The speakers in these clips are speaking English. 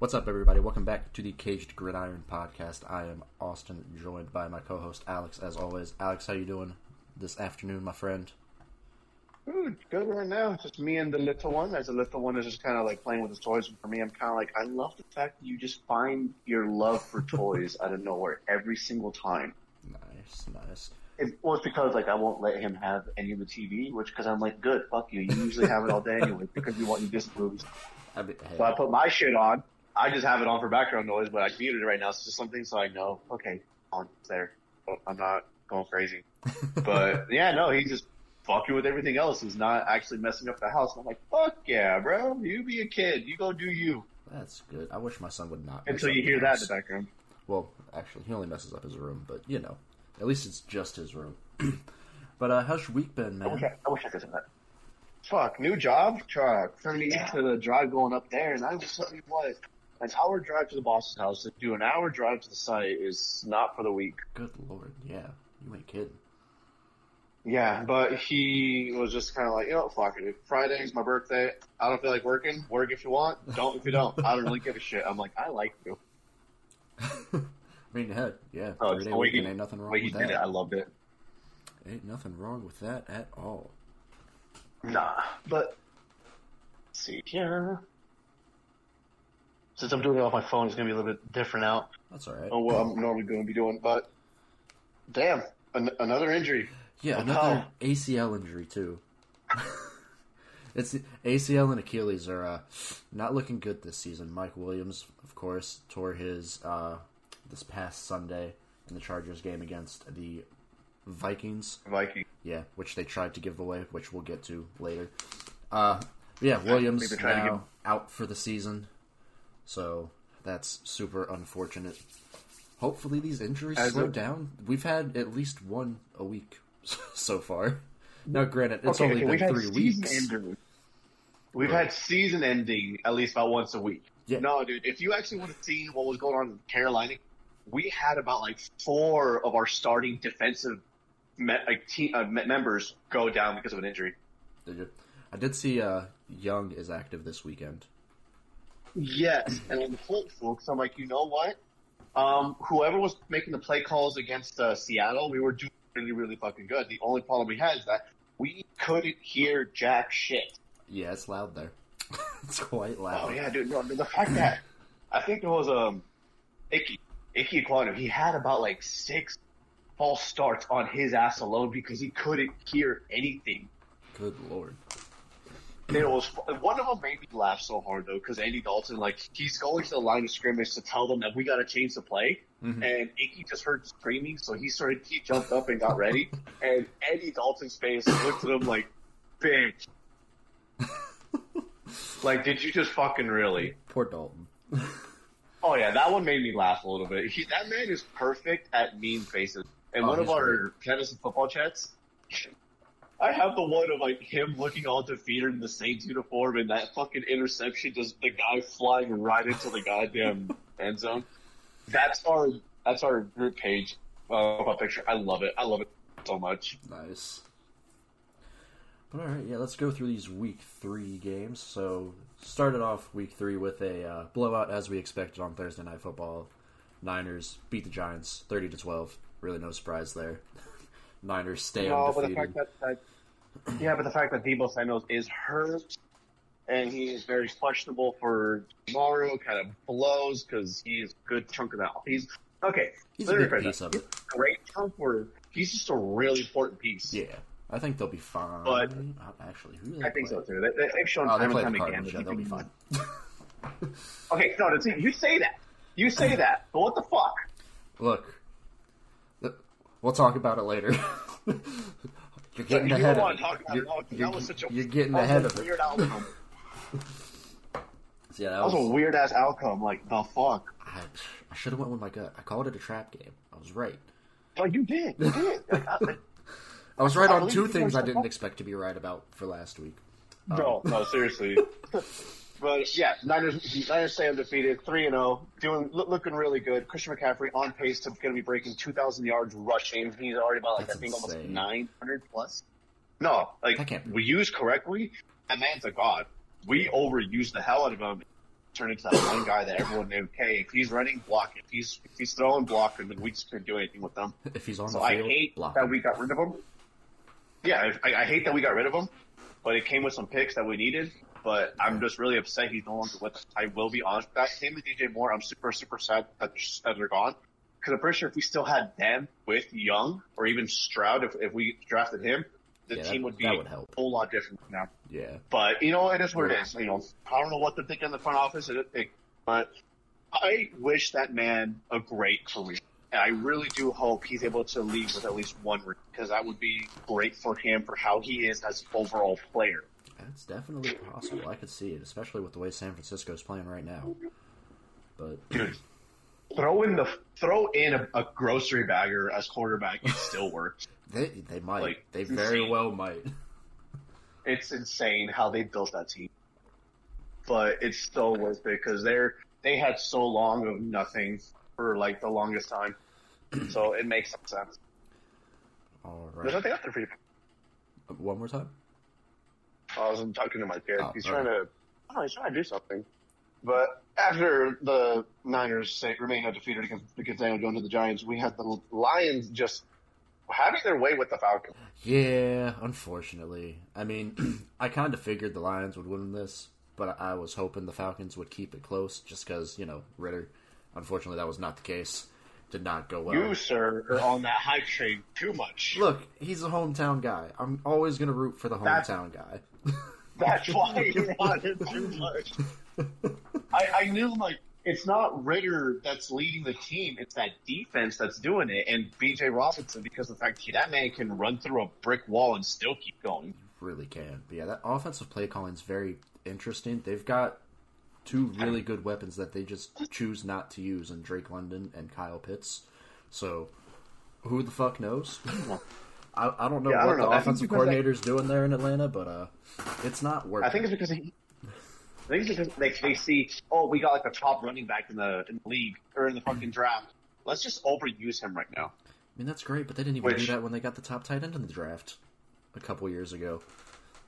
What's up, everybody? Welcome back to the Caged Gridiron podcast. I am Austin, joined by my co-host Alex, as always. Alex, how you doing this afternoon, my friend? Good, good right now. It's just me and the little one. As the little one is just kind of like playing with his toys. And for me, I'm kind of like, I love the fact that you just find your love for toys out of nowhere every single time. Nice, nice. It was because like I won't let him have any of the TV, which because I'm like, good, fuck you. You usually have it all day anyway because you want your Disney movies. I mean, hey, So I put my shit on. I just have it on for background noise, but I muted it right now. It's just something so I know, okay, on it's there. I'm not going crazy. But yeah, no, he's just fucking with everything else. He's not actually messing up the house. And I'm like, fuck yeah, bro. You be a kid. You go do you. that's good. I wish my son would not. Until you hear that in the background. Well, actually, he only messes up his room, but you know, at least it's just his room. but uh, how's your week been, I wish man? I, I wish I could say that. Fuck, new job, truck. Turning into the drive going up there, and I was telling you what, an hour drive to the boss's house to do an hour drive to the site is not for the weak. Good lord, yeah, you ain't kidding. Yeah, but he was just kind of like, you know, fuck it. Friday's my birthday. I don't feel like working. Work if you want. Don't if you don't. I don't really give a shit. I'm like, I like you. I mean, heck, yeah, Oh, three day weekend ain't nothing wrong with that. it, I loved it. Ain't nothing wrong with that at all. Nah, but see here. Since I'm doing it off my phone, it's gonna be a little bit different out. That's all right. Oh, what I'm normally going to be doing, but damn, an- another injury. Yeah, What another hell? ACL injury too. it's ACL and Achilles are uh, not looking good this season. Mike Williams, of course, tore his uh, this past Sunday in the Chargers game against the Vikings. Viking. Yeah, which they tried to give away, which we'll get to later. Uh, yeah, Williams Maybe to now give- out for the season, so that's super unfortunate. Hopefully, these injuries As slow a- down. We've had at least one a week so far. Now, granted, it's okay, only okay, we've been had three weeks. ending. We've Right. had season ending at least about once a week. Yeah. No, dude, if you actually would have seen what was going on in Carolina, we had about like four of our starting defensive me- like team, uh, members go down because of an injury. Did you? I did see uh, Young is active this weekend. Yes, and I'm hopeful because I'm like, you know what? Um, whoever was making the play calls against uh, Seattle, we were doing really, really fucking good. The only problem we had is that we couldn't hear jack shit. Yeah, it's loud there. it's quite loud. Oh yeah, dude. No, the fact that I think it was um Icky Icky Ekwonu. He had about like six false starts on his ass alone because he couldn't hear anything. Good lord. It was one of them made me laugh so hard though because Andy Dalton like he's going to the line of scrimmage to tell them that we got to change the play, Mhm. and Icky just heard screaming, so he started he jumped up and got ready, and Andy Dalton's face looked at him like, bitch. like, did you just fucking really? Poor Dalton. Oh yeah, that one made me laugh a little bit. He, that man is perfect at mean faces. And Oh, one of our fantasy football chats, I have the one of like him looking all defeated in the Saints uniform and that fucking interception, just the guy flying right into the goddamn end zone. That's our that's our group page uh, picture. I love it. I love it so much. Nice. But all right, yeah, let's go through these week three games. So started off week three with a uh, blowout as we expected on Thursday Night Football. Niners beat the Giants thirty to twelve. Really no surprise there. Niners stay No, but the fact that, that yeah, but the fact that Deebo Samuel is hurt and he is very questionable for tomorrow kind of blows because he's a good chunk of that. He's okay. He's a big piece of it. Great chunk where he's just a really important piece. Yeah, I think they'll be fine. But- Uh, actually, who I think play? so too. They, they've shown Oh, time and the time again. Cardinals. that Yeah, they'll be fine. Okay, no, you say that. You say that, but what the fuck? Look, we'll talk about it later. you're getting ahead of it. to talk about You're, it. You're- that was such a you're getting ahead of it. outcome. So, yeah, that That was a weird ass outcome. Like the fuck. I, I should have went with my gut. I called it a trap game. I was right. Like you did. You did. I- was right I on two things I didn't expect to be right about for last week. No, um, no, seriously. But yeah, Niners, Niners stay undefeated, three and zero, doing looking really good. Christian McCaffrey on pace to going to be breaking two thousand yards rushing. He's already about like That's I think almost nine hundred plus. No, like we use correctly. That man's a god. We overuse the hell out of him. Turn into that one guy that everyone knew. Okay, if he's running, block it. If he's if he's throwing, block and we just couldn't do anything with them. If he's on So the I hate block that him. we got rid of him. Yeah, I, I hate that we got rid of him, but it came with some picks that we needed. But I'm just really upset he's no longer with us. I will be honest with that. Him and DJ Moore, I'm super, super sad that they're, that they're gone. Because I'm pretty sure if we still had them with Young or even Stroud, if, if we drafted him, the Yeah, team that- would be would a whole lot different now. Yeah, But you know, it is what it is. You know, I don't know what they're thinking in the front office, but I wish that man a great career. And I really do hope he's able to leave with at least one ring because that would be great for him for how he is as an overall player. That's definitely possible. I could see it, especially with the way San Francisco's playing right now. But Dude, throw in the throw in a, a grocery bagger as quarterback, it still works. they they might, Like, they very insane. well might. It's insane how they built that team, but it's still worth it because they're they had so long of nothing for like the longest time, so it makes sense. All There's nothing out there for you. one more time. I was talking to my kid. Oh, he's okay. trying to, oh, he's trying to do something. But after the Niners say, remain undefeated against, against Daniel going to the Giants, we had the Lions just having their way with the Falcons. Yeah, unfortunately. I mean, I kind of figured the Lions would win this, but I was hoping the Falcons would keep it close just because, you know, Ridder. Unfortunately, that was not the case. Did not go well. You, sir, are on that hype train too much. Look, he's a hometown guy. I'm always going to root for the That's- hometown guy. That's why on it too much. I, I knew, like, it's not Ridder that's leading the team. It's that defense that's doing it. And Bijan Robinson, because the fact that man can run through a brick wall and still keep going. really can. But yeah, that offensive play calling is very interesting. They've got two really good weapons that they just choose not to use in Drake London and Kyle Pitts. So who the fuck knows? I, I don't know Yeah, what don't know. the offensive coordinator's doing there in Atlanta, but uh, it's not working. I think it's because he, I think it's because they, they see, oh, we got like a top running back in the in the league or in the fucking draft. Let's just overuse him right now. I mean that's great, but they didn't even Which- do that when they got the top tight end in the draft a couple years ago.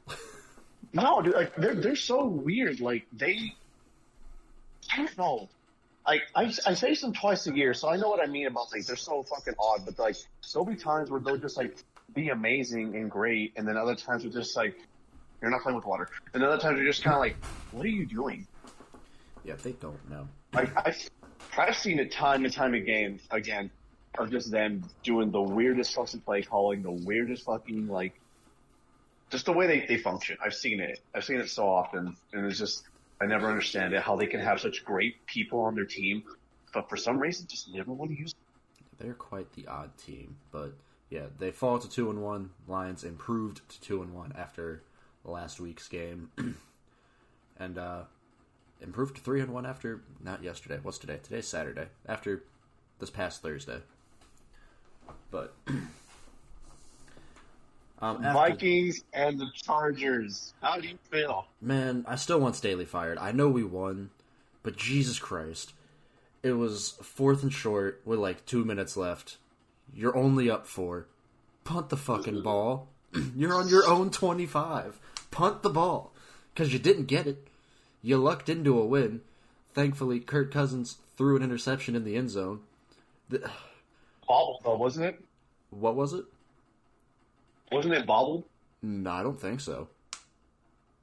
No, dude, like they're they're so weird. Like they, I don't know. Like I, I say some twice a year, so I know what I mean about like they're so fucking odd. But like so many times where they'll just like be amazing and great, and then other times they're just like you're not playing with water, and other times you're just kind of like, what are you doing? Yeah, they don't know. Like I've I've seen it time and time again again of just them doing the weirdest fucking play calling, the weirdest fucking like just the way they, they function. I've seen it. I've seen it so often and it's just I never understand it how they can have such great people on their team, but for some reason just never want to use They're quite the odd team, but yeah, they fall to two and one. Lions improved to two and one after last week's game, and uh, improved to three and one after not yesterday. What's today? Today's Saturday. After this past Thursday, but um, after, Vikings and the Chargers. How do you feel? man, I still want Staley fired. I know we won, but Jesus Christ, it was fourth and short with like two minutes left. You're only up four. Punt the fucking ball. You're on your own 25. Punt the ball. Because you didn't get it. You lucked into a win. Thankfully, Kirk Cousins threw an interception in the end zone. The, Bobbled though, wasn't it? what was it? Wasn't it bobbled? No, I don't think so.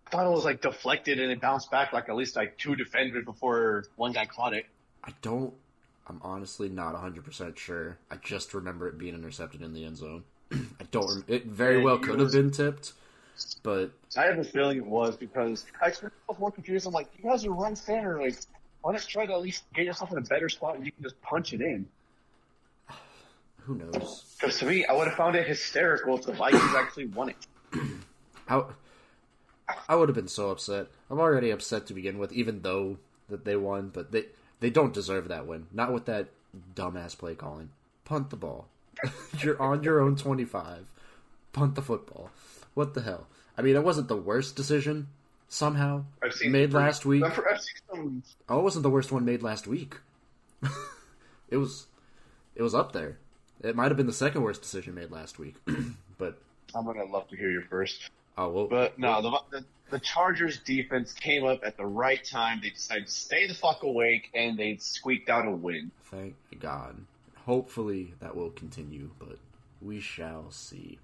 I thought it was like deflected and it bounced back like at least like two defenders before one guy caught it. I don't. I'm honestly not 100% sure. I just remember it being intercepted in the end zone. I don't. Rem- it very Yeah, well could was- have been tipped, but I have a feeling it was because I was more confused. I'm like, you guys are right there. Like, why not try to at least get yourself in a better spot and you can just punch it in? who knows? Because to me, I would have found it hysterical if the Vikings actually won it. I, I would have been so upset. I'm already upset to begin with, even though that they won, but they they don't deserve that win. Not with that dumbass play calling. Punt the ball. You're on your own 25. Punt the football. What the hell? I mean, it wasn't the worst decision somehow I've seen made last week. I've, I've seen some. Oh, it wasn't the worst one made last week. it was it was up there. It might have been the second worst decision made last week. but I'm gonna love to hear your first. oh well But no, the, the the Chargers defense came up at the right time. They decided to stay the fuck awake and they squeaked out a win. Thank God. Hopefully that will continue, but we shall see.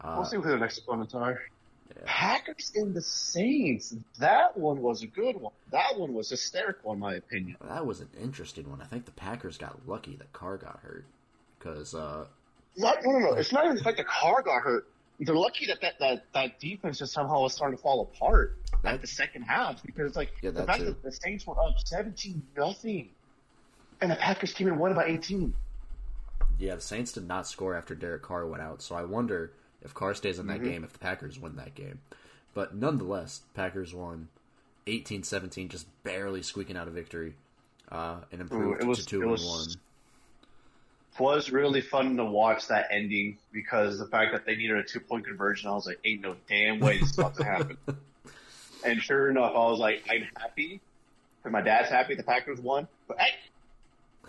Uh, We'll see who the next opponents are. Yeah. Packers and the Saints. That one was a good one. That one was hysterical, in my opinion. that was an interesting one. I think the Packers got lucky that Carr got hurt because uh, Not, no, no, no. It's not even the fact the Carr got hurt. They're lucky that that, that, that defense just somehow was starting to fall apart That- at the second half because it's like Yeah, the fact too. that the Saints were up seventeen nothing, and the Packers came in won by eighteen. yeah, the Saints did not score after Derek Carr went out. So I wonder if Carr stays in that Mm-hmm. game, if the Packers win that game. But nonetheless, Packers won 18-17, just barely squeaking out a victory, uh, and improved it was- to two and one. Was really fun to watch that ending because the fact that they needed a two point conversion, I was like, ain't no damn way this is about to happen. and sure enough, I was like, I'm happy because my dad's happy the Packers won, but hey,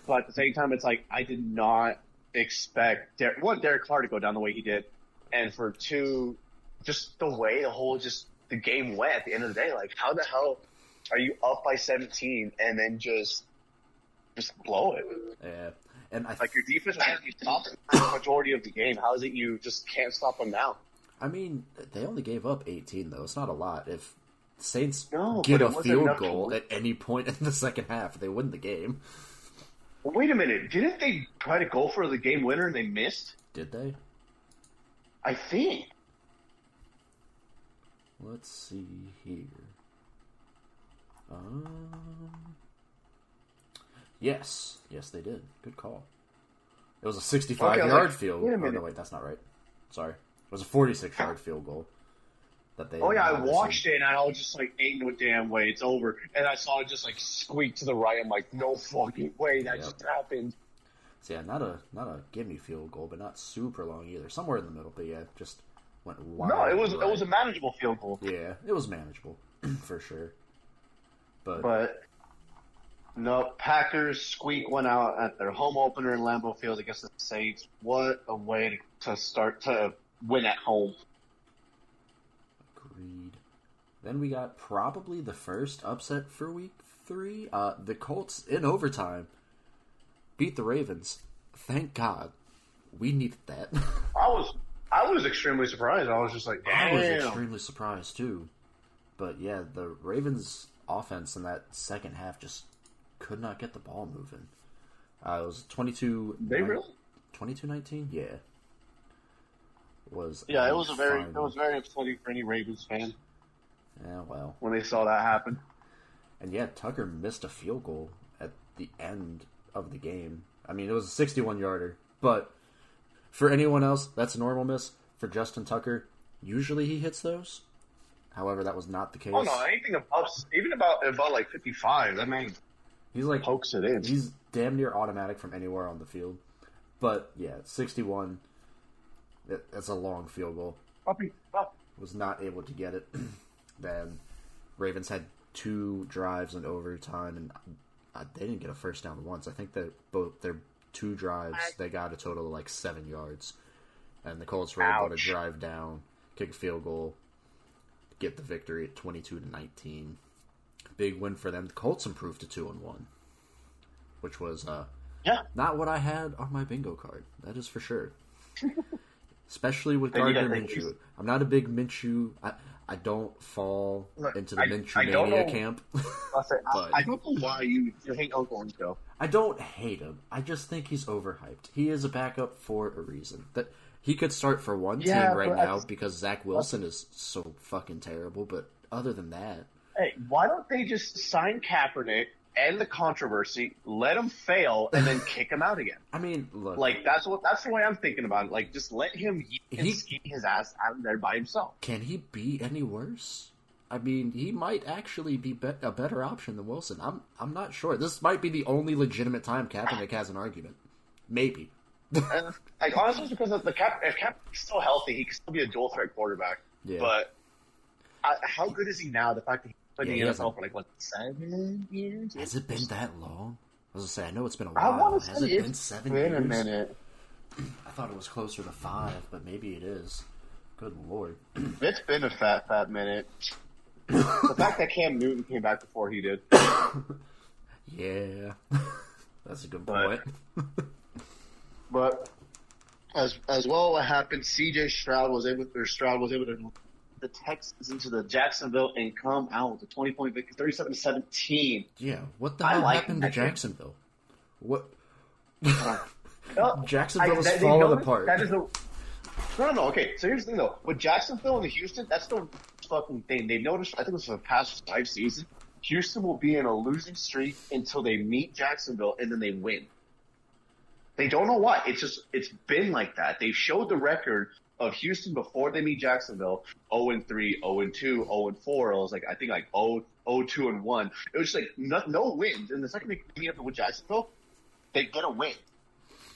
but at the same time, it's like I did not expect Der- one Derek Carr to go down the way he did, and for two, just the way the whole just the game went at the end of the day. Like, how the hell are you up by 17 and then just just blow it? Yeah, and I Like your defense has you stopped the majority of the game. How is it you just can't stop them now? I mean, they only gave up 18 though. It's not a lot. If Saints No, get a field goal at any point in the second half, they win the game. Wait a minute. Didn't they try to go for the game winner and they missed? Did they? I think. Let's see here. Um, yes, yes, they did. Good call. It was a 65 okay, yard like, field. wait a Oh, no, wait, that's not right. Sorry, it was a 46 yard field goal. That they. Oh yeah, I watched it and I was just like, "Ain't no damn way, it's over." And I saw it just like squeak to the right. I'm like, "No fucking way, that just happened." So yeah, not a not a gimme field goal, but not super long either. Somewhere in the middle, but yeah, just went wide. No, it was right. it was a manageable field goal, Yeah, it was manageable for sure. But, but no, Packers squeak one out at their home opener in Lambeau Field against the Saints. What a way to, to start to win at home. agreed. Then we got probably the first upset for week three. Uh, the Colts in overtime beat the Ravens. Thank God, we needed that. I was I was extremely surprised. I was just like, I was extremely surprised too. But yeah, the Ravens' offense in that second half just could not get the ball moving. Uh, it was 22 They really? 22-19? Yeah. Was Yeah, it was a very it was very upsetting for any Ravens fan Yeah, well. when they saw that happen. And yeah, Tucker missed a field goal at the end of the game. I mean, it was a 61 yarder, but for anyone else, that's a normal miss. For Justin Tucker, usually he hits those. However, that was not the case. Oh no, anything above even about about like fifty five, that man He's like pokes it in. he's damn near automatic from anywhere on the field. But yeah, 61. that- That's a long field goal. Puppy, pup. Was not able to get it. then Ravens had two drives in overtime, and uh, they didn't get a first down once. I think that both their two drives they got a total of like seven yards, and the Colts were able to drive down, kick a field goal, get the victory at twenty-two to nineteen. Big win for them. The Colts improved to two and one, which was uh, Yeah. not what I had on my bingo card. That is for sure. Especially with Gardner got the- Minshew. I'm not a big Minshew. I, I don't fall Look, into the I- Minshew I mania camp. I, say, But- I, I don't know why you you hate Uncle Rico. I don't hate him. I just think he's overhyped. He is a backup for a reason. That he could start for one Yeah, team right now because Zach Wilson is so fucking terrible. But other than that, Hey, why don't they just sign Kaepernick and the controversy, let him fail, and then kick him out again? I mean, look, Like that's what that's the way I'm thinking about it. Like just let him He- ski his ass out there by himself. can he be any worse? I mean, he might actually be, be a better option than Wilson. I'm I'm not sure. This might be the only legitimate time Kaepernick has an argument. Maybe. And like honestly, because of the Cap, if Kaepernick's still healthy, he can still be a dual threat quarterback. Yeah. But I, how good is he now? The fact that he's been Yeah, in the hasn't- NFL for like what seven years? Has it been that long? I was gonna say I know it's been a while. want Has say it been seven been years? a minute. I thought it was closer to five, but maybe it is. Good lord. It's been a fat, fat minute. the fact that Cam Newton came back before he did. Yeah, that's a good But- point. But as as well, what happened? C.J. Stroud was able, or Stroud was able to the Texans into the Jacksonville and come out with a twenty point victory, thirty seven to seventeen. Yeah, what the hell like happened to. Jacksonville? What? Oh, Jacksonville is falling you know, apart. That is a, no, no, no. Okay, so here's the thing though. With Jacksonville and Houston, that's the fucking thing. They noticed. I think it was for the past five seasons. Houston will be in a losing streak until they meet Jacksonville and then they win. They don't know why. It's just it's been like that. They've showed the record of Houston before they meet Jacksonville 0 and 3, 0 and 2, 0 and 4. It was like I think like 0, 0 2 and 1. It was just like no, no wins. And the second they meet up with Jacksonville, they get a win.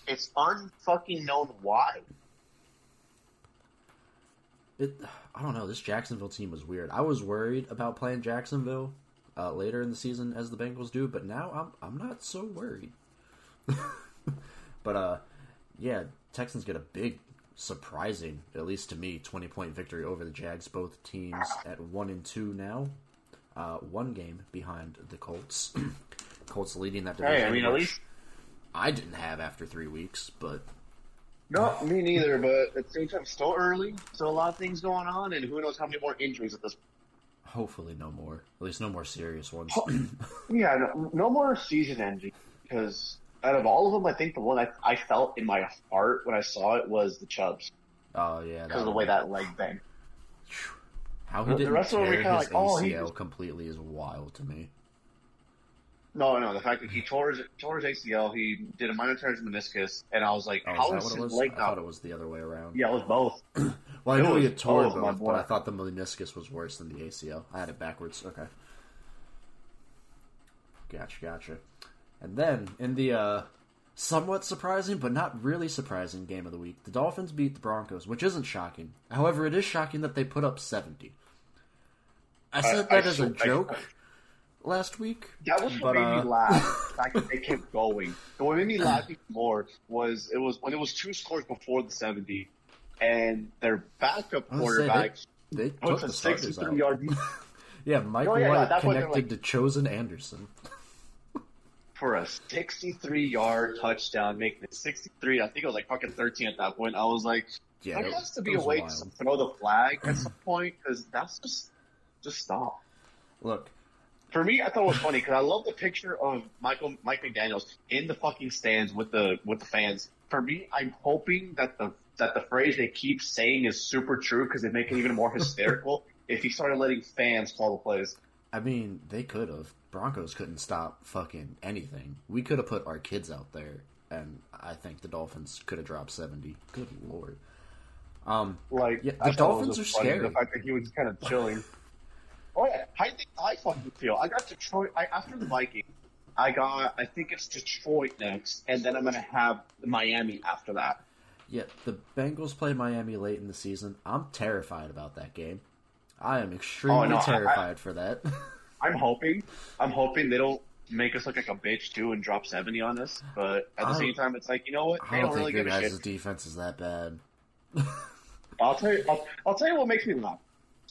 It's unfucking known why. It, I don't know. This Jacksonville team was weird. I was worried about playing Jacksonville uh, later in the season as the Bengals do, but now I'm I'm not so worried. but uh, yeah, Texans get a big, surprising, at least to me, twenty point victory over the Jags. Both teams at one and two now, uh, one game behind the Colts. Colts leading that division. Hey, I mean, at least I didn't have after three weeks, but no, me neither. But at the same time, still early, so a lot of things going on, and who knows how many more injuries at this. hopefully no more. At least no more serious ones. Yeah, no, no more season ending because out of all of them, I think the one I, I felt in my heart when I saw it was the Chubs oh yeah, because of the way that leg banged. How he The- the didn't rest of them tear his like, oh, ACL just- completely is wild to me. No, no, the fact that he tore his, tore his ACL, he did a minor tear his meniscus, and I was like, Oh, how is is that what it his was? leg I thought it was the other way around. Yeah, it was both. Well, I know he had tore both, both, but I thought the meniscus was worse than the ACL. I had it backwards. Okay. Gotcha, gotcha. And then in the uh, somewhat surprising but not really surprising game of the week, the Dolphins beat the Broncos, which isn't shocking. However, it is shocking that they put up seventy. I said I- that I as a sw- I- joke last week. That was what But, made uh, me laugh. The fact that they kept going. And what made me laugh even more was it was when it was two scores before the seventy, and their backup say, quarterback They, they puts a sixty-three yard Yeah, Mike Oh, yeah, yeah, White that's connected like- to Chosen Anderson. For a sixty-three yard touchdown, making it sixty-three. I think it was like fucking thirteen at that point. I was like, Yeah, there has to be a way wild. to throw the flag at some point because that's just just stop. Look, For me, I thought it was funny because I love the picture of Michael Mike McDaniel's in the fucking stands with the with the fans. For me, I'm hoping that the that the phrase they keep saying is super true because they make it even more hysterical if he started letting fans call the plays. I mean, they could have. Broncos couldn't stop fucking anything. We could have put our kids out there, and I think the Dolphins could have dropped seventy. Good lord. Um, Like Yeah, the I Dolphins are funny, scary. The fact that he was kind of chilling. oh yeah, I think I fucking feel. I got Detroit I, after the Vikings. I got. I think it's Detroit next, and then I'm gonna have Miami after that. yeah, the Bengals play Miami late in the season. I'm terrified about that game. I am extremely Oh, no, I- terrified for that. I'm hoping. I'm hoping they don't make us look like a bitch too and drop seventy on us. But at the I same time, it's like you know what? I They don't don't really think your give a guys' shit. defense is that bad. I'll tell you. I'll, I'll tell you what makes me laugh.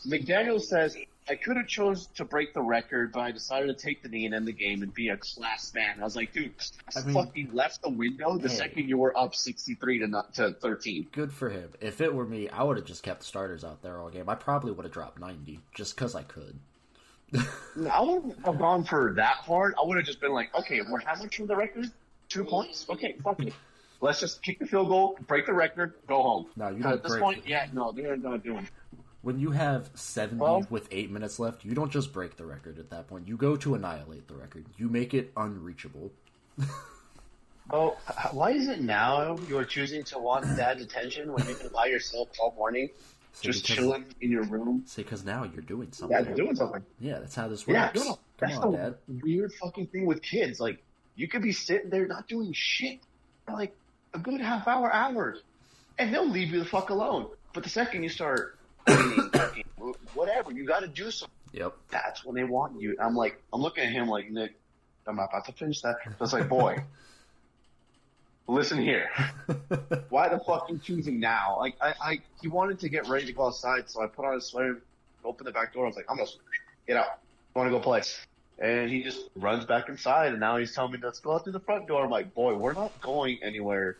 McDaniel says I could have chose to break the record, but I decided to take the knee and end the game and be a class man. I was like, dude, I mean- fucking left the window the Hey. second you were up sixty three to not to thirteen. Good for him. If it were me, I would have just kept the starters out there all game. I probably would have dropped ninety just because I could. I wouldn't have gone for that hard. I would have just been like, okay, we're how much for the record? Two points? Okay, fuck it. Let's just kick the field goal, break the record, go home. No, you don't At this break- point, yeah, no, they're not doing. it. When you have 70 Well- with 8 minutes left, you don't just break the record at that point. You go to annihilate the record. You make it unreachable. Oh, why is it now you're choosing to want dad's attention when you can by yourself all morning, just chilling in your room? Say because now you're doing something. Yeah, doing something. Yeah, that's how this works. Yeah, no, no, Come that's on, the Dad. weird fucking thing with kids. Like, you could be sitting there not doing shit for like a good half hour, hours, and they'll leave you the fuck alone. But the second you start whatever, you got to do something. Yep. That's when they want you. I'm like, I'm looking at him like, Nick, I'm about to finish that. So it's like, boy, listen here. Why the fuck you choosing now? Like, I, I, he wanted to get ready to go outside, so I put on his sweater, opened the back door. I was like, I'm gonna, get out. I want to go play. And he just runs back inside, and now he's telling me, let's go out through the front door. I'm like, boy, we're not going anywhere.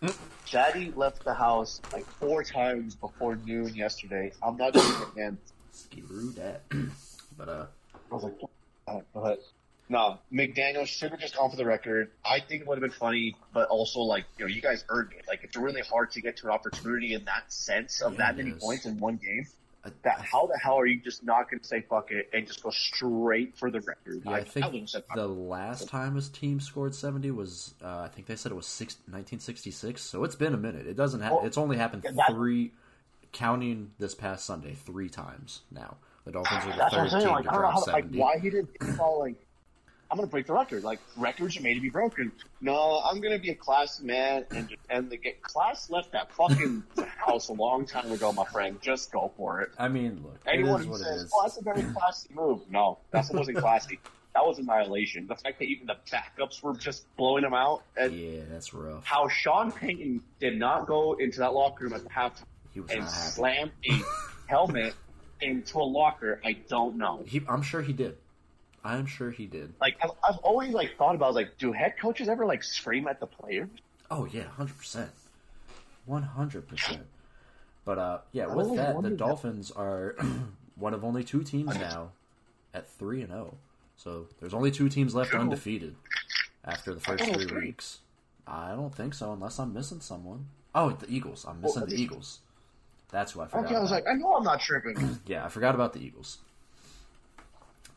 Daddy left the house like four times before noon yesterday. I'm not doing it again. Screw that. but uh, I was like, but no, McDaniel should have just gone for the record. I think it would have been funny, but also like you know, you guys earned it. Like it's really hard to get to an opportunity in that sense of Yeah, that many points in one game. I, That how the hell are you just not going to say fuck it and just go straight for the record? Yeah, I think have said fuck the last time his team scored 70 was, uh, I think they said it was six, 1966. So it's been a minute. It doesn't. Ha- Well, it's only happened yeah, that- three, counting this past Sunday, three times now. The Dolphins are the third team Like to I drop how, like 70. why he didn't think all like. I'm gonna break the record. Like records are made to be broken. No, I'm gonna be a class man and just end the get class left that fucking house a long time ago, my friend. Just go for it. I mean, look, Anyone it is who says, "Oh, that's a very classy move," no, that wasn't classy. That was annihilation. The fact that even the backups were just blowing him out, and Yeah, that's rough. how Sean Payton did not go into that locker room at the halftime and slam a helmet into a locker, I don't know. He, I'm sure he did. I'm sure he did. Like I've, I've always like thought about, like, do head coaches ever like scream at the players? Oh yeah, hundred percent, one hundred percent. But uh, yeah, I with that, the wondered that. Dolphins are one of only two teams now at three and zero. So there's only two teams left Cool. undefeated after the first thought it was three weeks. I don't think so, unless I'm missing someone. Oh, the Eagles. I'm missing the Eagles. That's who I forgot. Okay, I was about. like, I know I'm not tripping. yeah, I forgot about the Eagles.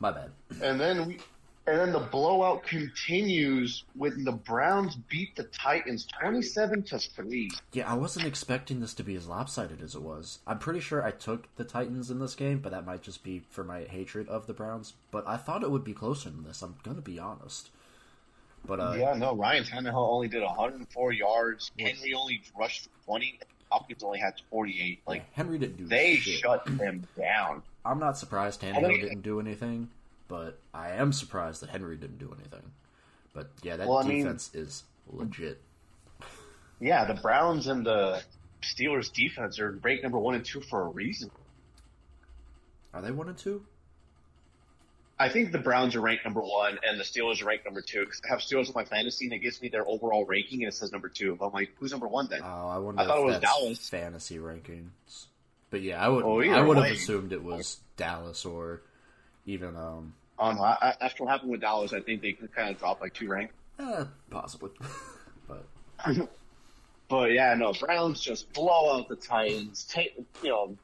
My bad. And then we, and then the blowout continues when the Browns beat the Titans twenty-seven to three. Yeah, I wasn't expecting this to be as lopsided as it was. I'm pretty sure I took the Titans in this game, but that might just be for my hatred of the Browns. But I thought it would be closer than this. I'm gonna be honest. But uh, yeah, no, Ryan Tannehill only did 104 yards. Henry only rushed for 20. Hopkins only had 48. Like Henry didn't do they shit. shut them down. I'm not surprised Tannehill didn't do anything, but I am surprised that Henry didn't do anything. But yeah, that Well, I mean- defense is legit. Yeah, the Browns and the Steelers defense are ranked number one and two for a reason. Are they one and two? I think the Browns are ranked number one and the Steelers are ranked number two because I have Steelers on my fantasy and it gives me their overall ranking and it says number two. But I'm like, who's number one then? Oh, I wonder I thought if it was Dallas. fantasy rankings. But yeah, I would. Oh, I would have assumed it was Dallas or even um, Um, I, after what happened with Dallas, I think they could kind of drop like two ranks. eh, possibly. but But yeah, no, Browns just blow out the Titans. Take, you know,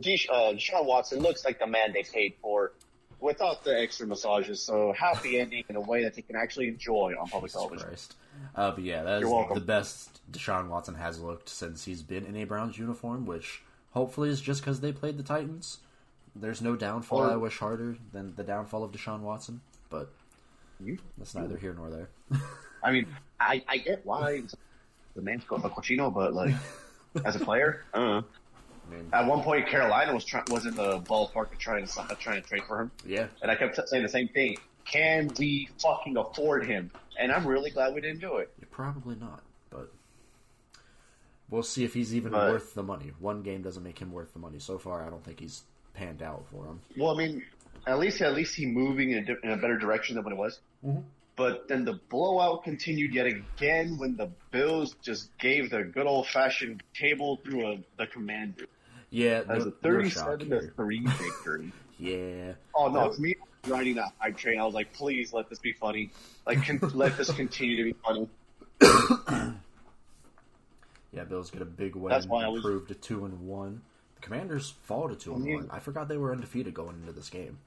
Desha- uh, Deshaun Watson looks like the man they paid for without the extra massages. So happy ending in a way that they can actually enjoy on public Jesus television. Christ. Uh, but yeah, that is welcome. the best Deshaun Watson has looked since he's been in a Browns uniform, which hopefully it's just because they played the Titans. There's no downfall Or- I wish harder than the downfall of Deshaun Watson, but You- that's neither here nor there. I mean, I, I get why the man's called cochino, but like as a player, uh, I mean, at one point Carolina was try- was in the ballpark of trying to trying to trade for him, yeah, and I kept saying the same thing. Can we fucking afford him? And I'm really glad we didn't do it. probably not, we'll see if he's even But- worth the money. One game doesn't make him worth the money. So far, I don't think he's panned out for him. Well, I mean, at least at least he moving in a, di- in a better direction than what it was. Mhm. But then the blowout continued yet again when the Bills just gave the good old fashioned table through a, the Commander Yeah, as no, a no thirty-seven to three victory. Yeah, Oh no, it's me riding that hype train. I was like, please let this be funny. Like, con- let this continue to be funny. Yeah, Bills get a big win, That's why I was- improved to two and one. The Commanders fall to two and one. I forgot they were undefeated going into this game.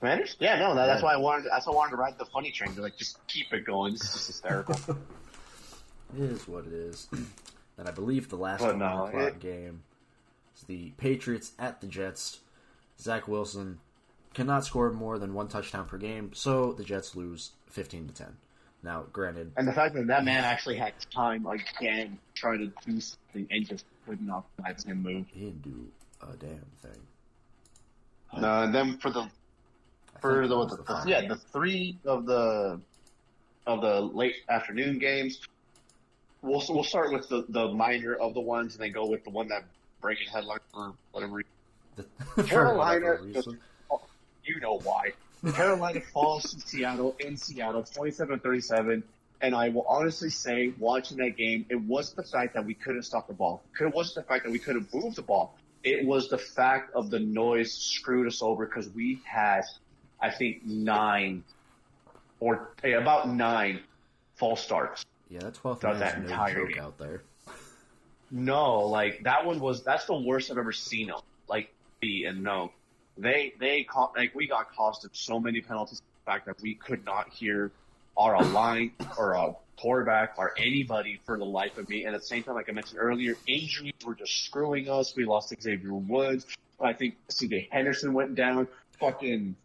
Commanders? Yeah, no, that, that's why I wanted. That's why I wanted to ride the funny train. To like, just keep it going. This is just hysterical. It is what it is. and I believe the last But one no, o'clock it- game is the Patriots at the Jets. Zach Wilson cannot score more than one touchdown per game, so the Jets lose fifteen to ten. Now, granted, And the fact that that man actually had time again trying to do something and just could not let him move. he didn't do a damn thing. No, and then for the for think the, that what was the, the yeah the three of the of the late afternoon games. We'll we'll start with the the minor of the ones and then go with the one that breaking headline for whatever reason. The- for Carolina whatever just- reason. you know why. Carolina falls to Seattle in Seattle, 27-37. And I will honestly say, watching that game, it wasn't the fact that we couldn't stop the ball. It wasn't the fact that we couldn't move the ball. It was the fact of the noise screwed us over because we had, I think, nine or eh, about nine false starts. Yeah, that 12th Throughout that no entire joke game. out there. No, like that one was that's the worst I've ever seen them. Like be and no, they they caught like we got costed so many penalties. The fact that we could not hear our line or a quarterback or anybody for the life of me. And at the same time, like I mentioned earlier, injuries were just screwing us. We lost Xavier Woods. I think C.J. Henderson went down. Fucking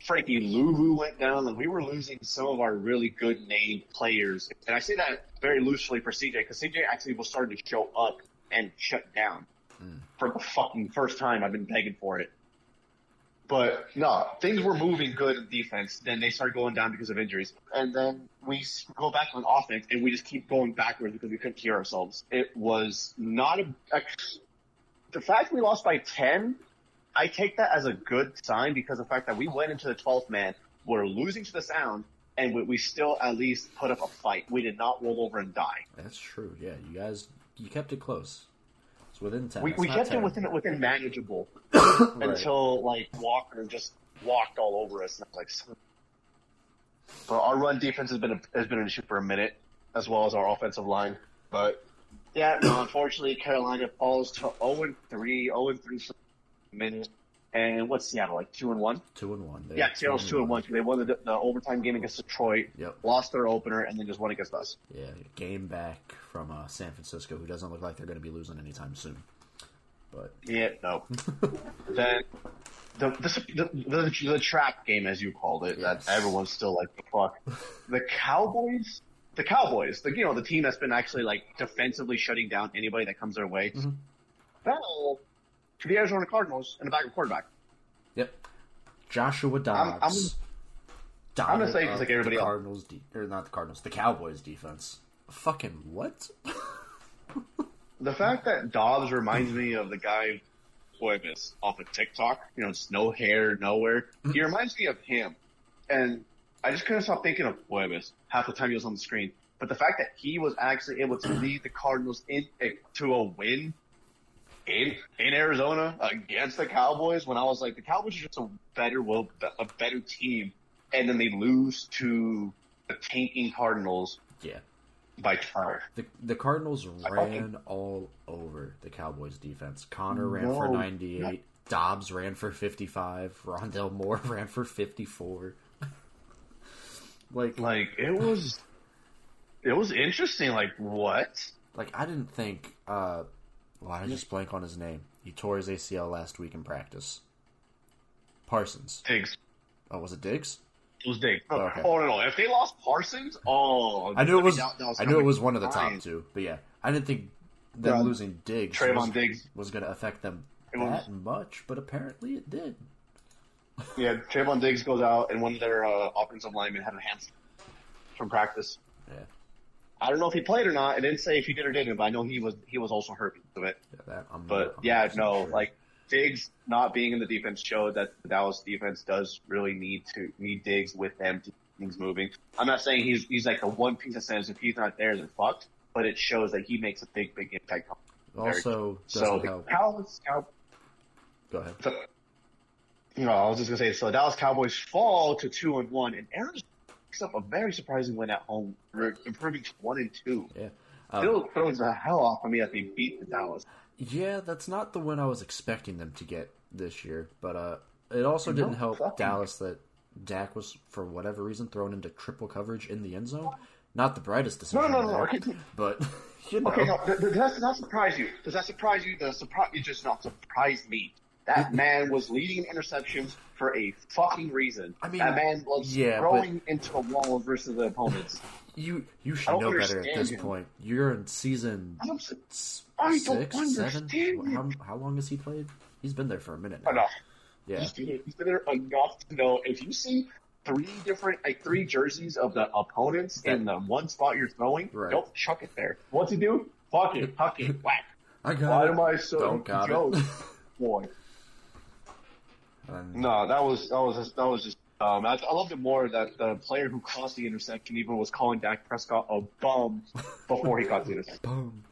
Frankie Luvu went down, and we were losing some of our really good named players. And I say that very loosely for CJ because CJ actually was starting to show up and shut down hmm. for the fucking first time. I've been begging for it. But no, things were moving good in defense. Then they started going down because of injuries, and then we go back on offense, and we just keep going backwards because we couldn't hear ourselves. It was not a, a the fact we lost by ten. I take that as a good sign because the fact that we went into the 12th man, we're losing to the sound, and we, we still at least put up a fight. We did not roll over and die. That's true. Yeah, you guys, you kept it close. It's within 10. We, It's we not kept it within within manageable Right. until like Walker just walked all over us. And like, but our run defense has been a, has been an issue for a minute, as well as our offensive line. But yeah, no, unfortunately, Carolina falls to 0 and 3, 0 and 3 for a minute. And what's Seattle like two and one? Two and one. They- Yeah, Seattle's two and one. They won the, the overtime game against Detroit, Yep. lost their opener, and then just won against us. Yeah, game back from uh, San Francisco, who doesn't look like they're going to be losing anytime soon. But Yeah, no. then the the, the the the trap game, as you called it, Yes. that everyone's still like, the fuck. The Cowboys, the Cowboys, the you know the team that's been actually like defensively shutting down anybody that comes their way, Mhm. fell to the Arizona Cardinals and the backup quarterback. yep, Joshua Dobbs. I'm- I'm gonna dominant say just like everybody the else. Cardinals, de- or not the Cardinals, the Cowboys defense. Fucking what? The fact that Dobbs reminds me of the guy Cuevas off of TikTok, you know, just no hair, nowhere. He reminds me of him. And I just couldn't stop thinking of Cuevas half the time he was on the screen. But the fact that he was actually able to lead the Cardinals in eh, to a win in in Arizona against the Cowboys, when I was like, the Cowboys are just a better, well, a better team, and then they lose to the tanking Cardinals yeah, by far. the the Cardinals I ran fucking- all over the Cowboys defense. Conner ran for No, ninety eight. Dobbs ran for fifty five. Rondale Moore ran for fifty four. like, Like it was, it was interesting. Like what? Like I didn't think. uh Why well, I just blank on his name. He tore his ACL last week in practice. Parsons. Diggs. Oh, was it Diggs? It was Diggs. Oh, okay. Oh no, no! If they lost Parsons, oh, I knew it was. that- that I knew it was one of the top two. But yeah, I didn't think them Yeah. losing Diggs Trevon was, Diggs. was going to affect them It was- that much. But apparently it did. Yeah, Trevon Diggs goes out, and one of their uh, offensive linemen had a hamstring from practice. Yeah, I don't know if he played or not. I didn't say if he did or didn't, but I know he was he was also hurt because of it. yeah that. I'm, But I'm yeah, no, sure. like Diggs not being in the defense showed that the Dallas defense does really need to need Diggs with them to keep things moving. I'm not saying he's he's like the one piece that says if he's not there, then fucked. But it shows that he makes a big, big impact. also So the help. Cowboys, Cow- Go ahead. so, no, I was just gonna say. So Dallas Cowboys fall to two and one, and Arizona picks up a very surprising win at home, improving to one and two. Yeah. Um, Still throws the hell off of me that they beat the Dallas. Yeah, that's not the win I was expecting them to get this year, but uh, it also No, didn't help fucking- Dallas that Dak was, for whatever reason, thrown into triple coverage in the end zone. Not the brightest decision, no, no, no. there, Okay, but you know, okay, no. Does that, does that surprise you? Does that surprise you? The surprise it just not surprised me. That man was leading interceptions for a fucking reason. I mean, that man was yeah, throwing into the wall versus the opponents. you you should know better at this him. point. You're in season I don't s- s- I don't six, seven. How, how long has he played? He's been there for a minute now. enough. Yeah, He's been, he's been there enough to know if you see three different, like three jerseys of the opponents in the one spot you're throwing, Right. don't chuck it there. What's he do? Fuck it, huck it, whack. I got Why it. am I so Don't got it. boy? And No, that was that was just, that was just. Um, I, I loved it more that the player who caused the interception even was calling Dak Prescott a bum before he caught the interception. boom.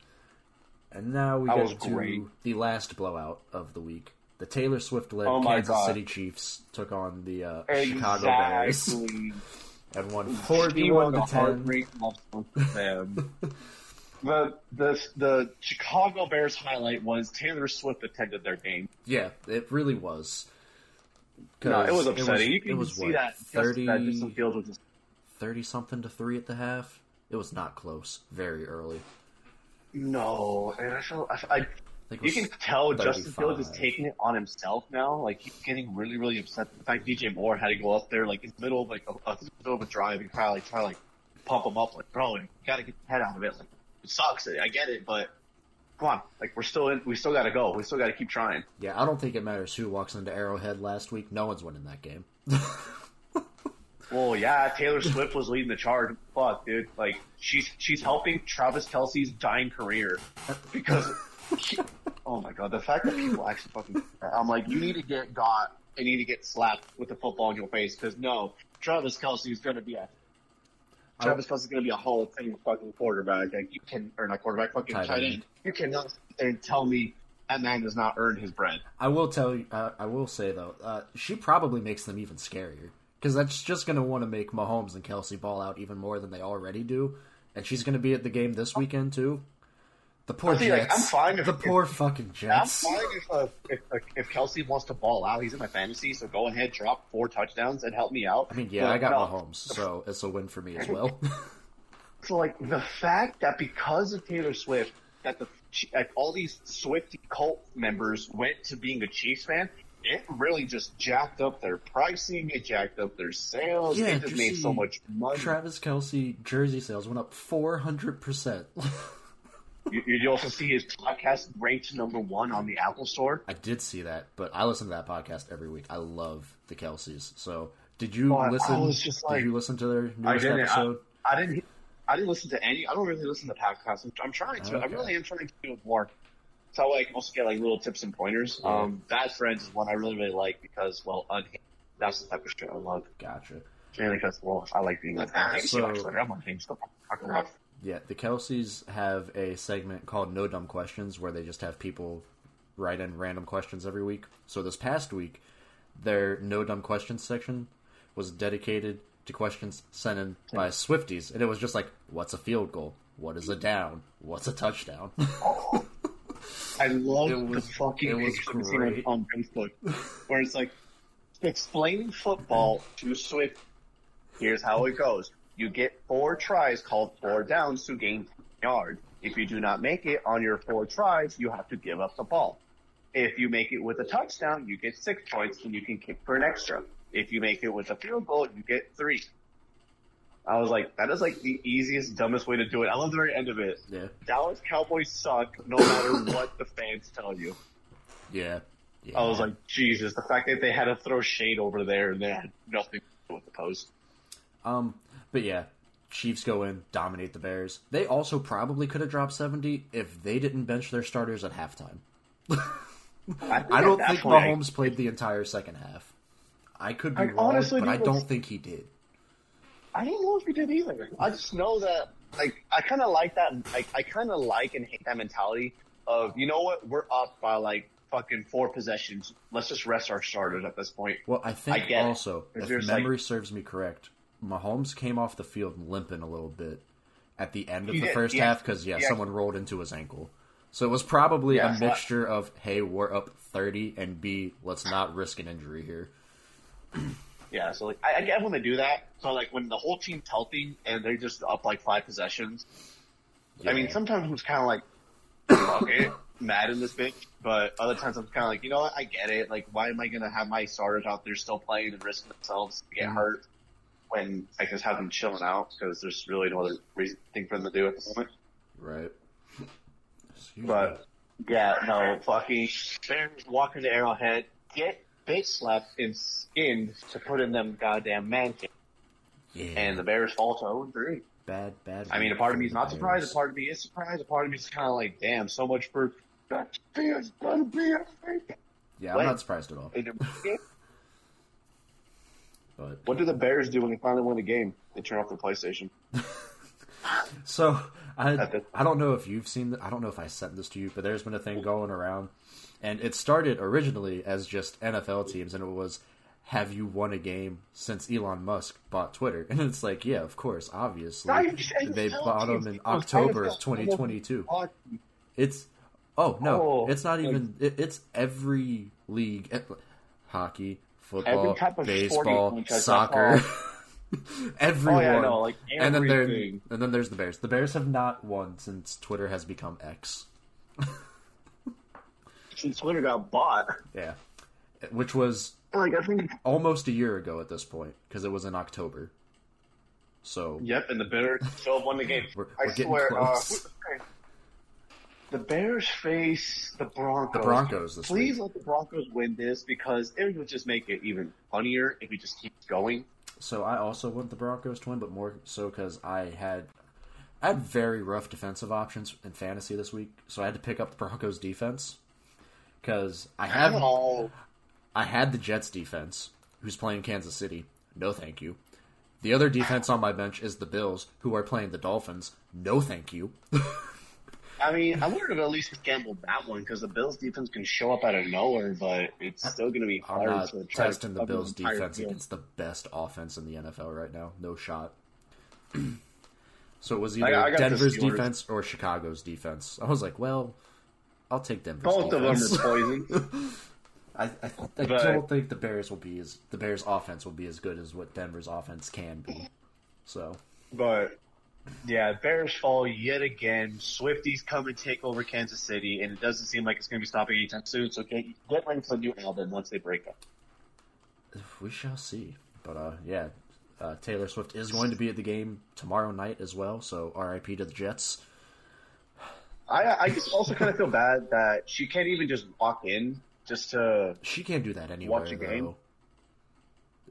And now we That get to great. the last blowout of the week. The Taylor Swift-led Oh Kansas God. City Chiefs took on the uh, Chicago Bears and won forty-one to ten. heartbreak love song for them. the the the Chicago Bears highlight was Taylor Swift attended their game. Yeah, it really was. No, it was upsetting. you can it was see what, that 30, that Justin Fields was just 30 something to three at the half. It was not close. Very early. no, and I feel I, I I think You can tell Justin Fields is taking it on himself now. Like he's getting really, really upset. The fact DJ Moore had to go up there, like in the middle of like a, a middle of a drive, and try like try to, like pump him up, like bro, you gotta get your head out of it. Like it sucks. I get it, but come on, like we're still in. We still gotta go. We still gotta keep trying. Yeah, I don't think it matters who walks into Arrowhead last week. No one's winning that game. Well, yeah, Taylor Swift was leading the charge. Fuck, dude. Like she's she's helping Travis Kelce's dying career because. Oh my god, the fact that people actually fucking. I'm like, you need to get got and you need to get slapped with the football in your face because no, Travis Kelce is going to be a. Travis Kelce is going to be a Hall of Fame fucking quarterback. Like you can, or not quarterback, fucking Tight tight, end. end. You cannot sit there and tell me that man does not earn his bread. I will tell you. Uh, I will say though, uh, she probably makes them even scarier because that's just going to want to make Mahomes and Kelce ball out even more than they already do, and she's going to be at the game this weekend too. The poor See, like, I'm fine if- the poor fucking Jets. I'm fine if, uh, if if Kelce wants to ball out. He's in my fantasy, so go ahead, drop four touchdowns and help me out. I mean, yeah, But I got no. Mahomes, so it's a win for me as well. So like the fact that because of Taylor Swift, that the like all these Swifty cult members went to being a Chiefs fan, it really just jacked up their pricing. It jacked up their sales. Yeah, it just made so much money. Travis Kelce jersey sales went up four hundred percent. you, you also see his podcast ranked number one on the Apple Store. I did see that, but I listen to that podcast every week. I love the Kelces. So, did you But I listen? was just like- did you listen to their I newest. I, episode? I didn't. I didn't listen to any. I don't really listen to podcasts. I'm, I'm trying to. I really am trying to do it more. So I can also get like little tips and pointers. Yeah. Um, Bad Friends is one I really really like because well, unhinged. That's the type of shit I love. Gotcha. Mainly because well, I like being like that. So- I'm unhinged. Stop fucking around. Yeah, the Kelces have a segment called No Dumb Questions where they just have people write in random questions every week. So this past week, their No Dumb Questions section was dedicated to questions sent in by Swifties, and it was just like, "What's a field goal? What is a down? What's a touchdown?" I love It was- the fucking it was great. on Facebook where it's like explaining football to Swift. Here's how it goes. You get four tries called four downs to gain 10 yards. If you do not make it on your four tries, you have to give up the ball. If you make it with a touchdown, you get six points and you can kick for an extra. If you make it with a field goal, you get three. I was like, that is like the easiest, dumbest way to do it. I love the very end of it. yeah, Dallas Cowboys suck no matter what the fans tell you. yeah, yeah. I was like, Jesus, the fact that they had to throw shade over there and they had nothing to do with the post. Um, but yeah, Chiefs go in, dominate the Bears. They also probably could have dropped seventy if they didn't bench their starters at halftime. I, I don't think Mahomes played the entire second half. I could be I wrong, honestly but I don't think he did. I, I don't know if he did either. I just know that, like, I kind of like that. Like, I kind of like and hate that mentality of, you know what, we're up by like fucking four possessions. Let's just rest our starters at this point. Well, I think I it. also, If there's, like- memory serves me correct, Mahomes came off the field limping a little bit at the end of He the did, first yeah. half because yeah, Yeah. someone rolled into his ankle. So it was probably Yeah, a mixture of hey, we're up thirty, and b let's not risk an injury here. Yeah, so like I, I get when they do that. So like when the whole team's healthy and they're just up like five possessions. I mean, sometimes it's kind of like, it, mad in this bitch. But other times I'm kind of like, you know what, I get it. Like, why am I gonna have my starters out there still playing and risking themselves to get Mhm. hurt when I just have them chilling out because there's really no other reason thing for them to do at the moment. right. Excuse But yeah, no, fucking Bears walk into Arrowhead, get face slapped and skinned to put in them goddamn man cave, yeah, and the Bears fall to 0 3. bad, bad. I mean, a part of me is not surprised, a part of me is surprised, a part of me is kind of like, damn, so much for that feels gonna be a fake. Yeah, I'm not surprised at all. The. But What do the Bears do when they finally win a game? They turn off their PlayStation. So I I don't know if you've seen I don't know if I sent this to you, but there's been a thing going around, and it started originally as just NFL teams, and it was have you won a game since Elon Musk bought Twitter? And it's like, yeah, of course, obviously they bought them in October of 2022. It's oh no, Oh, it's not even. It, it's every league, eh, hockey, football, Every type of baseball, soccer. Everyone, Oh yeah, no, like and then there, and then there's the Bears. The Bears have not won since Twitter has become X. Since Twitter got bought, Yeah, which was like I think. almost a year ago at this point because it was in October. So Yep, and the Bears still won the game. We're- I we're getting swear. close. Uh, the Bears face the Broncos. The Broncos this Please week. let the Broncos win this because it would just make it even funnier if he just keeps going. So I also want the Broncos to win, but more so because I had I had very rough defensive options in fantasy this week, so I had to pick up the Broncos defense because I Oh, I had the Jets defense, who's playing Kansas City. No, thank you. The other defense on my bench is the Bills, who are playing the Dolphins. No, thank you. I mean, I would have at least gambled that one because the Bills defense can show up out of nowhere, but it's still going to be I'm hard not to try testing to the Bills defense field. against the best offense in the NFL right now. No shot. so it was either I the Denver's defense or Chicago's defense. I was like, well, I'll take Denver's Both of them defense. are poison. I, I, I don't think the Bears will be as the Bears' offense will be as good as what Denver's offense can be. So But yeah, Bears fall yet again. Swifties come and take over Kansas City, and it doesn't seem like it's going to be stopping anytime soon. So get, get ready for the new album once they break up. we shall see. But uh, yeah, uh, Taylor Swift is going to be at the game tomorrow night as well. So R.I.P. to the Jets. I I just also kind of feel bad that she can't even just walk in just to. She can't do that anywhere Watch a game? though.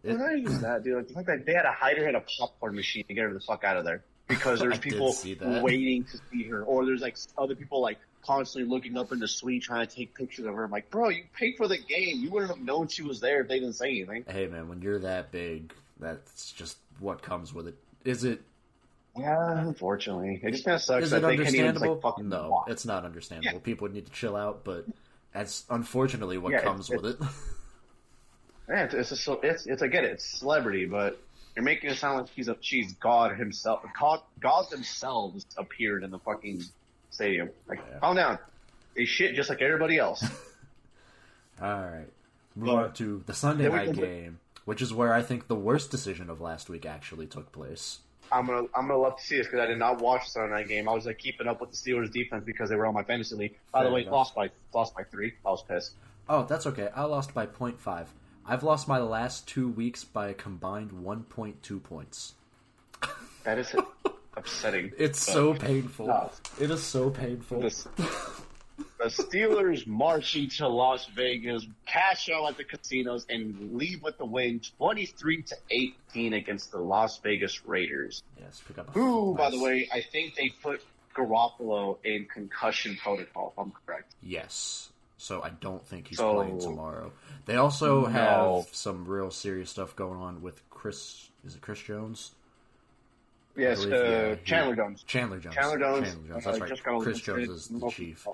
Well, not even that, dude. Like, the fact that they had to hide her in a popcorn machine to get her the fuck out of there because there's people waiting to see her, or there's like other people like constantly looking up in the suite trying to take pictures of her. I'm like, bro, you paid for the game. You wouldn't have known she was there if they didn't say anything. Hey man, when you're that big, that's just what comes with it. Is it Yeah, unfortunately, it just kind of sucks is that it they can't even understandable? like no, walk. it's not understandable. Yeah. People need to chill out, but that's unfortunately what Yeah, comes it's- with it. Yeah, it's it's, a, it's it's I get it, it's celebrity, but you're making it sound like he's a she's God himself. God, gods themselves appeared in the fucking stadium. Like, Yeah. calm down. They shit just like everybody else. All right, moving But- on to the Sunday night game, which is where I think the worst decision of last week actually took place. I'm gonna I'm gonna love to see this because I did not watch the Sunday night game. I was like keeping up with the Steelers defense because they were on my fantasy league. By the way, enough. lost by lost by three. I was pissed. Oh, that's okay. I lost by 0.5. I've lost my last two weeks by a combined 1.2 points. That is upsetting. It's But so painful. No. It is so painful. The, the Steelers marching to Las Vegas, cash out at the casinos, and leave with the win, twenty-three to eighteen against the Las Vegas Raiders. Yes, pick up. A Who, by the way, I think they put Garoppolo in concussion protocol. If I'm correct. Yes. So I don't think he's So- playing tomorrow. They also No. have some real serious stuff going on with Chris. Is it Chris Jones? Yes, believe, uh, yeah, Chandler Jones. Chandler Jones. Chandler Jones. Chandler Jones. uh, That's right. Chris Jones is the chief.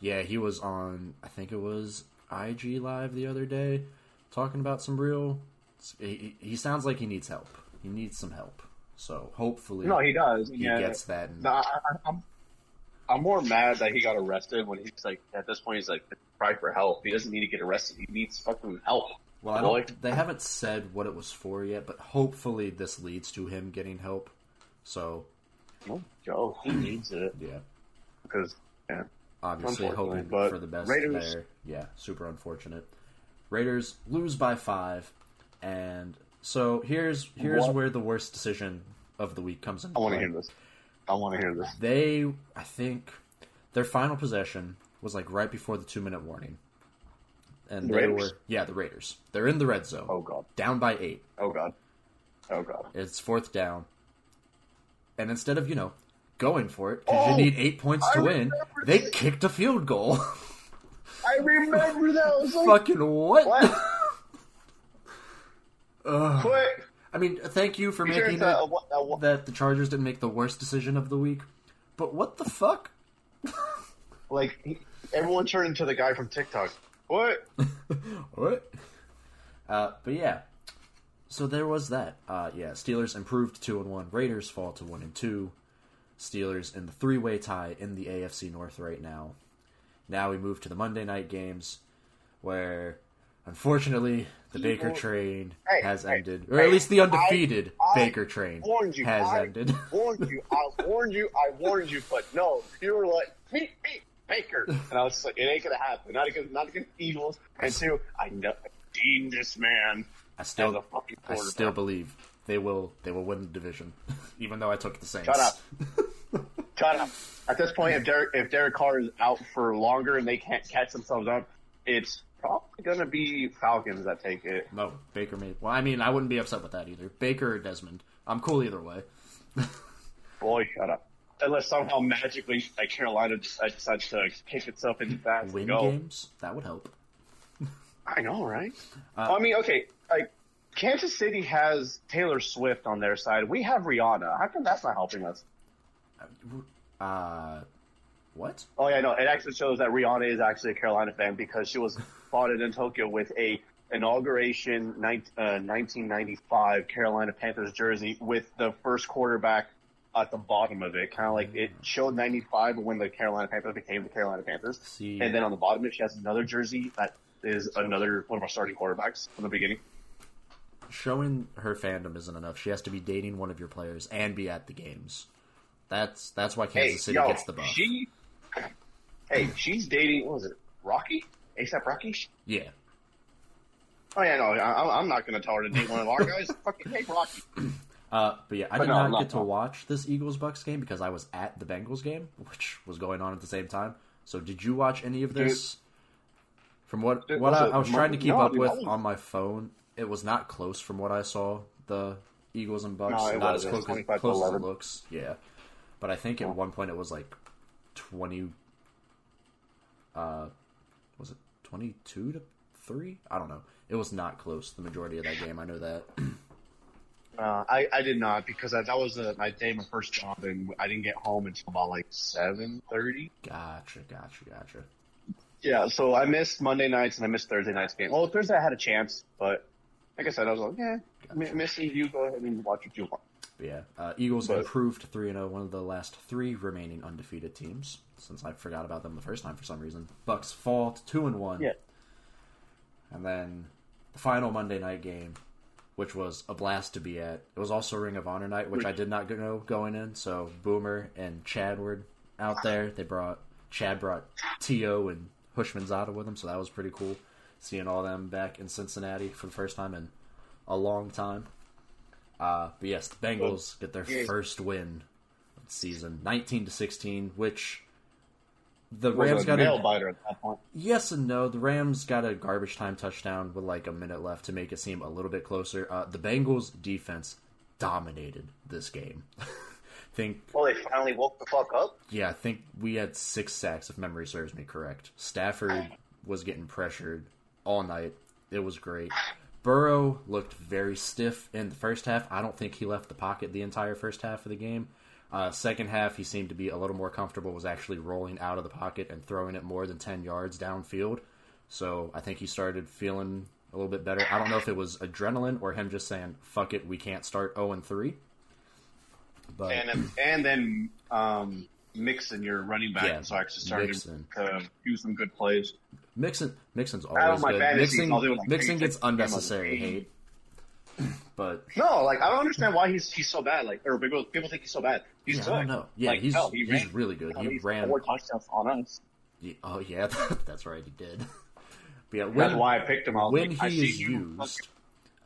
Yeah, he was on. I think it was IG Live the other day, talking about some real. He, he sounds like he needs help. He needs some help. So hopefully, No, he does. he yeah. gets that. And, No, I, I, I'm, more mad that he got arrested when he's like, at this point, he's like, cry for help. He doesn't need to get arrested. He needs fucking help. well, I don't, they haven't said what it was for yet, but hopefully this leads to him getting help. So Oh, Joe, he needs it yeah, because yeah. obviously hoping for the best Raiders- there. Yeah, super unfortunate. Raiders lose by five, and so here's here's What? where the worst decision of the week comes in. I want to hear this. I want to hear this. They, I think, their final possession was like right before the two minute warning, and The they Raiders? were yeah the Raiders. They're in the red zone, Oh god. down by eight. Oh god. Oh god. It's fourth down, and instead of you know going for it because Oh, you need eight points to I win, they kicked a field goal. I remember that. I was like, Fucking what? What? Ugh. I mean, thank you for making it a, a, a, that the Chargers didn't make the worst decision of the week. But what the fuck? like everyone turned into the guy from TikTok. What? what? Uh, but yeah, so there was that. Uh, yeah, Steelers improved two and one. Raiders fall to one and two. Steelers in the three way tie in the AFC North right now. Now we move to the Monday night games, where unfortunately the Baker train Hey, has hey, ended, or hey, at least the undefeated I Baker train warned you. has I ended. warned you. I warned you. I warned you. But no, you were like, beat, beat, Baker. And I was just like, it ain't gonna happen. Not against, not against Eagles. And two, I know, deemed this man I still, I still believe they will, they will win the division, even though I took the Saints. Shut up. Shut up. At this point, if Derek, if Derek Carr is out for longer and they can't catch themselves up, it's probably gonna be Falcons that take it. No, Baker made. Well, I mean, I wouldn't be upset with that either. Baker or Desmond, I'm cool either way. Boy, shut up. Unless somehow magically, like Carolina decides to kick itself into that Win and go. games, that would help. I know, right? Uh, I mean, okay, like Kansas City has Taylor Swift on their side. We have Rihanna. How come that's not helping us? Uh, what? Oh yeah, no. It actually shows that Rihanna is actually a Carolina fan because she was spotted in Tokyo with a inauguration uh, 1995 Carolina Panthers jersey with the first quarterback at the bottom of it. Kind of like it showed 95 when the Carolina Panthers became the Carolina Panthers. See, And then on the bottom of it, she has another jersey that is another one of our starting quarterbacks from the beginning. showing her fandom isn't enough. She has to be dating one of your players and be at the games. That's that's why Kansas hey, City yo, gets the buff. She, hey, she's dating. What was it? Rocky? ASAP Rocky? Yeah, Oh yeah, no, I, I'm not going to tell her to date one of our guys. Fucking take Rocky. uh, but yeah, I But did no, not I'm not- get to watch this Eagles Bucks game because I was at the Bengals game, which was going on at the same time. So, did you watch any of this? From what Dude, what was I, I was trying to keep no, up dude, with was- on my phone, it was not close from what I saw. The Eagles and Bucks, No, it not as wasn't. close, as, 25 close as it looks. Yeah, but I think at one point it was like twenty. Uh, was it twenty two to three? I don't know. It was not close. The majority of that game, I know that. Uh, I, I did not because I, that was uh my day, my first job, and I didn't get home until about like seven thirty. gotcha, gotcha, gotcha. Yeah, so I missed Monday nights and I missed Thursday nights game. Well, Thursday I had a chance, but like I said, I was like, yeah, Gotcha. M- Missy, you go ahead and watch what you want. But yeah, uh, Eagles But- improved three and zero. One of the last three remaining undefeated teams. Since I forgot about them the first time for some reason. Bucks fall to two and one. Yeah. And then the final Monday night game, which was a blast to be at. It was also Ring of Honor night, which I did not know going in. So Boomer and Chad were out there. They brought Chad brought T.O. and Houshmandzadeh with him, so that was pretty cool. Seeing all them back in Cincinnati for the first time in a long time. Uh, but yes, the Bengals get their first win of the season, nineteen to sixteen, which the Rams a got nail a biter at that point. Yes and no. The Rams got a garbage time touchdown with like a minute left to make it seem a little bit closer. Uh, the Bengals defense dominated this game. think Well, they finally woke the fuck up. yeah, I think we had six sacks if memory serves me correct. Stafford was getting pressured all night. It was great. Burrow looked very stiff in the first half. I don't think he left the pocket the entire first half of the game. Uh, second half, he seemed to be a little more comfortable. Was actually rolling out of the pocket and throwing it more than ten yards downfield. So I think he started feeling a little bit better. I don't know if it was adrenaline or him just saying "fuck it, we can't start zero and three." But And then, and then um, Mixon, your running back, Yeah, so I actually started Mixon. to do some good plays. Mixon, Mixon's always good. fantasies, Mixon, I'll like Mixon gets unnecessary hate, but No, like I don't understand why he's he's so bad. Like, or people people think he's so bad. He's yeah, good. I don't know. Yeah, Like, he's hell, he he's ran- really good. He ran. four touchdowns on us. he- oh yeah, that's right. He did. But yeah, That's when why I picked him. I when like, I he see is used,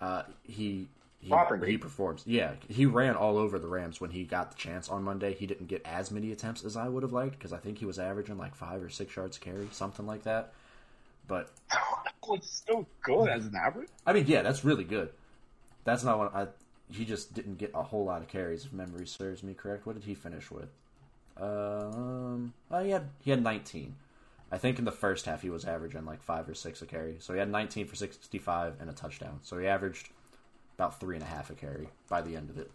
uh, he he, he performs. Yeah, he ran all over the Rams when he got the chance on Monday. He didn't get as many attempts as I would have liked because I think he was averaging like five or six yards carry, something like that. But was so good as an average. I mean, yeah, that's really good. That's not what I. He just didn't get a whole lot of carries, if memory serves me correct. What did he finish with? Um, oh, he had he had 19. I think in the first half he was averaging like five or six a carry. So he had 19 for 65 and a touchdown. So he averaged about three and a half a carry by the end of it.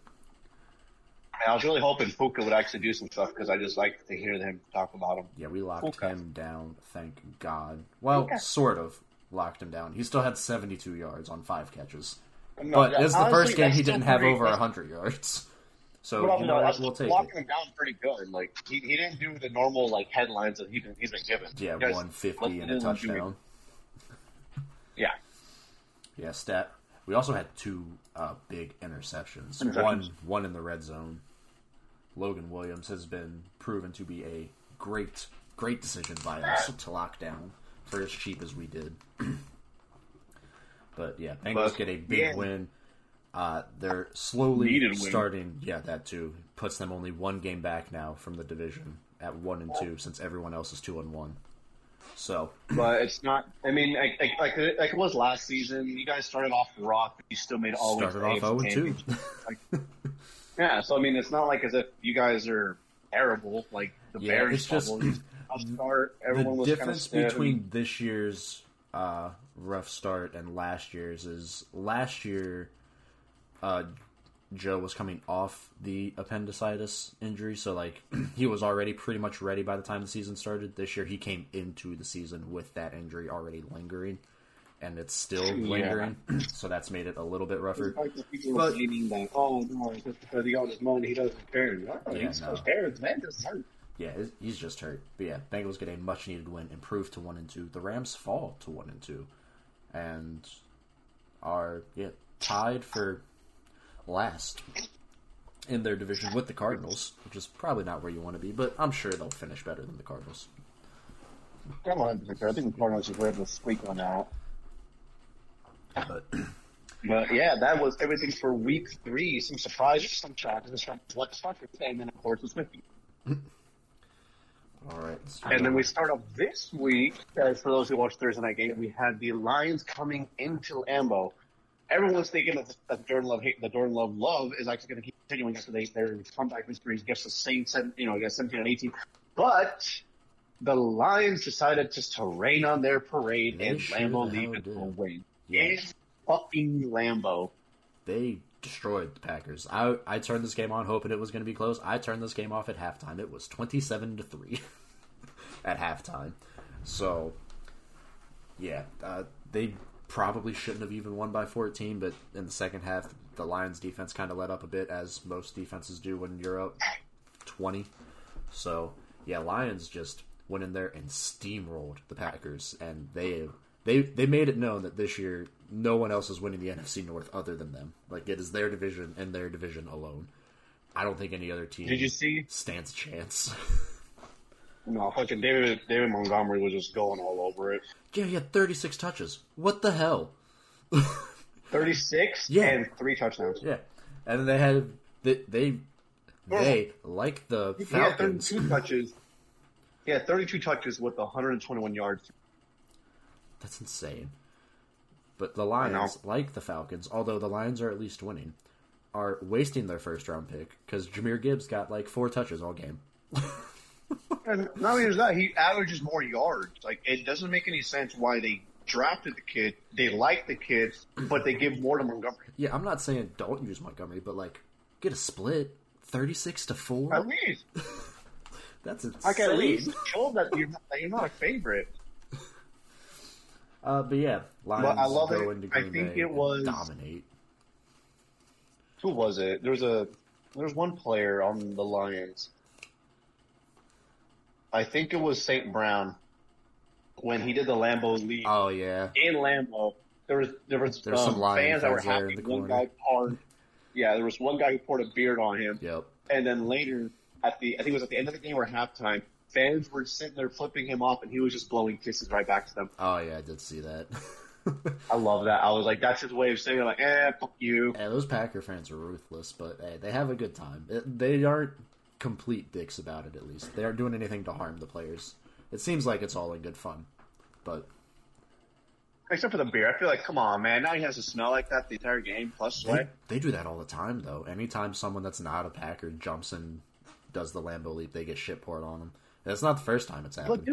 I was really hoping Puka would actually do some stuff because I just like to hear him talk about him. Yeah, we locked Puka. him down. Thank God. Well, Puka. sort of locked him down. He still had 72 yards on five catches, No, but yeah, it's the first game he didn't have over 100 yards. So But you know that's? We'll take locking it. him down pretty good. Like he, he didn't do the normal like headlines that he been, he's been given. Yeah, You guys 150 looked and a touchdown. Yeah, Yeah, stat. We also had two uh, big interceptions. Interceptions. One, one in the red zone. Logan Williams has been proven to be a great, great decision by us to lock down for as cheap as we did. but yeah, Bengals But, get a big yeah. win. Uh, they're slowly starting. Yeah, that too puts them only one game back now from the division at one and two, since everyone else is two and one. So but it's not. I mean, like, like, like, it- like it was last season. You guys started off rock. But you still made all started off zero and two. Championship. Yeah, so I mean, it's not like as if you guys are terrible. Like the Yeah, Bears, it's just- I'll start. Everyone the was difference kind of between this year's uh, rough start and last year's is last year uh, Joe was coming off the appendicitis injury, so like he was already pretty much ready by the time the season started. This year he came into the season with that injury already lingering, and it's still Yeah. lingering, so that's made it a little bit rougher. Like But- that, oh no, it's just because he got his money, he doesn't care. No, Yeah, he's no. no. cares, man. Just hurt. Yeah, he's- just hurt. But yeah, Bengals get a much needed win, improve to one and two. The Rams fall to one and two, and are yeah tied for last in their division with the Cardinals, which is probably not where you want to be. But I'm sure they'll finish better than the Cardinals. 100% sure. I think the Cardinals just able to squeak on out. But But yeah, that was everything for week three. Some surprises, some shockers, some what the fuck, and then of course was Smithy. all right, And then we start off this week, as for those who watched Thursday night game, we had the Lions coming into Lambeau. Everyone was thinking that, that Jordan Love, hate- that Jordan Love love is actually going to keep continuing after they, their comeback victories against the Saints, and you know, against 17 and 18. But the Lions decided just to rain on their parade They and sure Lambeau leave it for a win. Yeah. Fucking Lambeau. they destroyed the Packers. I I turned this game on hoping it was going to be close. I turned this game off at halftime. It was twenty seven to three at halftime. So yeah, uh, they probably shouldn't have even won by fourteen. But in the second half, the Lions' defense kind of let up a bit, as most defenses do when you're up twenty. So yeah, Lions just went in there and steamrolled the Packers, and they they they made it known that this year no one else is winning the NFC North other than them. Like it is their division and their division alone. I don't think any other team Did you see? stands a chance. No, fucking David David Montgomery was just going all over it. yeah, he had 36 touches. What the hell? 36 Yeah. and three touchdowns. Yeah, and then they had they they, oh. they like the He had 32 touches. He had 32 touches with 121 yards. That's insane. But the Lions, like the Falcons, although the Lions are at least winning, are wasting their first round pick because Jahmyr Gibbs got like four touches all game. And not only is that, he averages more yards. Like, it doesn't make any sense why they drafted the kid. They like the kid, but they give more to Montgomery. Yeah, I'm not saying don't use Montgomery, but like get a split, thirty six to four. At least. That's insane. Like, at least show that you're not, that you're not a favorite. Uh, but yeah, Lions I love go it. into I Green think Bay it was- dominate. Who was it? There's a there was one player on the Lions. I think it was St. Brown when he did the Lambeau leap. Oh yeah, in Lambeau, there was there was There's um, some fans that were happy. the One guy poured, yeah, there was one guy who poured a beard on him, yep. and then later at the I think it was at the end of the game or halftime, fans were sitting there flipping him off, and he was just blowing kisses right back to them. Oh yeah, I did see that. I love that. I was like, that's his way of saying like, eh, fuck you. Yeah, those Packer fans are ruthless, but hey, they have a good time. They aren't complete dicks about it. At least they aren't doing anything to harm the players. It seems like it's all in good fun, but Except for the beer, I feel like, come on, man. Now he has to smell like that the entire game plus they, they do that all the time. Though, anytime someone that's not a Packer jumps and does the Lambeau leap, they get shit poured on them. It's not the first time it's But happened.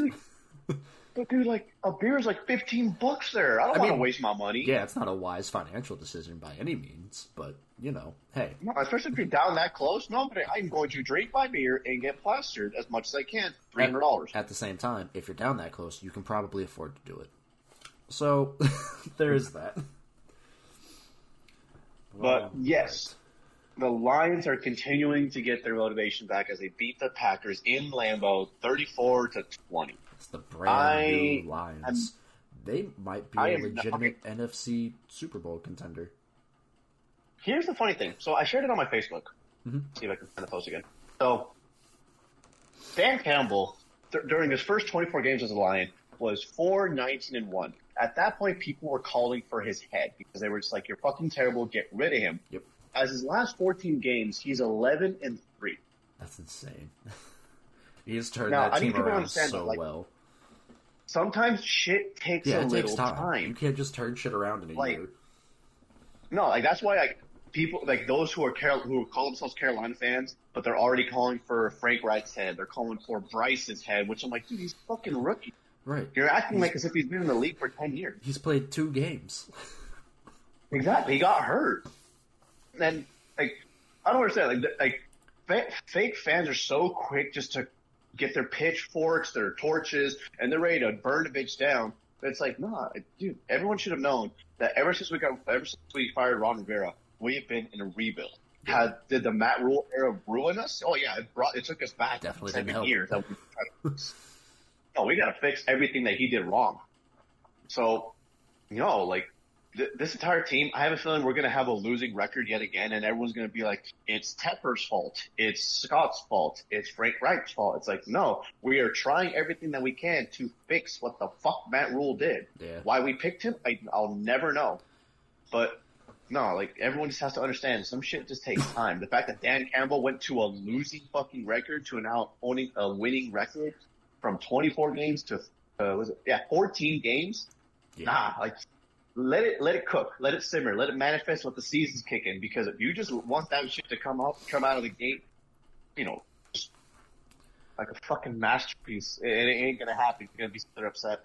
dude, But dude, like a beer is like fifteen bucks there. I don't want to waste my money. Yeah, it's not a wise financial decision by any means, but you know, hey, No, especially if you're down that close. No, but I'm going to drink my beer and get plastered as much as I can. Three hundred dollars. at the same time, if you're down that close, you can probably afford to do it. So there's that. But All yes, the Lions are continuing to get their motivation back as they beat the Packers in Lambeau, thirty-four to twenty. It's the brand I new Lions. they might be I a am not- legitimate NFC Super Bowl contender. Here's the funny thing. So I shared it on my Facebook. Mhm. See if I can find the post again. So Dan Campbell, th- during his first 24 games as a Lion, was 4 19 and 1. At that point, people were calling for his head because they were just like, you're fucking terrible, get rid of him. Yep. As his last 14 games, he's 11 and 3. That's insane. He's turned Now, that team around so that, like, well. Sometimes shit takes Yeah, a it takes little time. time. You can't just turn shit around in a Like, year. No, like that's why like people like those who are Carol who call themselves Carolina fans, but they're already calling for Frank Reich's head. They're calling for Bryce's head, which I'm like, dude, he's fucking rookie. Right. You're acting like as if he's been in the league for ten years. He's played two games. Exactly. He got hurt. And like I don't understand. Like like fake fans are so quick just to get their pitchforks, their torches, and they're ready to burn the bitch down. But it's like, nah, dude. Everyone should have known that ever since we got, ever since we fired Ron Rivera, we have been in a rebuild. Had did the Matt Rhule era ruin us? Oh yeah, it brought it took us back Definitely seven years. That we no, we got to fix everything that he did wrong. So, you know, like th- this entire team, I have a feeling we're going to have a losing record yet again, and everyone's going to be like, it's Tepper's fault, it's Scott's fault, it's Frank Reich's fault. It's like, no, we are trying everything that we can to fix what the fuck Matt Rhule did. Yeah. Why we picked him, I, I'll never know. But no, like everyone just has to understand, some shit just takes time. The fact that Dan Campbell went to a losing fucking record to now owning a winning record from 24 games to uh, was it yeah 14 games. Yeah. Nah, like let it let it cook, let it simmer, let it manifest what the season's kicking. Because if you just want that shit to come up, come out of the gate, you know, like a fucking masterpiece, it, it ain't gonna happen. You're gonna be super upset.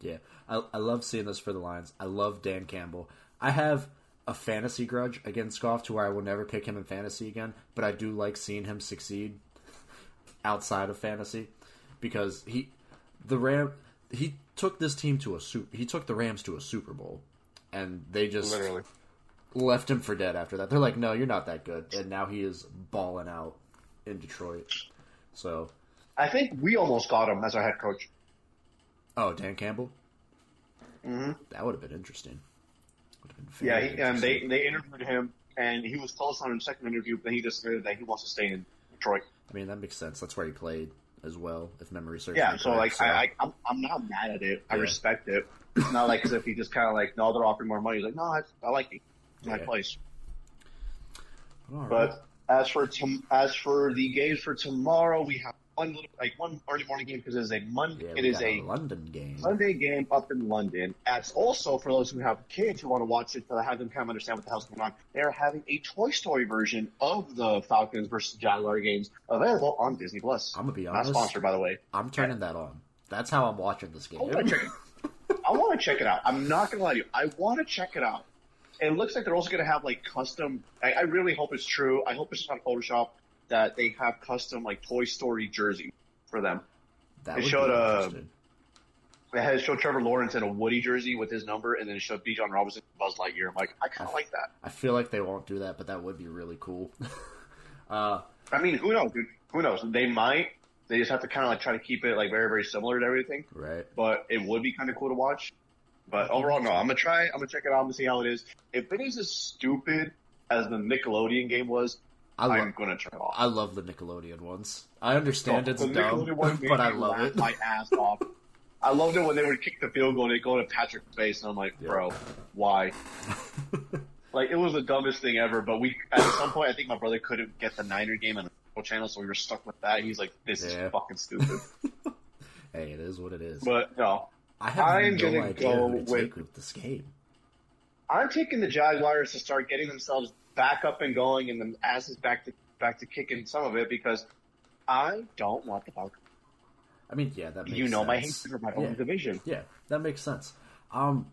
Yeah, I, I love seeing this for the Lions. I love Dan Campbell. I have a fantasy grudge against Goff to where I will never pick him in fantasy again, but I do like seeing him succeed outside of fantasy because he, the Ram, he took this team to a super. He took the Rams to a Super Bowl, and they just literally left him for dead after that. They're like, "No, you're not that good," and now he is balling out in Detroit. So, I think we almost got him as our head coach. oh, Dan Campbell, hmm that would have been interesting. Would have been Yeah, he, and they they interviewed him, and he was close on his second interview, but he decided that he wants to stay in Detroit. I mean, that makes sense. That's where he played as well, if memory serves. Yeah, me so correct. like I, I I'm I'm not mad at it. I Yeah. respect it. It's not like as if he just kind of like no, they're offering more money. He's like, no, I, I like it. It's my place. All right. But as for tom- as for the games for tomorrow, we have one little, like one early morning game because it is a Monday. yeah, it we a London game. Sunday game up in London. As also for those who have kids who want to watch it to have them kind of understand what the hell's going on, they are having a Toy Story version of the Falcons versus Jaguar games available on Disney Plus. I'm gonna be Not honest. sponsored, by the way. I'm turning that on. That's how I'm watching this game. I want to check it. I want to check it out. I'm not gonna lie to you. I want to check it out. It looks like they're also gonna have like custom. I, I really hope it's true. I hope it's not Photoshop. That they have custom like Toy Story jersey for them. That It showed, be uh. It has showed Trevor Lawrence in a Woody jersey with his number, and then it showed Bijan Robinson, Buzz Lightyear. I'm like, I kind of like that. I feel like they won't do that, but that would be really cool. uh, I mean, who knows, dude? Who knows? They might. They just have to kind of like try to keep it like very, very similar to everything. right. But it would be kind of cool to watch. But overall, no. I'm gonna try. I'm gonna check it out and see how it is. If it is as stupid as the Nickelodeon game was, I love. I'm gonna turn off. I love the Nickelodeon ones. I understand it's dumb, Nickelodeon one made but I love it. My ass off. I loved it when they would kick the field goal and they go to Patrick's face, and I'm like, Yeah. bro, why? Like it was the dumbest thing ever. But we at some point, I think my brother couldn't get the Niner game on the channel, so we were stuck with that. He's like, "This Yeah. is fucking stupid." hey, it is what it is. but no, I have I'm no gonna idea go who to with- take with this game. I'm taking the Jaguars to start getting themselves back up and going, and the asses back to back to kicking some of it because I don't want the Falcons. I mean, yeah, that makes you know my sense. hatred for my own Yeah. division. Yeah, that makes sense. Um,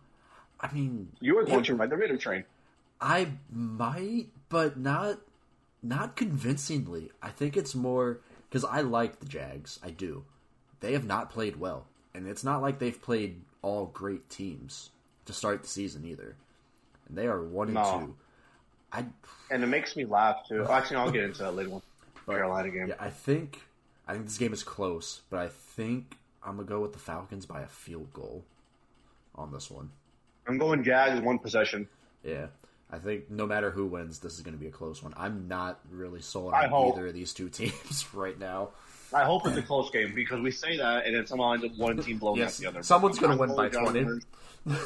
I mean, You were going to ride the Raider train. I might, but not not convincingly. I think it's more because I like the Jags. I do. They have not played well, and it's not like they've played all great teams to start the season either. And they are one and two. I And it makes me laugh too. Oh, actually, I'll get into that later one. Carolina game. yeah, I think I think this game is close, but I think I'm gonna go with the Falcons by a field goal on this one. I'm going Jags one possession. Yeah. I think no matter who wins, this is going to be a close one. I'm not really sold on either of these two teams right now. I hope it's a close game because we say that and then somehow ends up one team blowing Yes, out the other. someone's gonna I'm win by 20.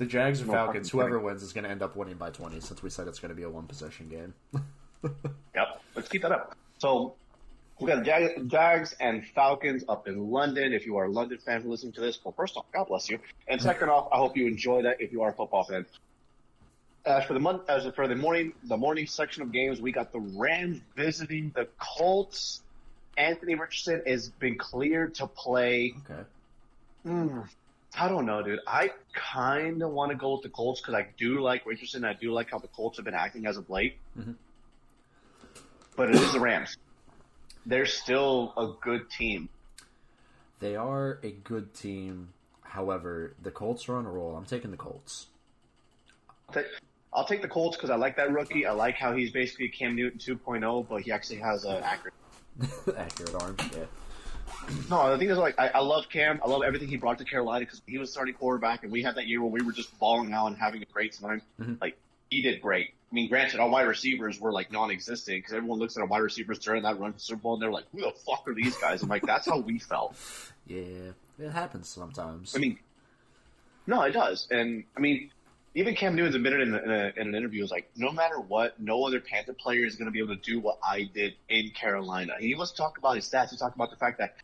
The Jags or No Falcons, whoever wins is going to end up winning by 20 since we said it's going to be a one possession game. Yep, let's keep that up. So we got the Jag- Jags and Falcons up in London. If you are a London fan for listening to this, well, first off, God bless you, and second off, I hope you enjoy that. If you are a football fan. As for the month, as for the morning, the morning section of games, we got the Rams visiting the Colts. Anthony Richardson has been cleared to play. Okay. Hmm, I don't know, dude. I kind of want to go with the Colts because I do like Richardson. I do like how the Colts have been acting as of late. Mhm. But it is the Rams. They're still a good team. They are a good team. However, the Colts are on a roll. I'm taking the Colts. I'll take, I'll take the Colts because I like that rookie. I like how he's basically Cam Newton 2.0, but he actually has an accurate. Accurate arm. Yeah. No, the thing is, like, I, I love Cam. I love everything he brought to Carolina because he was starting quarterback, and we had that year where we were just balling out and having a great time. Mhm. Like, he did great. I mean, granted, our wide receivers were like non-existent because everyone looks at our wide receivers during that run to Super Bowl and they're like, "Who the fuck are these guys?" I'm like, "That's how we felt." Yeah. It happens sometimes. I mean, no, it does. And I mean, even Cam Newton's admitted in, a, in, a, in an interview, was like, no matter what, no other Panther player is going to be able to do what I did in Carolina. And he was talking about his stats. He talked about the fact that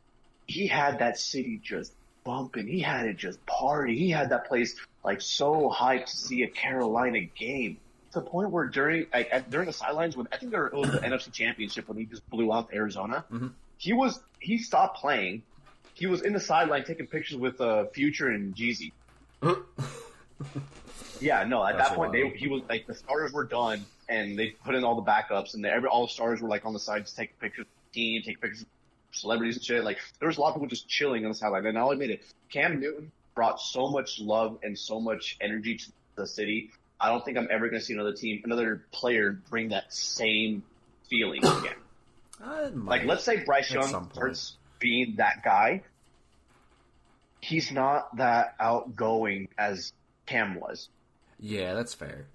he had that city just bumping. He had it just party. He had that place like so hyped to see a Carolina game. To the point where during like, at, during the sidelines when I think there it was the NFC Championship when he just blew out Arizona, Mhm. he was he stopped playing. He was in the sideline taking pictures with uh, Future and Jeezy. Yeah, no. At That's that point, they he was like the starters were done, and they put in all the backups, and every all the stars were like on the sides taking pictures of the team, taking pictures of celebrities and shit. Like there was a lot of people just chilling on the sideline. And I'll admit it, Cam Newton brought so much love and so much energy to the city. I don't think I'm ever going to see another team, another player bring that same feeling again. Like, let's say Bryce Young starts being that guy. He's not that outgoing as Cam was. Yeah, that's fair.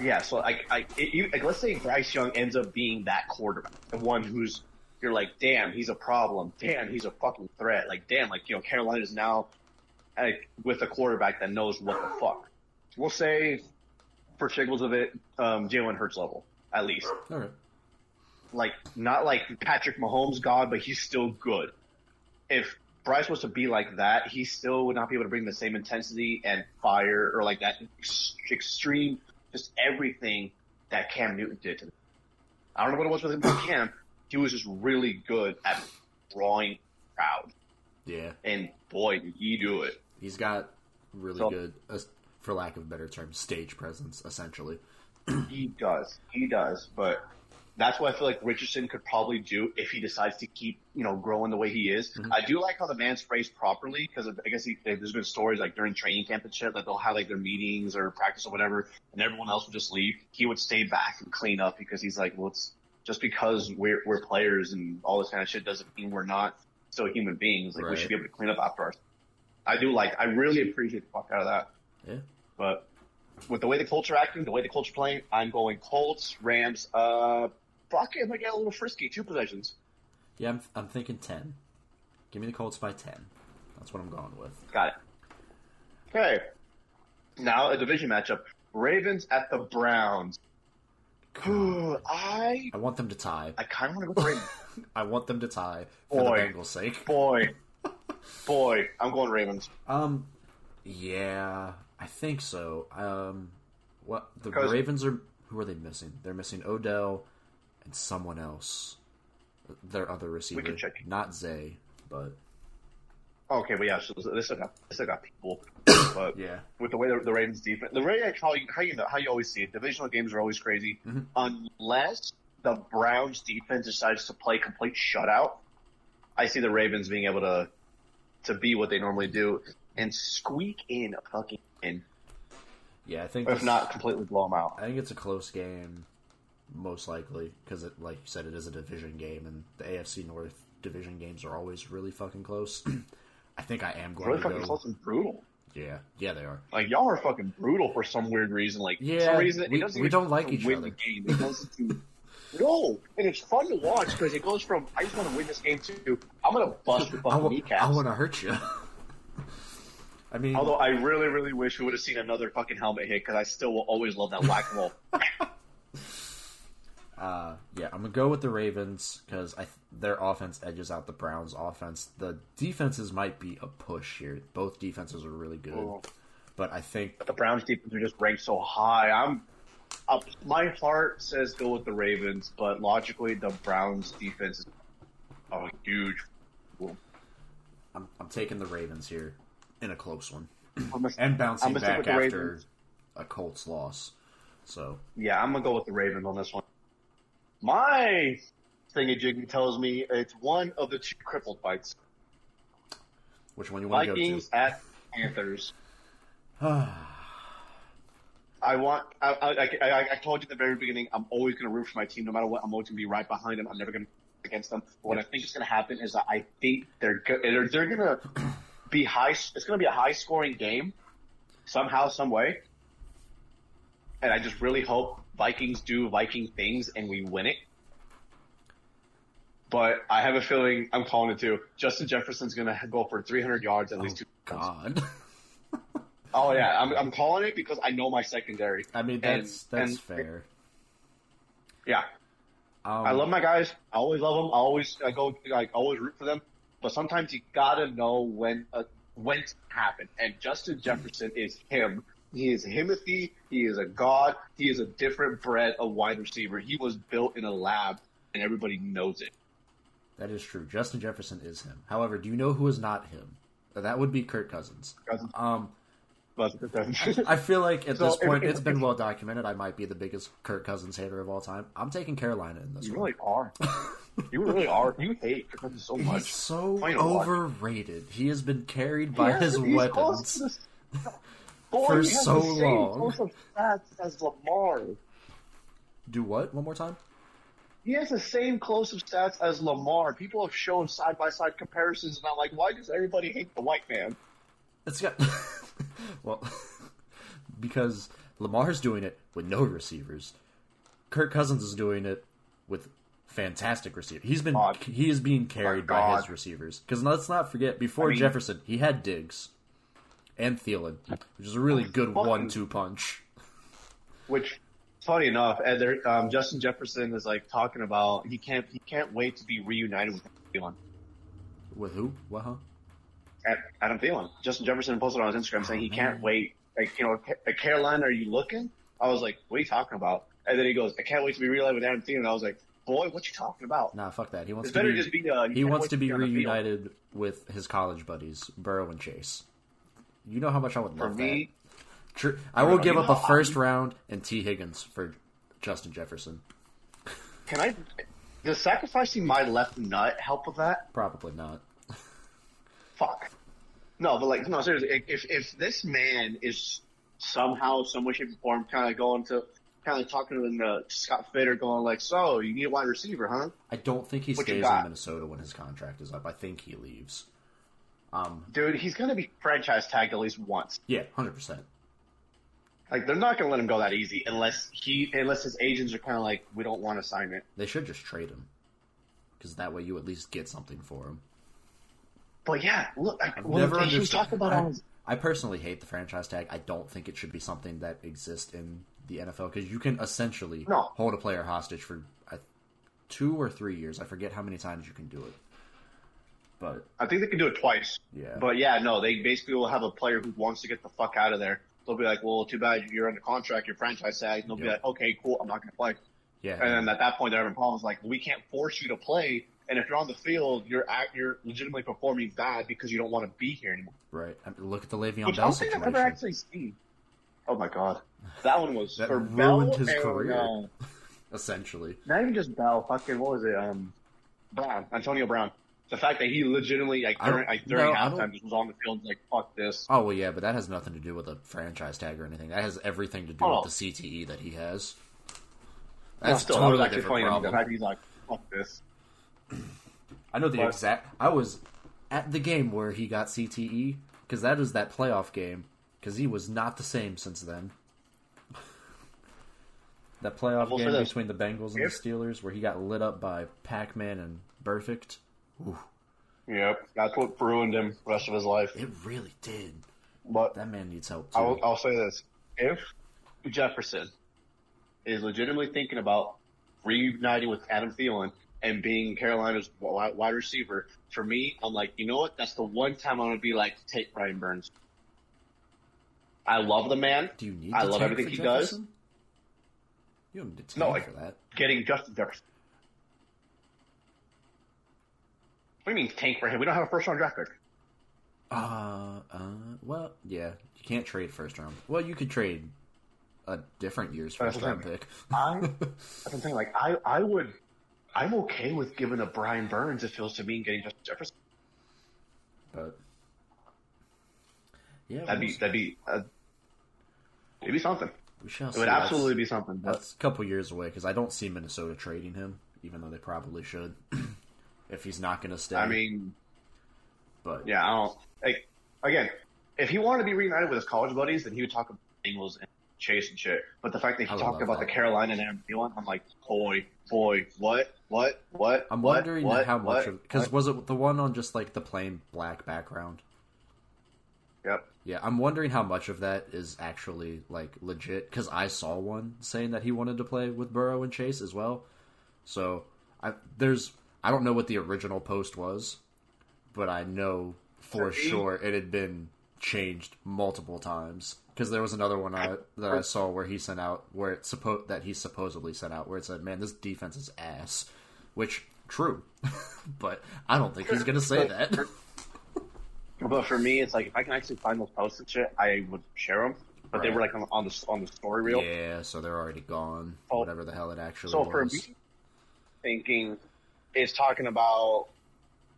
Yeah, so like, I, it, you, like, let's say Bryce Young ends up being that quarterback, the one who's you're like, damn, he's a problem. Damn, he's a fucking threat. Like, damn, like you know, Carolina's now like with a quarterback that knows what the fuck. We'll say, for shiggles of it, um, Jalen Hurts level at least. All right. like not like Patrick Mahomes God, but he's still good. If Bryce was to be like that, he still would not be able to bring the same intensity and fire or like that ex- extreme, just everything that Cam Newton did to them. I don't know what it was with him, but Cam, he was just really good at drawing crowd. Yeah. And boy, did he do it. He's got really So- good, uh, for lack of a better term, stage presence, essentially. He does. He does. But that's what I feel like Richardson could probably do if he decides to keep, you know, growing the way he is. Mhm. I do like how the man's phrased properly because I guess he, there's been stories like during training camp and shit that they'll have like their meetings or practice or whatever, and everyone else would just leave. He would stay back and clean up because he's like, well, it's just because we're we're players and all this kind of shit doesn't mean we're not still human beings. Like we should be able to clean up after ourselves. I do like. I really appreciate the fuck out of that. Yeah. But with the way the Colts are acting, the way the Colts are playing, I'm going Colts, Rams. Uh, fuck it, I might get a little frisky. Two possessions. Yeah, I'm, I'm thinking 10. Give me the Colts by 10. That's what I'm going with. Got it. Okay. Now a division matchup: Ravens at the Browns. I I want them to tie. I kind of want to go with the Ravens. I want them to tie for Boy. the Bengals' sake. boy, boy, I'm going Ravens. Um, yeah, I think so. Um, what the Ravens are? Who are they missing? They're missing Odell and someone else. Their other receiver, check. not Zay. but Okay, but yeah, so they still got they still got people, but yeah, with the way the, the Ravens defense, the way how you, how you know how you always see it, divisional games are always crazy, Mhm. unless the Browns defense decides to play complete shutout. I see the Ravens being able to to be what they normally do and squeak in a fucking win, yeah. I think if not completely blow them out. I think it's a close game, most likely, because it, like you said, it is a division game, and the AFC North division games are always really fucking close. I think I am going really to fucking go. close and brutal. Yeah, yeah, they are. Like y'all are fucking brutal for some weird reason. Like Yeah, some reason, we- we don't like each win other. the game. It goes to no, and it's fun to watch because it goes from I just want to win this game to I'm gonna bust your fucking w- kneecaps. I want to hurt you. I mean, Although I really, really wish we would have seen another fucking helmet hit because I still will always love that whack roll. uh, yeah, I'm gonna go with the Ravens because I th- their offense edges out the Browns' offense. The defenses might be a push here. Both defenses are really good, Oh. but I think the Browns defense are just ranked so high. I'm up. My heart says go with the Ravens, but logically the Browns defense is a huge. I'm, I'm taking the Ravens here in a close one I'm and bouncing I'm gonna stick back after Ravens. a Colts loss. So Yeah, I'm gonna go with the Ravens on this one. My thingy jiggy tells me it's one of the two crippled fights. which one you want to go Vikings at Panthers. I want. I, I, I, I told you at the very beginning. I'm always going to root for my team, no matter what. I'm always going to be right behind them. I'm never going to be against them. But what I think is going to happen is that I think they're go- they're, they're going to be high. It's going to be a high scoring game, somehow, some way. And I just really hope Vikings do Viking things and we win it. But I have a feeling I'm calling it too. Justin Jefferson's going to go for 300 yards at least two. God, Oh yeah, I'm, I'm calling it because I know my secondary. I mean And- that's that's and- fair. Yeah, Um, I love my guys. I always love them. I always I go like always root for them. But sometimes you gotta know when uh, when to happen. And Justin Jefferson is him. He is Himothy. He is a god. He is a different breed of wide receiver. He was built in a lab, and everybody knows it. That is true. Justin Jefferson is him. However, do you know who is not him? That would be Kirk Cousins. Cousins. Um, I feel like at So, this point it's been well documented. I might be the biggest Kirk Cousins hater of all time. I'm taking Carolina in this you one. really are. You really are. You hate Kirk Cousins so He's much. so Funny to overrated. He has been carried by his he's weapons. Boy, for so same long. of stats as Lamar. Do what? One more time? He has the same close of stats as Lamar. People have shown side by side comparisons, and I'm like, why does everybody hate the white man? It's got well because Lamar's doing it with no receivers. Kirk Cousins is doing it with fantastic receivers. He's been God. he is being carried by his receivers. Because let's not forget, before I mean- Jefferson, he had Diggs and Thielen, which is a really good one-two punch. Which, funny enough, and there, um, Justin Jefferson is like talking about he can't he can't wait to be reunited with Thielen. With who? What? Huh? Adam Thielen. Justin Jefferson posted on his Instagram saying he can't wait. Like you know, Ca- Carolina, are you looking? I was like, what are you talking about? And then he goes, I can't wait to be reunited with Adam Thielen. I was like, boy, what you talking about? Nah, fuck that. He wants It's to better be. just be. Uh, he wants to be reunited with his college buddies, Burrow and Chase. You know how much I would For love me, that. True. I will give up a first round and Tee Higgins for Justin Jefferson. can I? Does sacrificing my left nut help with that? Probably not. fuck. No, but like, no, seriously, if if this man is somehow, some way, shape, or form, kind of going to, kind of talking to the Scott Fitterer, going like, so you need a wide receiver, huh? I don't think he What stays in? Minnesota when his contract is up. I think he leaves. Um, Dude, he's gonna be franchise tagged at least once. yeah, hundred percent. Like, they're not gonna let him go that easy unless he, unless his agents are kind of like, we don't want to sign it. They should just trade him, because that way you at least get something for him. But yeah, look, I, I've well, never understood. about I, his, I personally hate the franchise tag. I don't think it should be something that exists in the NFL because you can essentially No. hold a player hostage for uh, two or three years. I forget how many times you can do it, but I think they can do it twice. yeah, But yeah, no, they basically will have a player who wants to get the fuck out of there. They'll be like, well, too bad you're under contract, your franchise tag. And they'll be like, okay, cool, I'm not going to play. yeah. And then at that point, they're having problems like, we can't force you to play And if you're on the field, you're at, you're legitimately performing bad because you don't want to be here anymore. Right. I mean, look at the Le'Veon Which I Bell don't think I've situation. ever actually seen. Oh my god, that one was That for ruined Bell his career. uh, Essentially. not even just Bell, fucking what was it? Um, Brown, Antonio Brown. The fact that he legitimately like during, like, during no, halftime just was on the field like fuck this. Oh well, yeah, but that has nothing to do with a franchise tag or anything. That has everything to do Oh. with the CTE that he has. That's still, a that was totally actually different funny. problem. The fact he's like fuck this. I know the But- exact. I was at the game where he got CTE because that is that playoff game because he was not the same since then. that playoff game between the Bengals and If- the Steelers where he got lit up by Pac-Man and Perfect. Yep, that's what ruined him the rest of his life. It really did. But That man needs help too. I'll, I'll say this: if Jefferson is legitimately thinking about reuniting with Adam Thielen and being Carolina's wide receiver, for me, I'm like, you know what? That's the one time I'm gonna be like, take Brian Burns. I love the man. do you need? I to love everything for he does. You don't need to No, I- for that. Getting Justin Jefferson. What do you mean tank for him? We don't have a first round draft pick. Uh, uh, well, yeah, you can't trade first round. Well, you could trade a different year's first round pick. I, that's I'm saying. Like, I, I would, I'm okay with giving a Brian Burns. It feels to me getting Justin Jefferson. but yeah, That'd be, that'd be, uh, it'd be something. we shall It see. would That's- absolutely be something. But That's a couple years away because I don't see Minnesota trading him, even though they probably should. if he's not going to stay, I mean, but yeah, I don't. Like, again, if he wanted to be reunited with his college buddies, then he would talk about Bengals and Chase and shit. But the fact that he talked about that. the Carolina and Thielen, I'm like, boy, boy, what, what, what? I'm what, wondering what, how much of because was it the one on just like the plain black background? Yep. Yeah, I'm wondering how much of that is actually like legit because I saw one saying that he wanted to play with Burrow and Chase as well. So I there's I don't know what the original post was, but I know for sure it had been changed multiple times because there was another one I, that I saw where he sent out where it suppo- that he supposedly sent out where it said, "Man, this defense is ass," which true, but I don't think he's gonna say that. But for me, it's like if I can actually find those posts and shit, I would share them. But they were like on, on the on the story reel. Yeah, so they're already gone. Oh. Whatever the hell it actually So was. for me, thinking is talking about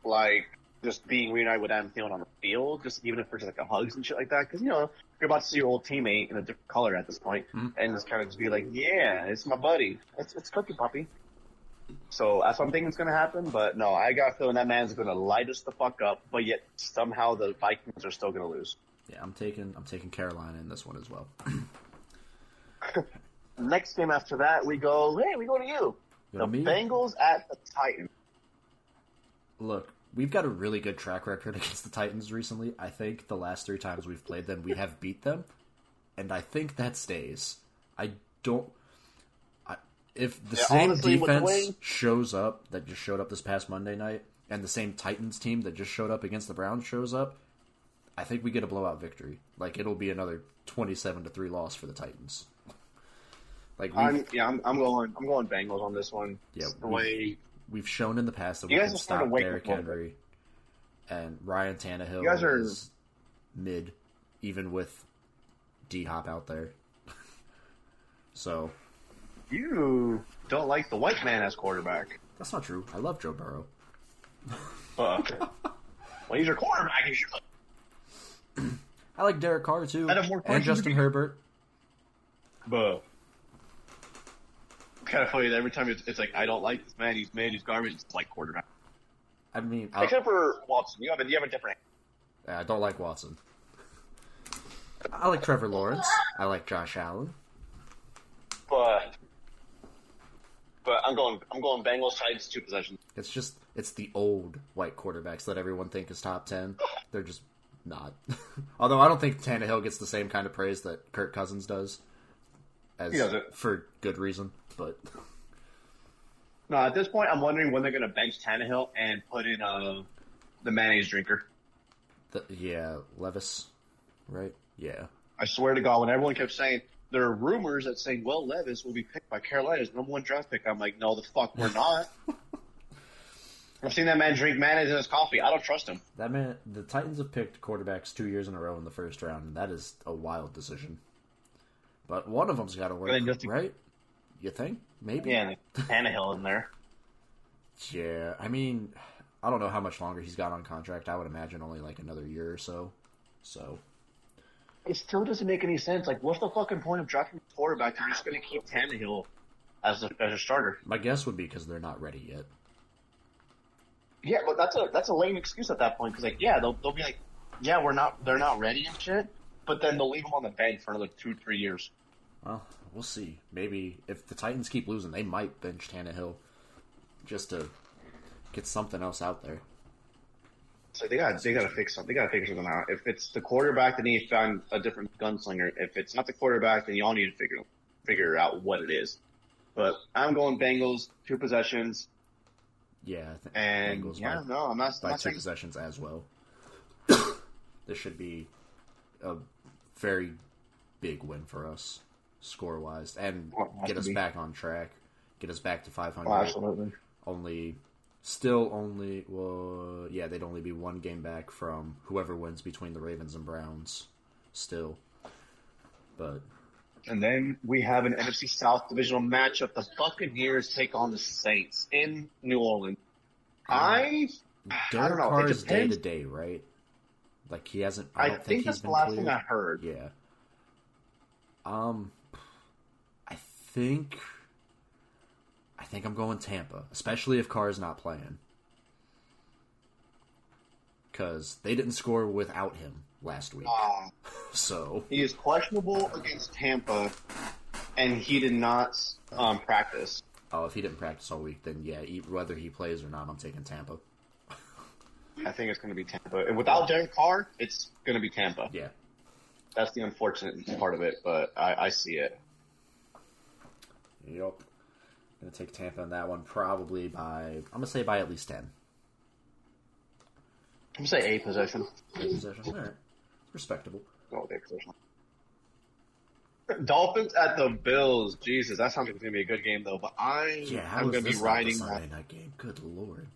like just being reunited with Adam Thielen on the field, just even if it's just like a hugs and shit like that, because you know you're about to see your old teammate in a different color at this point, Mhm. and just kind of just be like, yeah, it's my buddy, it's it's Cookie Puppy. So that's what I'm thinking is going to happen, but no, I got a feeling that man's going to light us the fuck up, but yet somehow the Vikings are still going to lose. yeah, I'm taking I'm taking Carolina in this one as well. Next game after that, we go, hey, we go to you. Go The? Bengals at the Titans. Look, we've got a really good track record against the Titans recently. I think the last three times we've played them, we have beat them, and I think that stays. I don't. I, if the Yeah, same honestly, defense shows up that just showed up this past Monday night, and the same Titans team that just showed up against the Browns shows up, I think we get a blowout victory. Like it'll be another twenty-seven to three loss for the Titans. Like I'm yeah, I'm, I'm going I'm going Bengals on this one. Yeah, Just the we- way we've shown in the past that You we guys can are starting stop Derrick Henry, and Ryan Tannehill You guys are- mid, even with D Hop out there. so you don't like the white man as quarterback. that's not true. I love Joe Burrow. Uh, well, he's your quarterback. He should. I like Derek Carr too, I'd have more and Justin Herbert. But kind of funny that every time it's, it's like I don't like this man. He's mid. He's garbage. It's like quarterback. I mean, I, Except for Watson, you have a you have a different. I don't like Watson. I like Trevor Lawrence. I like Josh Allen. But but I'm going I'm going Bengals Titans two possessions. It's just it's the old white quarterbacks that everyone think is top ten. They're just not. Although I don't think Tannehill gets the same kind of praise that Kirk Cousins does. As He doesn't. for good reason, but No, at this point, I'm wondering when they're going to bench Tannehill and put in uh the mayonnaise drinker. the, yeah, Levis, right? Yeah, I swear to God, when everyone kept saying there are rumors that saying, well, Levis will be picked by Carolina's number one draft pick, I'm like, no, the fuck, we're not. I've seen that man drink mayonnaise in his coffee. I don't trust him. That man, the Titans have picked quarterbacks two years in a row in the first round, and that is a wild decision. But one of them's got to work, right? You think? Maybe. Yeah, and Tannehill in there. Yeah, I mean, I don't know how much longer he's got on contract. I would imagine only like another year or so. So It still doesn't make any sense. Like, what's the fucking point of drafting a quarterback if you're just going to keep Tannehill as a, as a starter? my guess would be because they're not ready yet. Yeah, but that's a that's a lame excuse at that point. Because like, yeah, they'll they'll be like, yeah, we're not they're not ready and shit. But then they'll leave him on the bench for another two three years. Well, we'll see. Maybe if the Titans keep losing, they might bench Tannehill just to get something else out there. So they got they got to fix something. They got to figure something out. If it's the quarterback, then you need to find a different gunslinger. If it's not the quarterback, then y'all need to figure figure out what it is. But I'm going Bengals two possessions, Yeah, I think and Bengals yeah, by, no, I'm not. I'm not two saying possessions as well. this should be a very big win for us, score wise, and Well, it has get us be. back on track, get us back to 500. Oh, absolutely. only still only well yeah they'd only be one game back from whoever wins between the ravens and browns still but And then we have an NFC South divisional matchup. The Buccaneers take on the Saints in New Orleans. I I don't know. carr is day to day right like he hasn't i I, think, think, that's he's the last cleared. thing I heard. yeah um think i think i'm going tampa especially if carr is not playing because they didn't score without him last week Uh, so he is questionable against Tampa, and he did not um, practice. Oh, if he didn't practice all week, then yeah, whether he plays or not, I'm taking Tampa. I think it's going to be Tampa. And without Derek Carr, it's going to be Tampa. Yeah. That's the unfortunate part of it, but I, I see it. Yep. Gonna take Tampa on that one probably by I'm gonna say by at least ten. I'm going to say A possession. Eight possessions. All right. Respectable. Go with A possession. Dolphins at the Bills. Jesus, that sounds like it's going to be a good game, though. But I, Yeah, I'm going to be not the riding that Sunday night game? Good lord.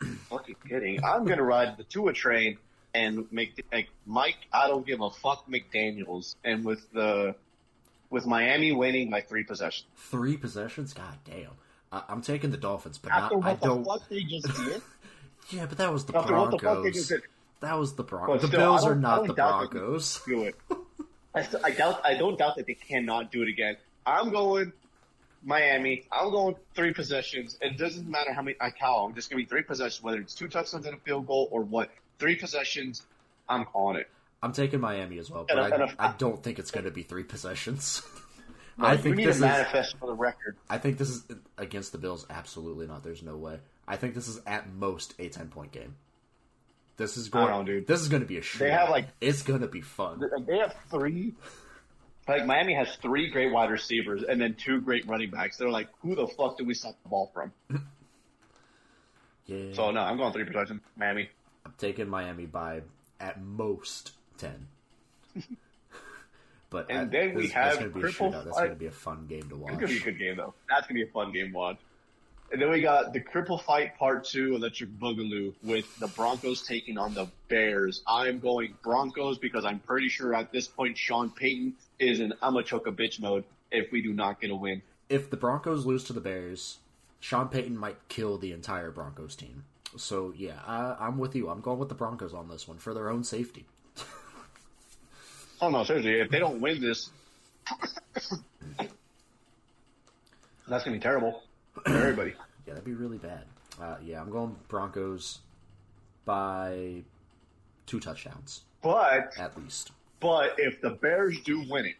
fucking kidding. I'm gonna ride the Tua train and make like Mike. I don't give a fuck McDaniel's, and with the with Miami winning by three possessions. Three possessions? God damn. I- I'm taking the Dolphins, but After not, what I the don't. fuck they just did. Yeah, but that was the After what the fuck they Broncos. just did. That was the Broncos. But The still, Bills are don't- I not don't the Broncos. Do it. I, st- I doubt. I don't doubt that they cannot do it again. I'm going Miami. I'm going three possessions. It doesn't matter how many I call. I'm just gonna be three possessions, whether it's two touchdowns and a field goal or what. Three possessions. I'm calling it. I'm taking Miami as well, but And a- and I, I don't think it's going to be three possessions. No, I think need this is manifest for the record. I think this is against the Bills. Absolutely not. There's no way. I think this is at most a ten point game. This is going. I dude. This is going to be a shootout. They have, like- It's going to be fun. They have three. Like Miami has three great wide receivers and then two great running backs. They're like, who the fuck do we stop the ball from? Yeah. So no, I'm going three possessions. Miami. I'm taking Miami by at most ten. but And at- then we this- have That's going to be a cripple shootout. That's going to be a fun game to watch. It's gonna be a good game though. That's gonna be a fun game to watch. And then we got the Cripple Fight Part Two, Electric Boogaloo, with the Broncos taking on the Bears. I'm going Broncos because I'm pretty sure at this point Sean Payton is in I'm a choke a bitch mode if we do not get a win. If the Broncos lose to the Bears, Sean Payton might kill the entire Broncos team. So yeah, I, I'm with you. I'm going with the Broncos on this one for their own safety. Oh no, seriously, if they don't win this, that's gonna be terrible for everybody. Yeah, that'd be really bad. Uh, yeah, I'm going Broncos by two touchdowns But at least. but if the Bears do win it,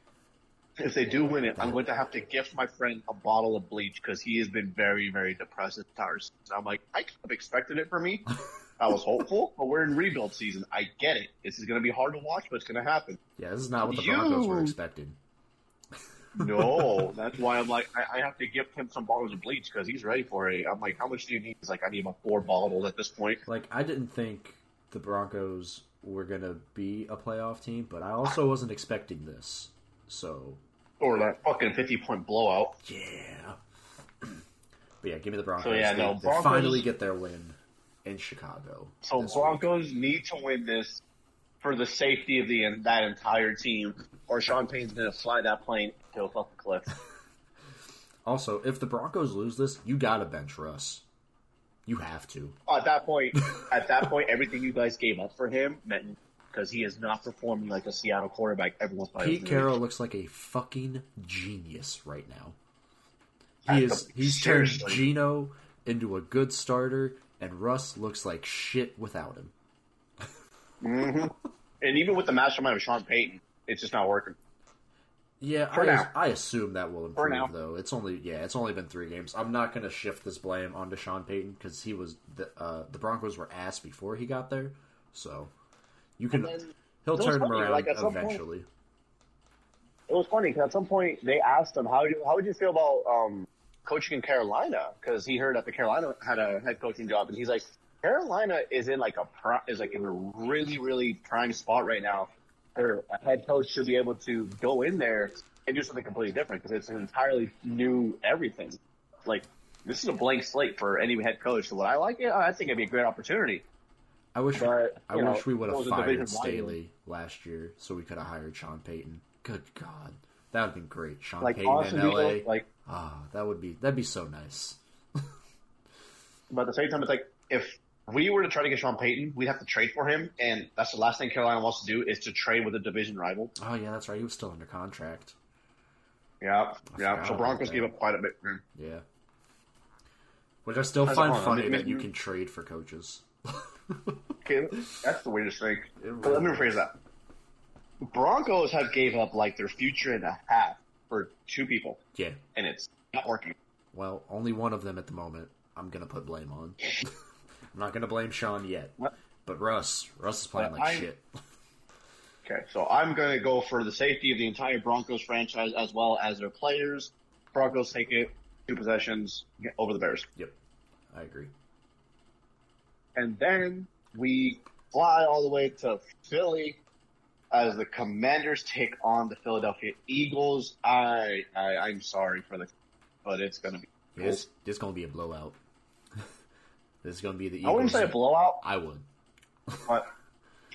if they do win it, I'm going to have to gift my friend a bottle of bleach because he has been very very depressed entire season. I'm like, I kind of expected it for me. I was hopeful, but we're in rebuild season. I get it. This is going to be hard to watch, but it's going to happen. Yeah, this is not what the You- Broncos were expecting. No, that's why I'm like, I, I have to give him some bottles of bleach because he's ready for it. I'm like, how much do you need? He's like, I need about four bottles at this point. Like, I didn't think the Broncos were gonna be a playoff team, but I also wasn't expecting this. So Or that fucking 50 point blowout. yeah. But yeah, give me the Broncos. So yeah, no, they finally get their win. In Chicago. So this week. Broncos need to win this for the safety of the that entire team, or Sean Payne's gonna fly that plane to a fucking cliff. Also, if the Broncos lose this, you gotta bench Russ. You have to. At that point, at that point, everything you guys gave up for him meant because he is not performing like a Seattle quarterback. Everyone's Pete Carroll looks like a fucking genius right now. He is he's turned seriously. Geno into a good starter, and Russ looks like shit without him. hmm And even with the mastermind of Sean Payton, it's just not working. Yeah, I. I assume that will improve though. It's only yeah, it's only been three games. I'm not gonna shift this blame onto Sean Payton because he was the uh, the Broncos were ass before he got there, so you can he'll turn him funny, around like, some point- eventually. It was funny because at some point they asked him how do how would you feel about um, coaching in Carolina because he heard that the Carolina had a head coaching job and he's like Carolina is in like a is like in a really really prime spot right now. A head coach should be able to go in there and do something completely different because it's an entirely new everything. Like this is a blank slate for any head coach. So would I like it? I think it'd be a great opportunity. I wish But, I know, wish we would have fired. Staley last year so we could have hired Sean Payton. Good God, that would have been great. Sean Like Payton in LA. Like Ah, that would be that'd be so nice. But at the same time, it's like if we were to try to get Sean Payton, we'd have to trade for him, and that's the last thing Carolina wants to do is to trade with a division rival. Oh yeah, that's right. He was still under contract. Yeah, yeah. So Broncos gave up quite a bit. for him. Yeah. Which I still it find funny I mean, that you you- can trade for coaches. Okay, that's the weirdest thing. But let me really rephrase that. Broncos have gave up like their future and a half for two people, yeah. and it's not working. Well, only one of them at the moment. I'm gonna put blame on. I'm not gonna blame Sean yet. What? But Russ, Russ is playing But like I- shit. Okay, so I'm going to go for the safety of the entire Broncos franchise as well as their players. Broncos take it two possessions over the Bears. Yep, I agree. and then we fly all the way to Philly as the Commanders take on the Philadelphia Eagles. I, I I'm sorry for the, but it's gonna be. This this gonna be a blowout. this is gonna be the Eagles. I wouldn't say a blowout, I would. but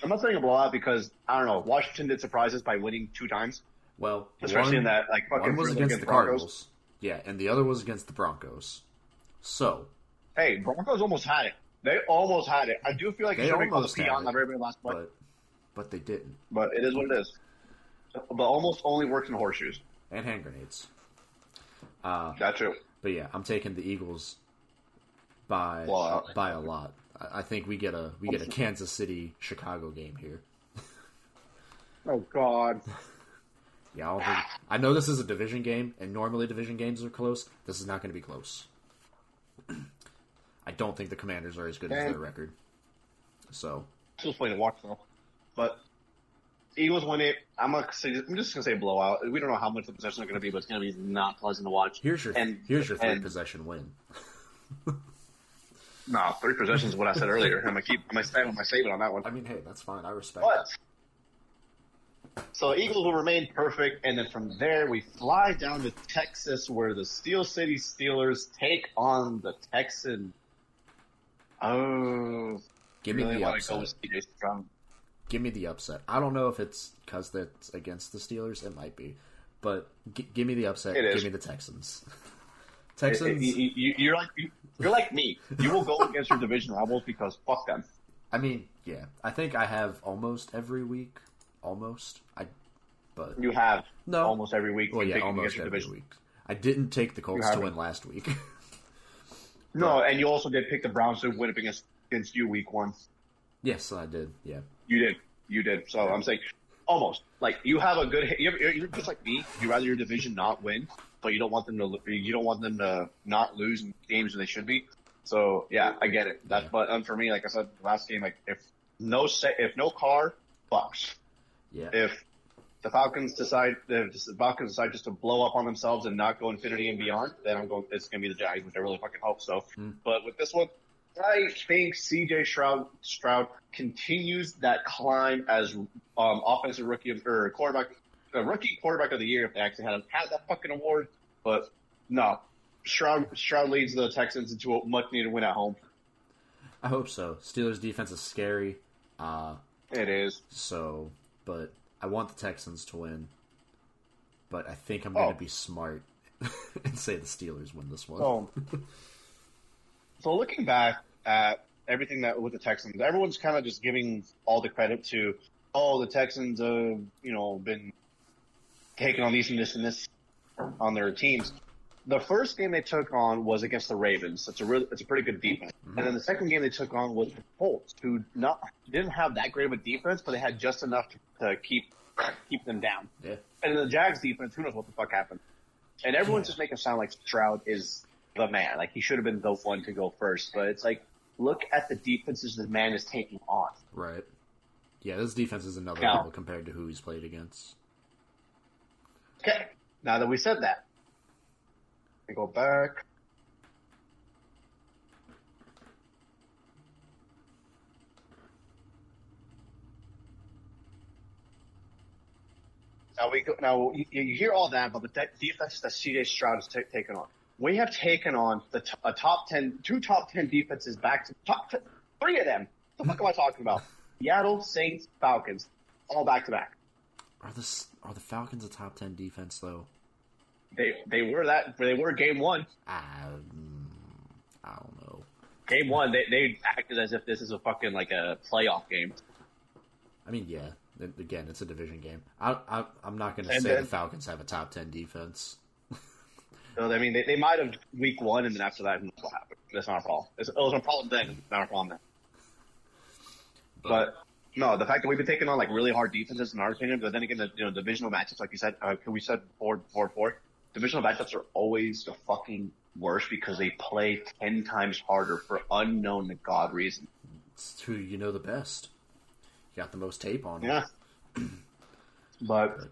I'm not saying a blowout because I don't know. Washington did surprise us by winning two times, Well, especially one, in that like fucking one was thriller against the Broncos. Cardinals. Yeah, and the other was against the Broncos. So Hey, Broncos almost had it. They almost had it. I do feel like They should have called a P on the very, very last play, but but they didn't. but it is what it is. But almost only works in horseshoes. And hand grenades. Uh, That's true. But yeah, I'm taking the Eagles by Blowout. by a lot. I, I think we get a we get a Kansas City Chicago game here. Oh God. Yeah, I, don't think, I know this is a division game, and normally division games are close. This is not going to be close. I don't think the Commanders are as good as their record. So Still playing to watch though. But Eagles win it. I'm gonna say, I'm just gonna say blowout. We don't know how much the possession is gonna be, but it's gonna be not pleasant to watch. here's your And- here's your and- possession win. No, three possessions is what I said earlier. I'm gonna keep. I'm stand my statement on that one. I mean, hey, that's fine. I respect. But so Eagles will remain perfect, and then from there we fly down to Texas, where the Steel City Steelers take on the Texan. Oh, Give me really the go upset. with CJ Stroud. Give me the upset. I don't know if it's because that's against the Steelers. It might be, but g- give me the upset. It is. Give me the Texans. Texans. You- you- You're like you're like me. You will go against your division rivals because fuck them. I mean, yeah. I think I have almost every week. Almost. I. But You have No. almost every week. well, yeah, almost every division. week. I didn't take the Colts to win last week. No, and you also did pick the Browns to win up against against you week one. Yes, I did. Yeah. You did, you did. So I'm saying almost like you have a good. You're, you're just like me. You rather your division not win, but you don't want them to. You don't want them to not lose games when they should be. So yeah, I get it. That's Yeah. but um, for me, like I said last game, like if no say, if no Carr, Bucks. Yeah. If the Falcons decide if the Falcons decide just to blow up on themselves and not go infinity and beyond, then I'm going. It's going to be the Jags, which I really fucking hope so. Hmm. But with this one, I think C.J. Stroud Stroud continues that climb as um, offensive rookie of, or quarterback, uh, rookie quarterback of the year if they actually had had that fucking award. But no, Stroud Stroud leads the Texans into a much needed win at home. I hope so. Steelers defense is scary. Uh, It is. so, but I want the Texans to win. But I think I'm going Oh. to be smart and say the Steelers win this one. So, so looking back at everything that with the Texans, everyone's kind of just giving all the credit to, oh, the Texans have you know been taking on these and this and this on their teams. The first game they took on was against the Ravens. It's a real, it's a pretty good defense. Mm-hmm. And then the second game they took on was the Colts, who not didn't have that great of a defense, but they had just enough to, to keep keep them down. yeah. And then the Jags defense, who knows what the fuck happened. And everyone's just making it sound like Stroud is the man. Like he should have been the one to go first. But it's like, look at the defenses the man is taking on. Right. Yeah, this defense is another Now- level compared to who he's played against. Okay. Now that we said that, we go back. Now we go. Now you, you hear all that, but the de- defense that CJ Stroud has ta taken on. We have taken on the t- a top ten, two top ten defenses back to top t- three of them. What the fuck am I talking about? Seattle Saints, Falcons, all back to back. Are the are the Falcons a top ten defense though? They they were that. They were game one. Um, I don't know. Game one, they they acted as if this is a fucking like a playoff game. I mean, yeah. Again, it's a division game. I, I I'm not going to say then- the Falcons have a top ten defense. So I mean, they, they might have week one, and then after that, nothing will happen. That's not a problem. It's, it was a problem then, not a problem then. But no, the fact that we've been taking on like really hard defenses, in our opinion, but then again, the you know divisional matchups, like you said, uh, we said before, before, before, divisional matchups are always the fucking worst because they play ten times harder for unknown to God reason. It's who you know the best. You got the most tape on. Yeah. But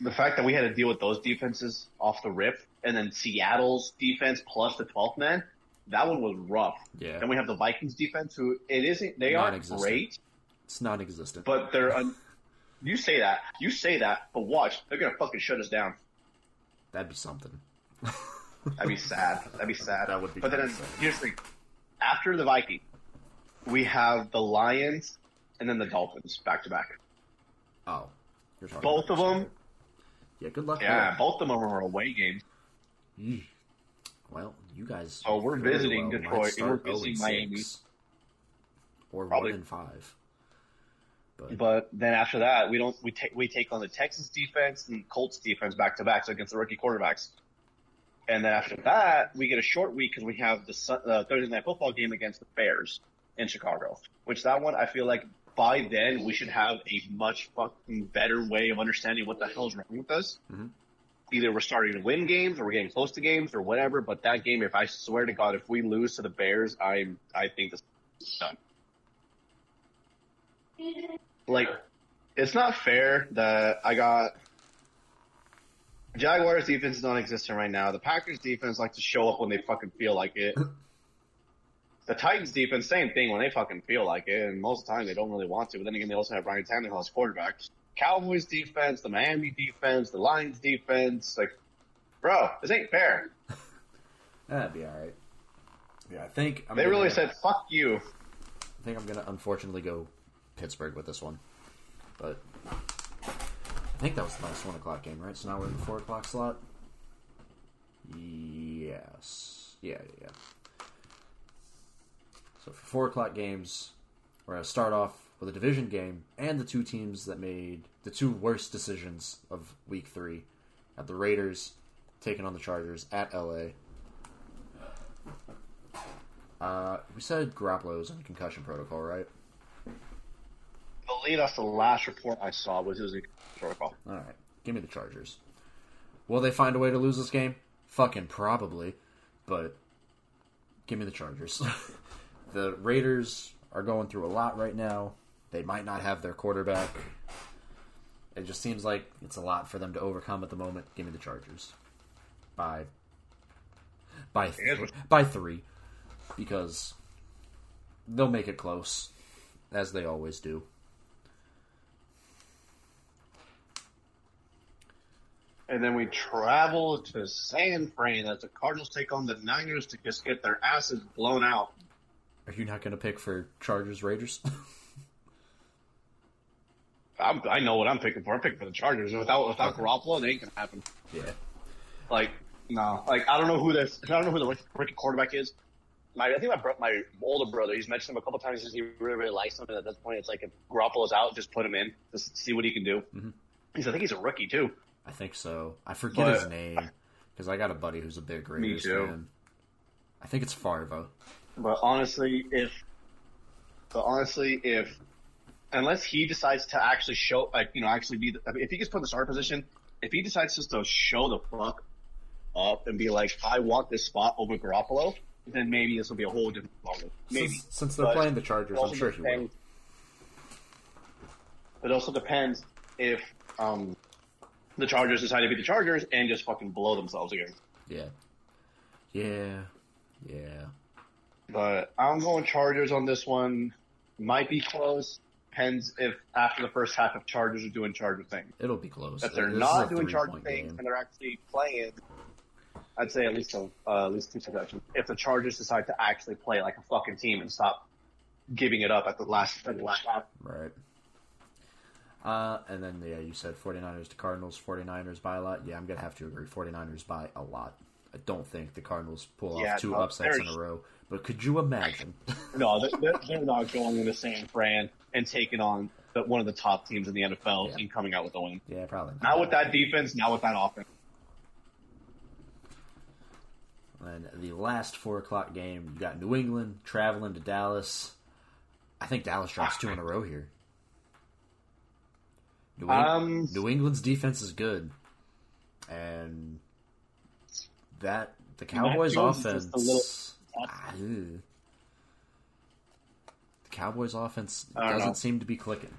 the fact that we had to deal with those defenses off the rip, and then Seattle's defense plus the 12th man, that one was rough. Yeah. Then we have the Vikings defense, who it isn't. They aren't great, It's non-existent. but they're. Un- you say that, you say that, but watch, they're gonna fucking shut us down. That'd be something. That'd be sad. That'd be sad. That would be But then sad. here's the thing: after the Vikings, we have the Lions and then the Dolphins back to back. Oh, you're talking Both of them. Yeah, good luck. Yeah, there. both of them are away games. Mm. Well, you guys. Oh, we're visiting well Detroit, we're visiting and Miami. 6. or Probably. one and five. But, But then after that, we don't we take we take on the Texas defense and Colts defense back to back against the rookie quarterbacks. And then after that, we get a short week because we have the uh, Thursday night football game against the Bears in Chicago. Which that one, I feel like by then we should have a much fucking better way of understanding what the hell is wrong with us. Mhm. Either we're starting to win games or we're getting close to games or whatever. But that game, if I swear to God, if we lose to the Bears, I'm I think this is done. Like, it's not fair that I got Jaguars defense is non-existent right now. The Packers defense like to show up when they fucking feel like it. The Titans defense, same thing when they fucking feel like it, and most of the time they don't really want to. But then again, they also have Ryan Tannehill as quarterback. Cowboys defense, the Miami defense, the Lions defense, like, bro, this ain't fair. that'd be all right. Yeah, I think I'm They gonna, really said, "Fuck you." I think I'm gonna unfortunately go Pittsburgh with this one, but I think that was the last one o'clock game, right? So now we're in the four o'clock slot. Yes. Yeah, yeah, yeah. So for four o'clock games, we're gonna start off with a division game and the two teams that made the two worst decisions of week three. At the Raiders taking on the Chargers at LA. Uh, we said Garoppolo's in concussion protocol, right? I believe that's the last report I saw was a protocol. All right, give me the Chargers. Will they find a way to lose this game? Fucking probably, but give me the Chargers. the Raiders are going through a lot right now. They might not have their quarterback. It just seems like it's a lot for them to overcome at the moment. Give me the Chargers by by th- by three because they'll make it close as they always do. And then we travel to San Fran as the Cardinals take on the Niners to just get their asses blown out. Are you not going to pick for Chargers Raiders? I'm, I know what I'm picking for. I'm picking for the Chargers. Without without Garoppolo, it ain't gonna happen. yeah. Like no, like I don't know who this. I don't know who the rookie- quarterback is. My I think my bro, my older brother. He's mentioned him a couple times. He says he really really likes him. And at this point, it's like if Garoppolo's out, just put him in, just see what he can do. Mhm. He's I think he's a rookie too. I think so. I forget But- his name because I got a buddy who's a big Me Raiders too. fan. I think it's Farva. But honestly, if but honestly, if unless he decides to actually show, like you know, actually be, the, I mean, if he gets put in the starter position, if he decides just to show the fuck up and be like, I want this spot over Garoppolo, then maybe this will be a whole different ballgame. Maybe. Since, since they're But playing the Chargers, I'm sure he will. It also depends if um, the Chargers decide to be the Chargers and just fucking blow themselves again. Yeah. Yeah. Yeah. But I'm going Chargers on this one. Might be close. Depends if after the first half of Chargers are doing Charger things. It'll be close. If they're This not doing Charger things game. and they're actually playing, I'd say at least a, uh, at least two possessions. If the Chargers decide to actually play like a fucking team and stop giving it up at the last at the last half. Right. Uh, and then, yeah, you said 49ers to Cardinals, 49ers by a lot. Yeah, I'm going to have to agree. 49ers by a lot. I don't think the Cardinals pull Yeah, off two no, upsets in a row. But could you imagine? No, they're, they're- not going in the same brand and taking on the, one of the top teams in the NFL Yeah. and coming out with a win. yeah, probably not. Not with that defense, not with that offense. And the last four o'clock game, you got New England traveling to Dallas. I think Dallas drops two in a row here. New, Um, New England's defense is good, and that the Cowboys' offense. Ah, the Cowboys' offense doesn't know. seem to be clicking.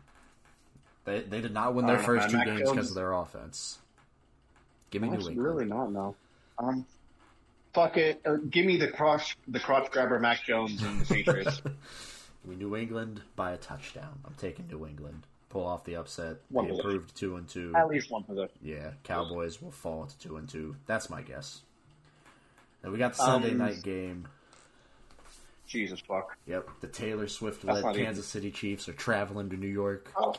They they did not win their don't know, first two games because of their offense. Give me New England. really not. No. Um, fuck it. Uh, give me the crotch, the crotch grabber, Mac Jones and the Patriots. Me New England by a touchdown. I'm taking New England. Pull off the upset. One improved two and two. At least one possession. Yeah, Cowboys will fall to two and two. That's my guess. Then we got the Sunday Um, night game. Jesus fuck. Yep, the Taylor Swift led not even- Kansas City Chiefs are traveling to New York Oh,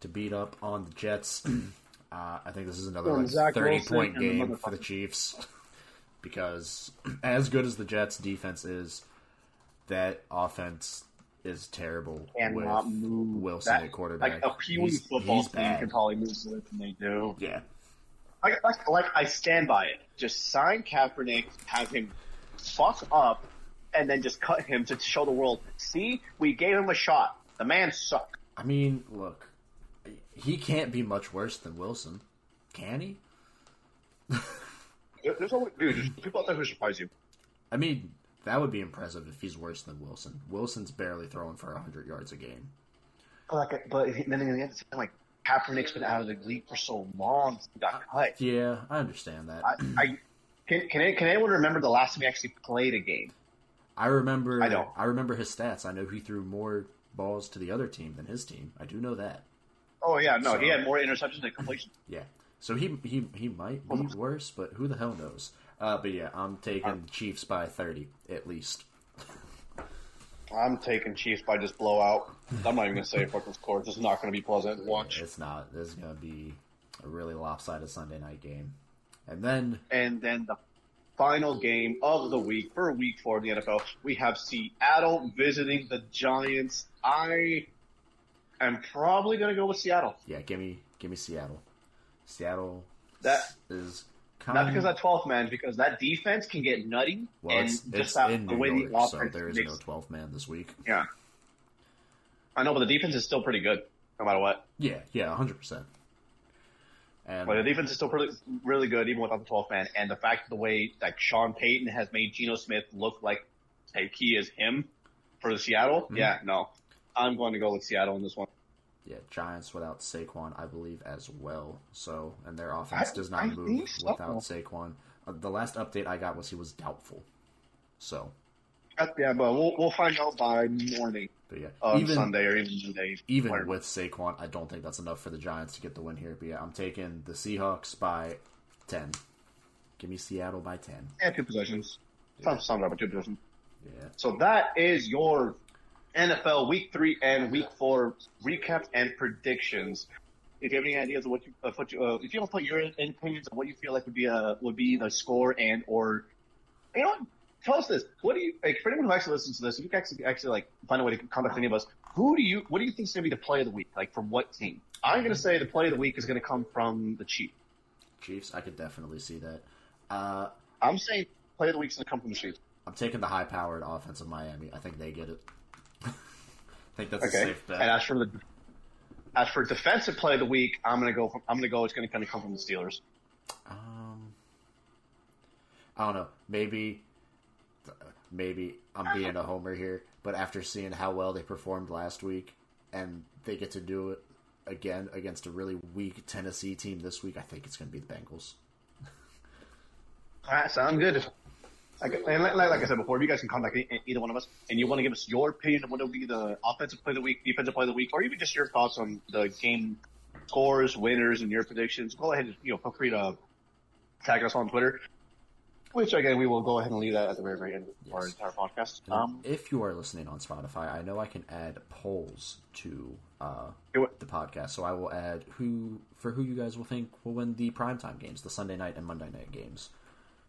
to beat up on the Jets. uh, I think this is another like, Zach thirty Wilson point and the game for the. Chiefs because as good as the Jets' defense is, that offense is terrible cannot with move. Wilson That- at quarterback. Like a Pee Wee football he's team bad. can probably move more than they do. Yeah, Like, like, like I stand by it. Just sign Kaepernick, have him fuck up, and then just cut him to show the world. See, we gave him a shot. The man sucked. I mean, look, he can't be much worse than Wilson, can he? There's always, dude, there's people out there who surprise you. I mean, that would be impressive if he's worse than Wilson. Wilson's barely throwing for hundred yards a game. Like, but then again, it's like Kaepernick's been out of the league for so long. He got cut. Yeah, I understand that. I, I can, can can anyone remember the last time he actually played a game? I remember. I don't. I remember his stats. I know he threw more balls to the other team than his team. I do know that. Oh yeah, no, So- he had more interceptions than completions. Yeah. So he he he might be worse, but who the hell knows? Uh, but yeah, I'm taking the Chiefs by thirty at least. I'm taking Chiefs by just blowout. I'm not even gonna say a fucking score. This is not gonna be pleasant. to Watch. It's not. This is gonna be a really lopsided Sunday night game, and then And then the final game of the week for week four of the NFL, we have Seattle visiting the Giants. I am probably gonna go with Seattle. yeah, give me give me Seattle. Seattle That- is kind Not because that 12th man, because that defense can get nutty. well, and it's, just it's in the New way York, the offense so there is no 12 man this week. Yeah. I know, but the defense is still pretty good, no matter what. Yeah, yeah, 100. percent And But the defense is still pretty, really good, even without the 12th man. And the fact the way like Sean Payton has made Geno Smith look like he is him for the Seattle. Mm-hmm. Yeah, no, I'm going to go with Seattle in this one. yeah, Giants without Saquon, I believe as well. So, and their offense I- does not I move so. without Saquon. Uh, the last update I got was he was doubtful. So, Yeah, but we'll we'll find out by morning but yeah, on even Sunday or even Monday. even Whatever. with Saquon, I don't think that's enough for the Giants to get the win here. But yeah, I'm taking the Seahawks by 10. Give me Seattle by 10. yeah, two possessions. Sounds sounds about two possessions. Yeah. So that is your NFL Week Three and Week Four recap and predictions. If you have any ideas of what you, what you uh, if you want to put your opinions on what you feel like would be a would be the score and or you know what? Tell us this. What do you like for anyone who actually listens to this? If you can actually actually like find a way to contact any of us. Who do you what do you think is going to be the play of the week? Like from what team? I'm going to say the play of the week is going to come from the Chiefs. Chiefs, I could definitely see that. Uh, I'm saying play of the week is going to come from the Chiefs. I'm taking the high-powered offense of Miami. I think they get it. I think that's a Okay. safe bet. And as for the as for defensive play of the week, I'm gonna go. From, I'm gonna go. It's gonna kind of come from the Steelers. Um, I don't know. Maybe, maybe I'm being a homer here, but after seeing how well they performed last week, and they get to do it again against a really weak Tennessee team this week, I think it's going to be the Bengals. All right, sound good. Like, and like, like I said before, if you guys can contact either one of us, and you want to give us your opinion on what will be the offensive play of the week, defensive play of the week, or even just your thoughts on the game scores, winners, and your predictions, go ahead and you know feel free to tag us on Twitter. Which again, we will go ahead and leave that at the very, very end of our entire podcast. Um, if you are listening on Spotify, I know I can add polls to uh, the podcast, so I will add who for who you guys will think will win the primetime games, the Sunday night and Monday night games.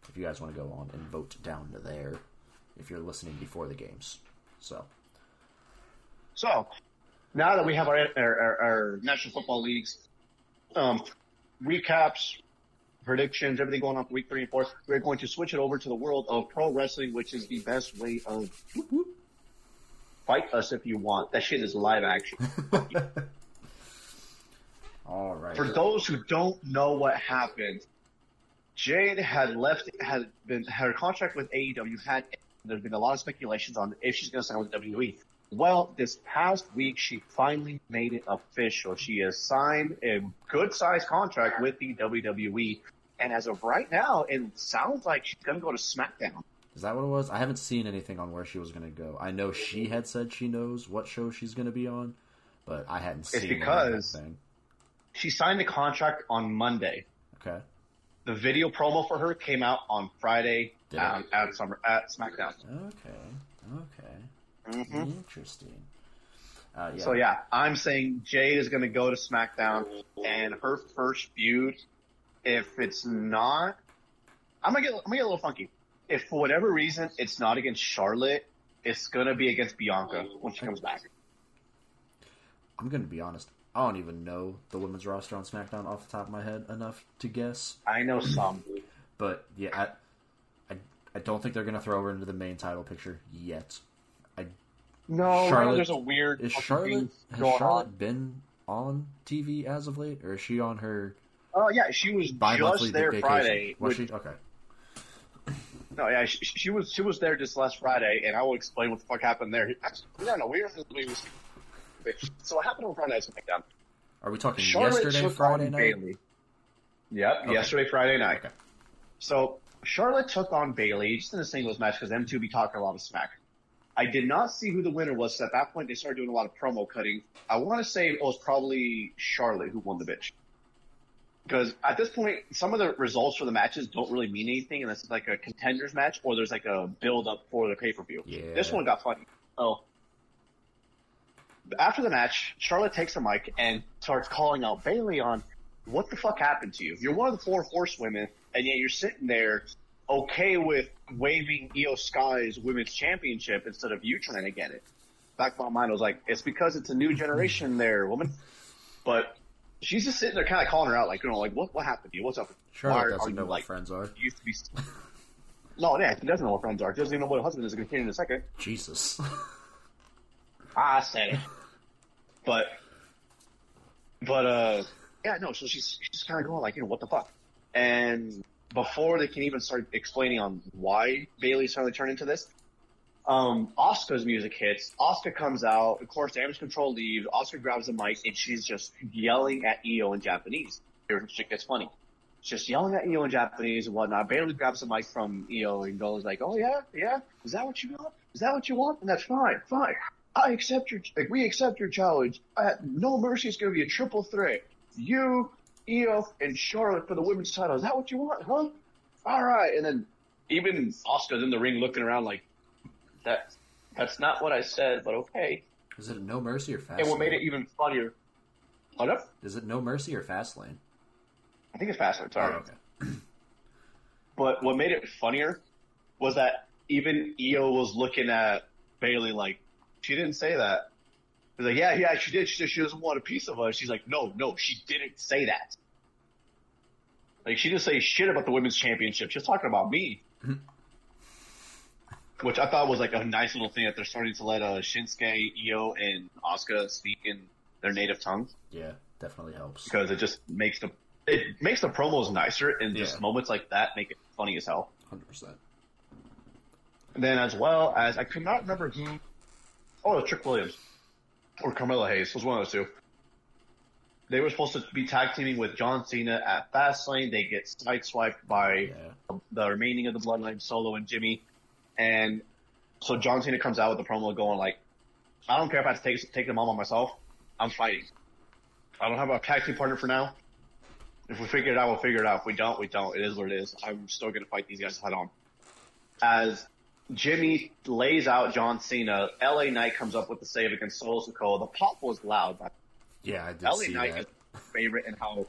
If you guys want to go on and vote down to there, if you're listening before the games, so. So, now that we have our our, our, our National Football Leagues um, recaps, predictions, everything going on for Week Three and Four, we're going to switch it over to the world of pro wrestling, which is the best way of fight us if you want. That shit is live action. all right. For those who don't know what happened, Jade had left, had been her contract with AEW had. There's been a lot of speculations on if she's going to sign with WWE. Well, this past week she finally made it official. She has signed a good sized contract with the WWE, and as of right now, it sounds like she's going to go to SmackDown. Is that what it was? I haven't seen anything on where she was going to go. I know she had said she knows what show she's going to be on, but I hadn't seen that because- thing. She signed the contract on Monday. Okay. The video promo for her came out on Friday um, at Summer at SmackDown. Okay. Okay. Mm-hmm. Interesting. Uh, yeah. So yeah, I'm saying Jade is going to go to SmackDown, and her first feud, if it's not, I'm gonna get I'm gonna get a little funky. If for whatever reason it's not against Charlotte, it's gonna be against Bianca when she comes back. I'm going to be honest. I don't even know the women's roster on SmackDown off the top of my head enough to guess. I know some. But yeah, I, I, I don't think they're going to throw her into the main title picture yet. I No, Charlotte- there's a weird is Charlotte has Charlotte on. been on TV as of late, or is she on her Oh yeah, she was just there vacation? Friday. Was with- she okay? No, yeah, she, she was she was there just last Friday, and I will explain what the fuck happened there. Yeah, no, we were. So what happened on Friday Night SmackDown? Are we talking Charlotte yesterday, Friday night? Bayley. Yep, Okay. yesterday Friday night. Okay. So Charlotte took on Bayley just in a singles match because them two be talking a lot of smack. I did not see who the winner was. 'cause At that point, they started doing a lot of promo cutting. I want to say it was probably Charlotte who won the bitch. Because at this point, some of the results for the matches don't really mean anything unless it's like a contenders match or there's like a build up for the pay per view. Yeah. This one got funny. Oh. After the match, Charlotte takes the mic and starts calling out Bayley on what the fuck happened to you? You're one of the four horsewomen, and yet you're sitting there okay with waving Iyo Sky's women's championship instead of you trying to get it. Back of my mind I was like, it's because it's a new generation there, woman. But she's just sitting there kind of calling her out, like, you know, like, what, what happened to you? What's up? Why Charlotte are doesn't know what friends are. you used to be. no, yeah, she doesn't know what friends are. She doesn't even know what a husband is. Going to hear in a second. Jesus. I said it. But, but, uh, yeah, no, so she's, she's kind of going like, you know, what the fuck? And before they can even start explaining on why Bayley suddenly turned into this, um, Asuka's music hits. Asuka comes out. Of course, damage control leaves. Oscar grabs the mic and she's just yelling at Io in Japanese. Here, shit gets funny. She's just yelling at Io in Japanese and whatnot. Bayley grabs the mic from Io and goes like, "Oh yeah, yeah, is that what you want? Is that what you want? And that's fine, fine. I accept your, like, we accept your challenge. Uh, no mercy is going to be a triple threat. You, Io, and Charlotte for the women's title. Is that what you want, huh? All right. And then even Asuka's in the ring looking around like, That that's not what I said, but okay. Is it no mercy or fast? And what made it even funnier? Hold up. Is it no mercy or fast lane? I think it's faster. Sorry. Oh, okay. But what made it funnier was that even Io was looking at Bayley like, she didn't say that. He's like, yeah, yeah, she did. She just she doesn't want a piece of us. She's like, no, no, she didn't say that. Like she didn't say shit about the women's championship. She's talking about me. Mhm. Which I thought was like a nice little thing that they're starting to let uh, Shinsuke, Io, and Asuka speak in their native tongue Yeah, definitely helps. because it just makes the it makes the promos nicer and just Yeah. moments like that make it funny as hell. Hundred percent. Then as well as I could not remember who. Oh, Trick Williams or Carmelo Hayes was one of those two. They were supposed to be tag teaming with John Cena at Fastlane. They get sideswiped by Yeah. the remaining of the Bloodline, Solo and Jimmy. And so John Cena comes out with the promo going like, I don't care if I have to take, take them all by myself. I'm fighting. I don't have a tag team partner for now. If we figure it out, we'll figure it out. If we don't, we don't. It is what it is. I'm still going to fight these guys head on. As Jimmy lays out John Cena, LA Knight comes up with the save against Solo Sikoa. The pop was loud. But Yeah, I did LA see Knight that. is my favorite and how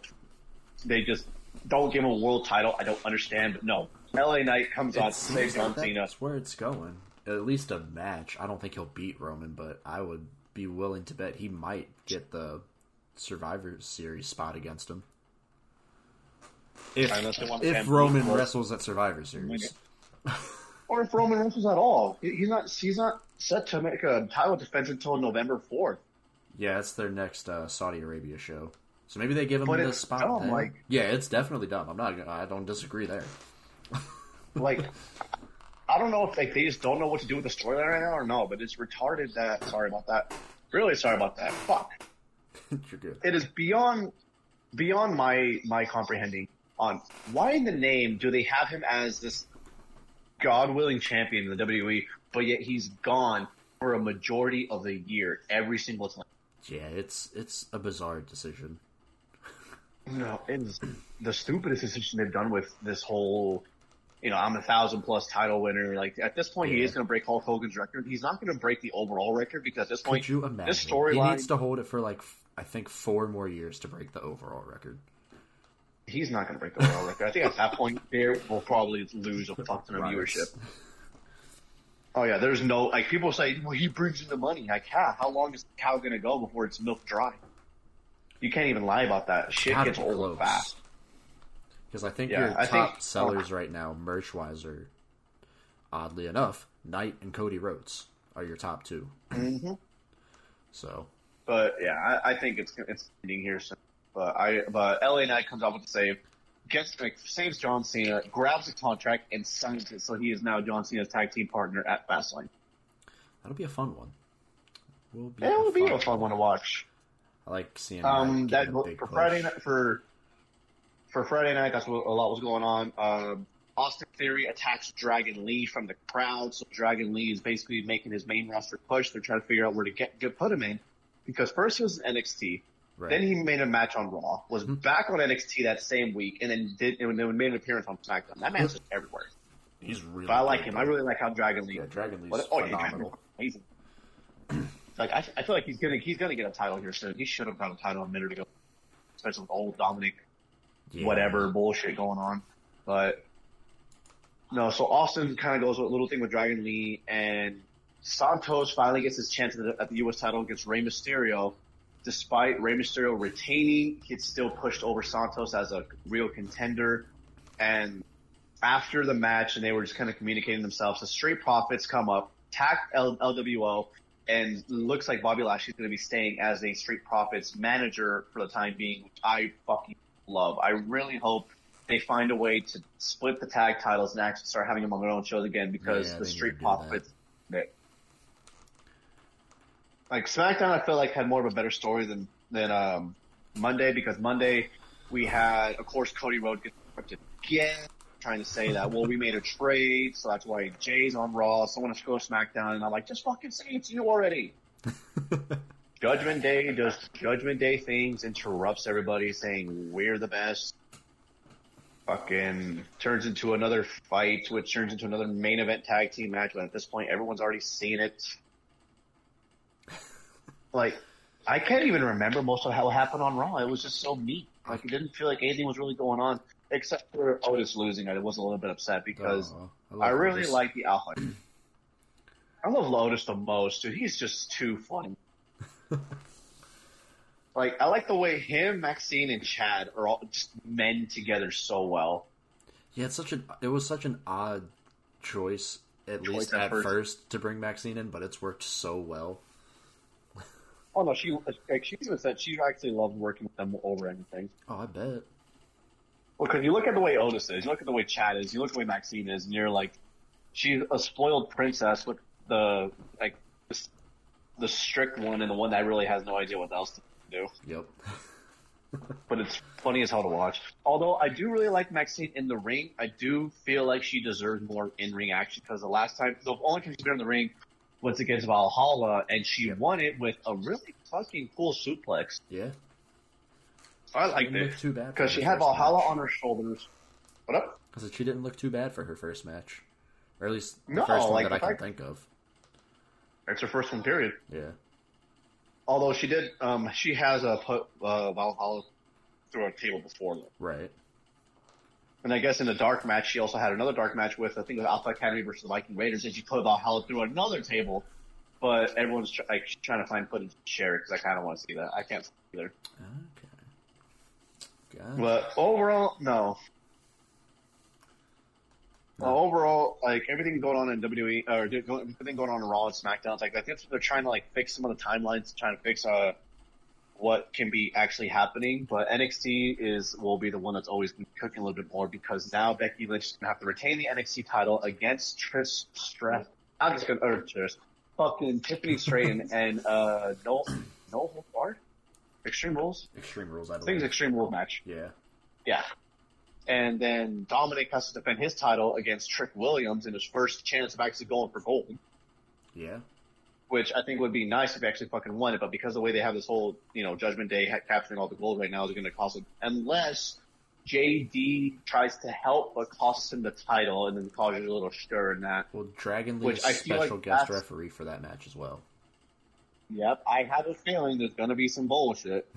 they just don't give him a world title. I don't understand, but no. LA Knight comes It on to save seems John like Cena. that's where it's going. At least a match. I don't think he'll beat Roman, but I would be willing to bet he might get the Survivor Series spot against him. If Unless they want if Roman Pete. wrestles at Survivor Series, Or if Roman wrestles at all. He's not he's not set to make a title defense until November 4th. yeah, it's their next uh, Saudi Arabia show. So maybe they give him But the spot. dumb, then. like- yeah, it's definitely dumb. I'm not. I don't disagree there. Like, I don't know if like they just don't know what to do with the storyline right now or no, but it's retarded that. Sorry about that. Really sorry about that. Fuck. You're good. It is beyond beyond my my comprehending on why in the name do they have him as this God willing champion in the WWE, but yet he's gone for a majority of the year every single time. Yeah, it's it's a bizarre decision. No, it's the stupidest decision they've done with this whole. You know, I'm a thousand plus title winner. Like at this point, he is going to break Hulk Hogan's record. He's not going to break the overall record because at this point, Could you imagine? this he needs to hold it for like I think four more years to break the overall record. he's not going to break the overall record. I think at that point, there will probably lose a fuck ton of viewership. Oh yeah, there's no like people say, well, he brings in the money. Like, yeah, how long is the cow going to go before it's milk dry? You can't even lie about that. Shit gets old close. fast. Because I think Yeah, your I top think- sellers right now, merch wise, are oddly enough, Knight and Cody Rhodes are your top 2 hmm So But yeah, I, I think it's it's ending here soon. But I but LA Knight comes out with the save, gets saves John Cena, grabs the contract and signs it, so he is now John Cena's tag team partner at Fastlane. that'll be a fun one. Will be It a will be a fun one to watch. I like seeing Um, that big for push. Friday night for for Friday night, that's what a lot was going on. Um, Austin Theory attacks Dragon Lee from the crowd, so Dragon Lee is basically making his main roster push. They're trying to figure out where to get, get put him in because first he was in NXT, Right. then he made a match on Raw, was Mhm. back on NXT that same week, and then did and then made an appearance on SmackDown. That man's just everywhere. He's really. But I like him. I really like how Dragon Lee. Yeah, Dragon Lee's What, oh yeah, Dragon phenomenal. Amazing. like I, I feel like he's gonna he's gonna get a title here soon. He should have got a title a minute ago, especially with old Dominic Yeah. whatever bullshit going on. But no, so Austin kind of goes with a little thing with Dragon Lee, and Santos finally gets his chance at the, at the U.S. title against Rey Mysterio. Despite Rey Mysterio retaining, he's still pushed over Santos as a real contender. And after the match, and they were just kind of communicating themselves, the Street Profits come up, attack L- LWO, and looks like Bobby Lashley's going to be staying as a Street Profits manager for the time being, which I fucking love. I really hope they find a way to split the tag titles and actually start having them on their own shows again because Yeah, the Street. Profits. They, like SmackDown, I feel like had more of a better story than than um, Monday because Monday we had, of course, Cody Rhodes get fucked again, trying to say that well we made a trade, so that's why Jay's on Raw. Someone has to go to SmackDown, and I'm like, just fucking say it's you already. Judgment Day does Judgment Day things, interrupts everybody, saying we're the best. fucking turns into another fight, which turns into another main event tag team match. But at this point, everyone's already seen it. like, I can't even remember most of how it happened on Raw. It was just so meat. Like, it didn't feel like anything was really going on, except for oh, Otis losing. I was a little bit upset because Oh, love I really like the Alpha. I love Lotus the most, dude. He's just too funny. like, I like the way him, Maxxine, and Chad are all just men together so well. Yeah, it's such an it was such an odd choice at Choice least at at first. first. to bring Maxxine in, but it's worked so well. Oh no, she like she even said she actually loved working with them over anything. Oh, I bet. Well, because you look at the way Otis is, you look at the way Chad is, you look at the way Maxxine is, and you're like, she's a spoiled princess with the like the, strict one and the one that really has no idea what else to do. Yep. but it's funny as hell to watch. Although I do really like Maxxine in the ring, I do feel like she deserves more in-ring action because the last time, the only time she's been in the ring was against Valhalla, and she won it with a really fucking cool suplex. Yeah. I liked Didn't it look too bad because she had Valhalla match. on her shoulders. What up? Because she didn't look too bad for her first match, or at least the No, first one like, that I can fact- think of. It's her first one, period. Yeah. Although she did, um, she has a put uh, Valhalla through a table before. though. Right. And I guess in the dark match, she also had another dark match with I think it was Alpha Academy versus the Viking Raiders, and she put Valhalla through another table. But everyone's tr- like trying to find footage to share it because I kind of want to see that. I can't see it either. Okay. Got it. But overall, no. Well, overall, like everything going on in WWE or everything going on in Raw and SmackDown, it's like I think they're trying to like fix some of the timelines, trying to fix uh what can be actually happening. But NXT is will be the one that's always been cooking a little bit more because now Becky Lynch is gonna have to retain the NXT title against Trish Stratus. I'm just gonna or Trish, fucking Tiffany Stratton and uh no no hold barred. Extreme Rules. Extreme Rules, I I think it's Extreme Rules match. Yeah. Yeah. And then Dominic has to defend his title against Trick Williams in his first chance of actually going for gold, Yeah. which I think would be nice if he actually fucking won it. But because of the way they have this whole, you know, Judgment Day capturing all the gold right now is going to cost him, unless JD tries to help but costs him the title and then causes a little stir in that. Well, Dragon Which Lee's I feel special like guest referee for that match as well. Yep, I have a feeling there's going to be some bullshit.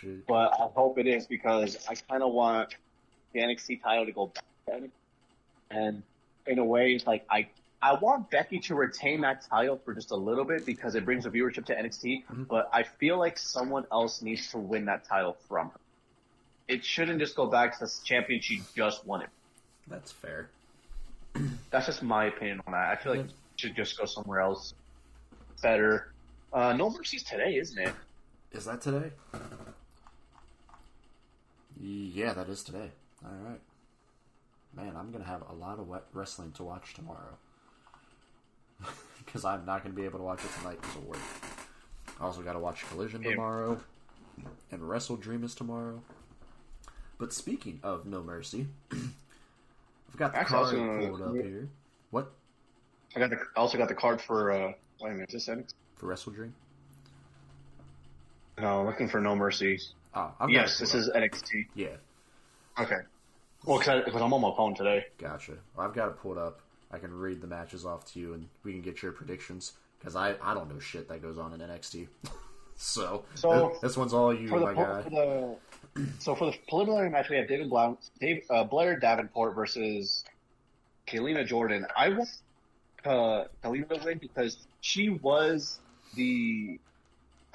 Should but I hope it is because I kind of want the NXT title to go back. And in a way, it's like I I want Becky to retain that title for just a little bit because it brings the viewership to NXT. Mhm. But I feel like someone else needs to win that title from her. It shouldn't just go back to the champion she just won it. that's fair. That's just my opinion on that. I feel like it should just go somewhere else better. Uh, no Mercy's today, isn't it? Is that today? Yeah, that is today. All right. Man, I'm gonna have a lot of wet wrestling to watch tomorrow because I'm not gonna be able to watch it tonight because of work. I also got to watch Collision tomorrow, and Wrestle Dream is tomorrow. But speaking of No Mercy, I've got the Actually, card pulled up here. What I got the I also got the card for uh wait a minute, is this for Wrestle Dream? No, looking for No Mercy. Oh, I've yes, this is. NXT. yeah. Okay. Well, because I'm on my phone today. Gotcha. Well, I've got it pulled up. I can read the matches off to you, and we can get your predictions. Because I, I don't know shit that goes on in NXT. so, So, this, this one's all you, my po- guy. for the so for the preliminary match, we have David Blount, Dave, uh, Blair Davenport versus Kelani Jordan. I want uh, Kelani to win because she was the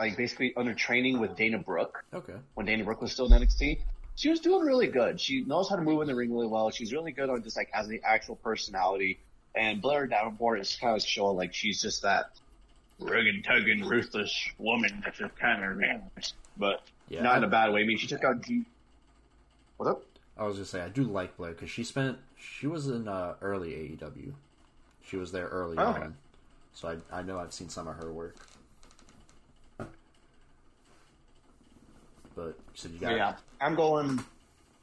like basically under training with Dana Brooke Okay. when Dana Brooke was still in NXT. She was doing really good. She knows how to move in the ring really well. She's really good on just like as the actual personality. And Blair Davenport is kind of showing like she's just that rugged, tugging, ruthless woman that's just kind of but Yeah. not in a bad way. I mean, she took out G. What up? I was just say I do like Blair because she spent she was in uh, early AEW. She was there early Oh, okay. on, so I I know I've seen some of her work. But said you got Yeah, I'm going.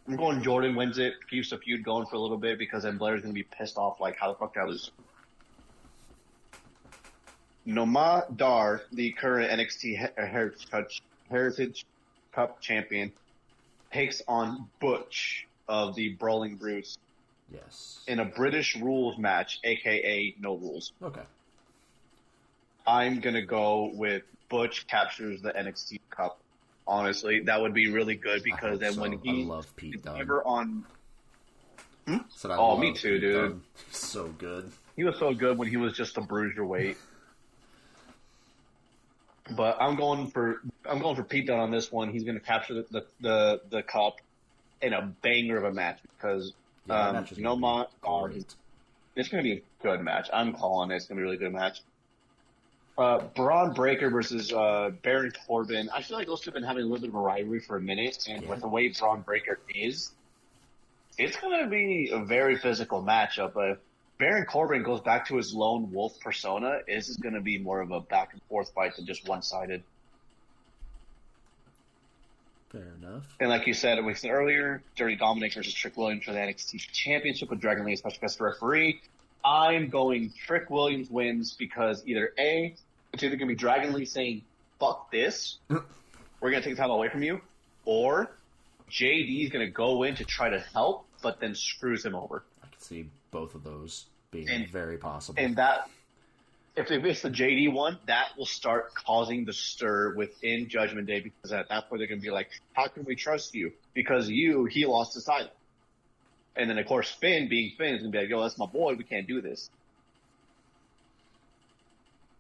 I'm going. Jordan wins it. Keeps the feud going for a little bit because then Blair's gonna be pissed off. Like, how the fuck did I lose? Noam Dar, the current NXT uh, Heritage Heritage Cup champion, takes on Butch of the Brawling Brutes Yes. in a British rules match, aka no rules. Okay. I'm gonna go with Butch captures the NXT Cup. Honestly, that would be really good because then so. when I he love Pete Dunne. ever on, Said I Oh, me too, Pete dude. So good. he was so good when he was just a bruiserweight. But I'm going for I'm going for Pete Dunne on this one. He's going to capture the, the the the cup in a banger of a match because Yeah, um, match no gonna be ma- great. it's going to be a good match. I'm calling it. It's going to be a really good match. Uh, Bron Breakker versus uh, Baron Corbin. I feel like those two have been having a little bit of a rivalry for a minute, and Yeah. with the way Bron Breakker is, it's going to be a very physical matchup. But if Baron Corbin goes back to his lone wolf persona, this is going to be more of a back and forth fight than just one sided. Fair enough. And like you said, we said earlier, Dirty Dominic versus Trick Williams for the NXT Championship with Dragon Lee as special guest referee. I'm going Trick Williams wins because either A, it's either going to be Dragon Lee saying, fuck this, we're going to take the title away from you, or JD is going to go in to try to help, but then screws him over. I can see both of those being And- very possible. And that, if they miss the JD one, that will start causing the stir within Judgment Day because at that point they're going to be like, how can we trust you? Because you, he lost his title. And then of course Finn, being Finn, is going to be like, yo, that's my boy, we can't do this.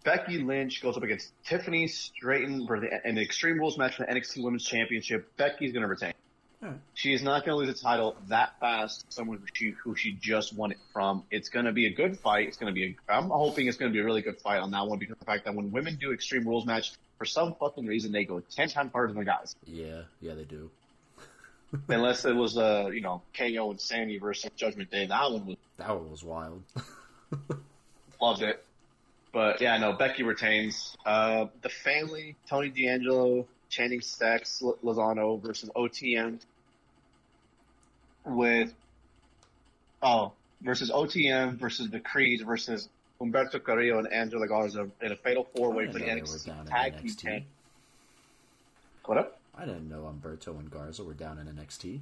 Becky Lynch goes up against Tiffany Stratton for the, an Extreme Rules match for the NXT Women's Championship. Becky's going to retain. Alright. She is not going to lose the title that fast. to Someone who she who she just won it from. It's going to be a good fight. It's going to be. A, I'm hoping it's going to be a really good fight on that one because of the fact that when women do Extreme Rules match, for some fucking reason they go ten times harder than the guys. yeah, yeah, they do. Unless it was uh you know KO and Sandy versus Judgment Day. That one was That one was wild. loved it. But yeah, no, Becky retains. Uh, the family, Tony D'Angelo, Channing Stacks, Lozano versus OTM with, oh, versus OTM versus the Creed versus Humberto Carrillo and Angela Garza in a fatal four way for the NXT tag team. What up? I didn't know Humberto and Garza were down in NXT.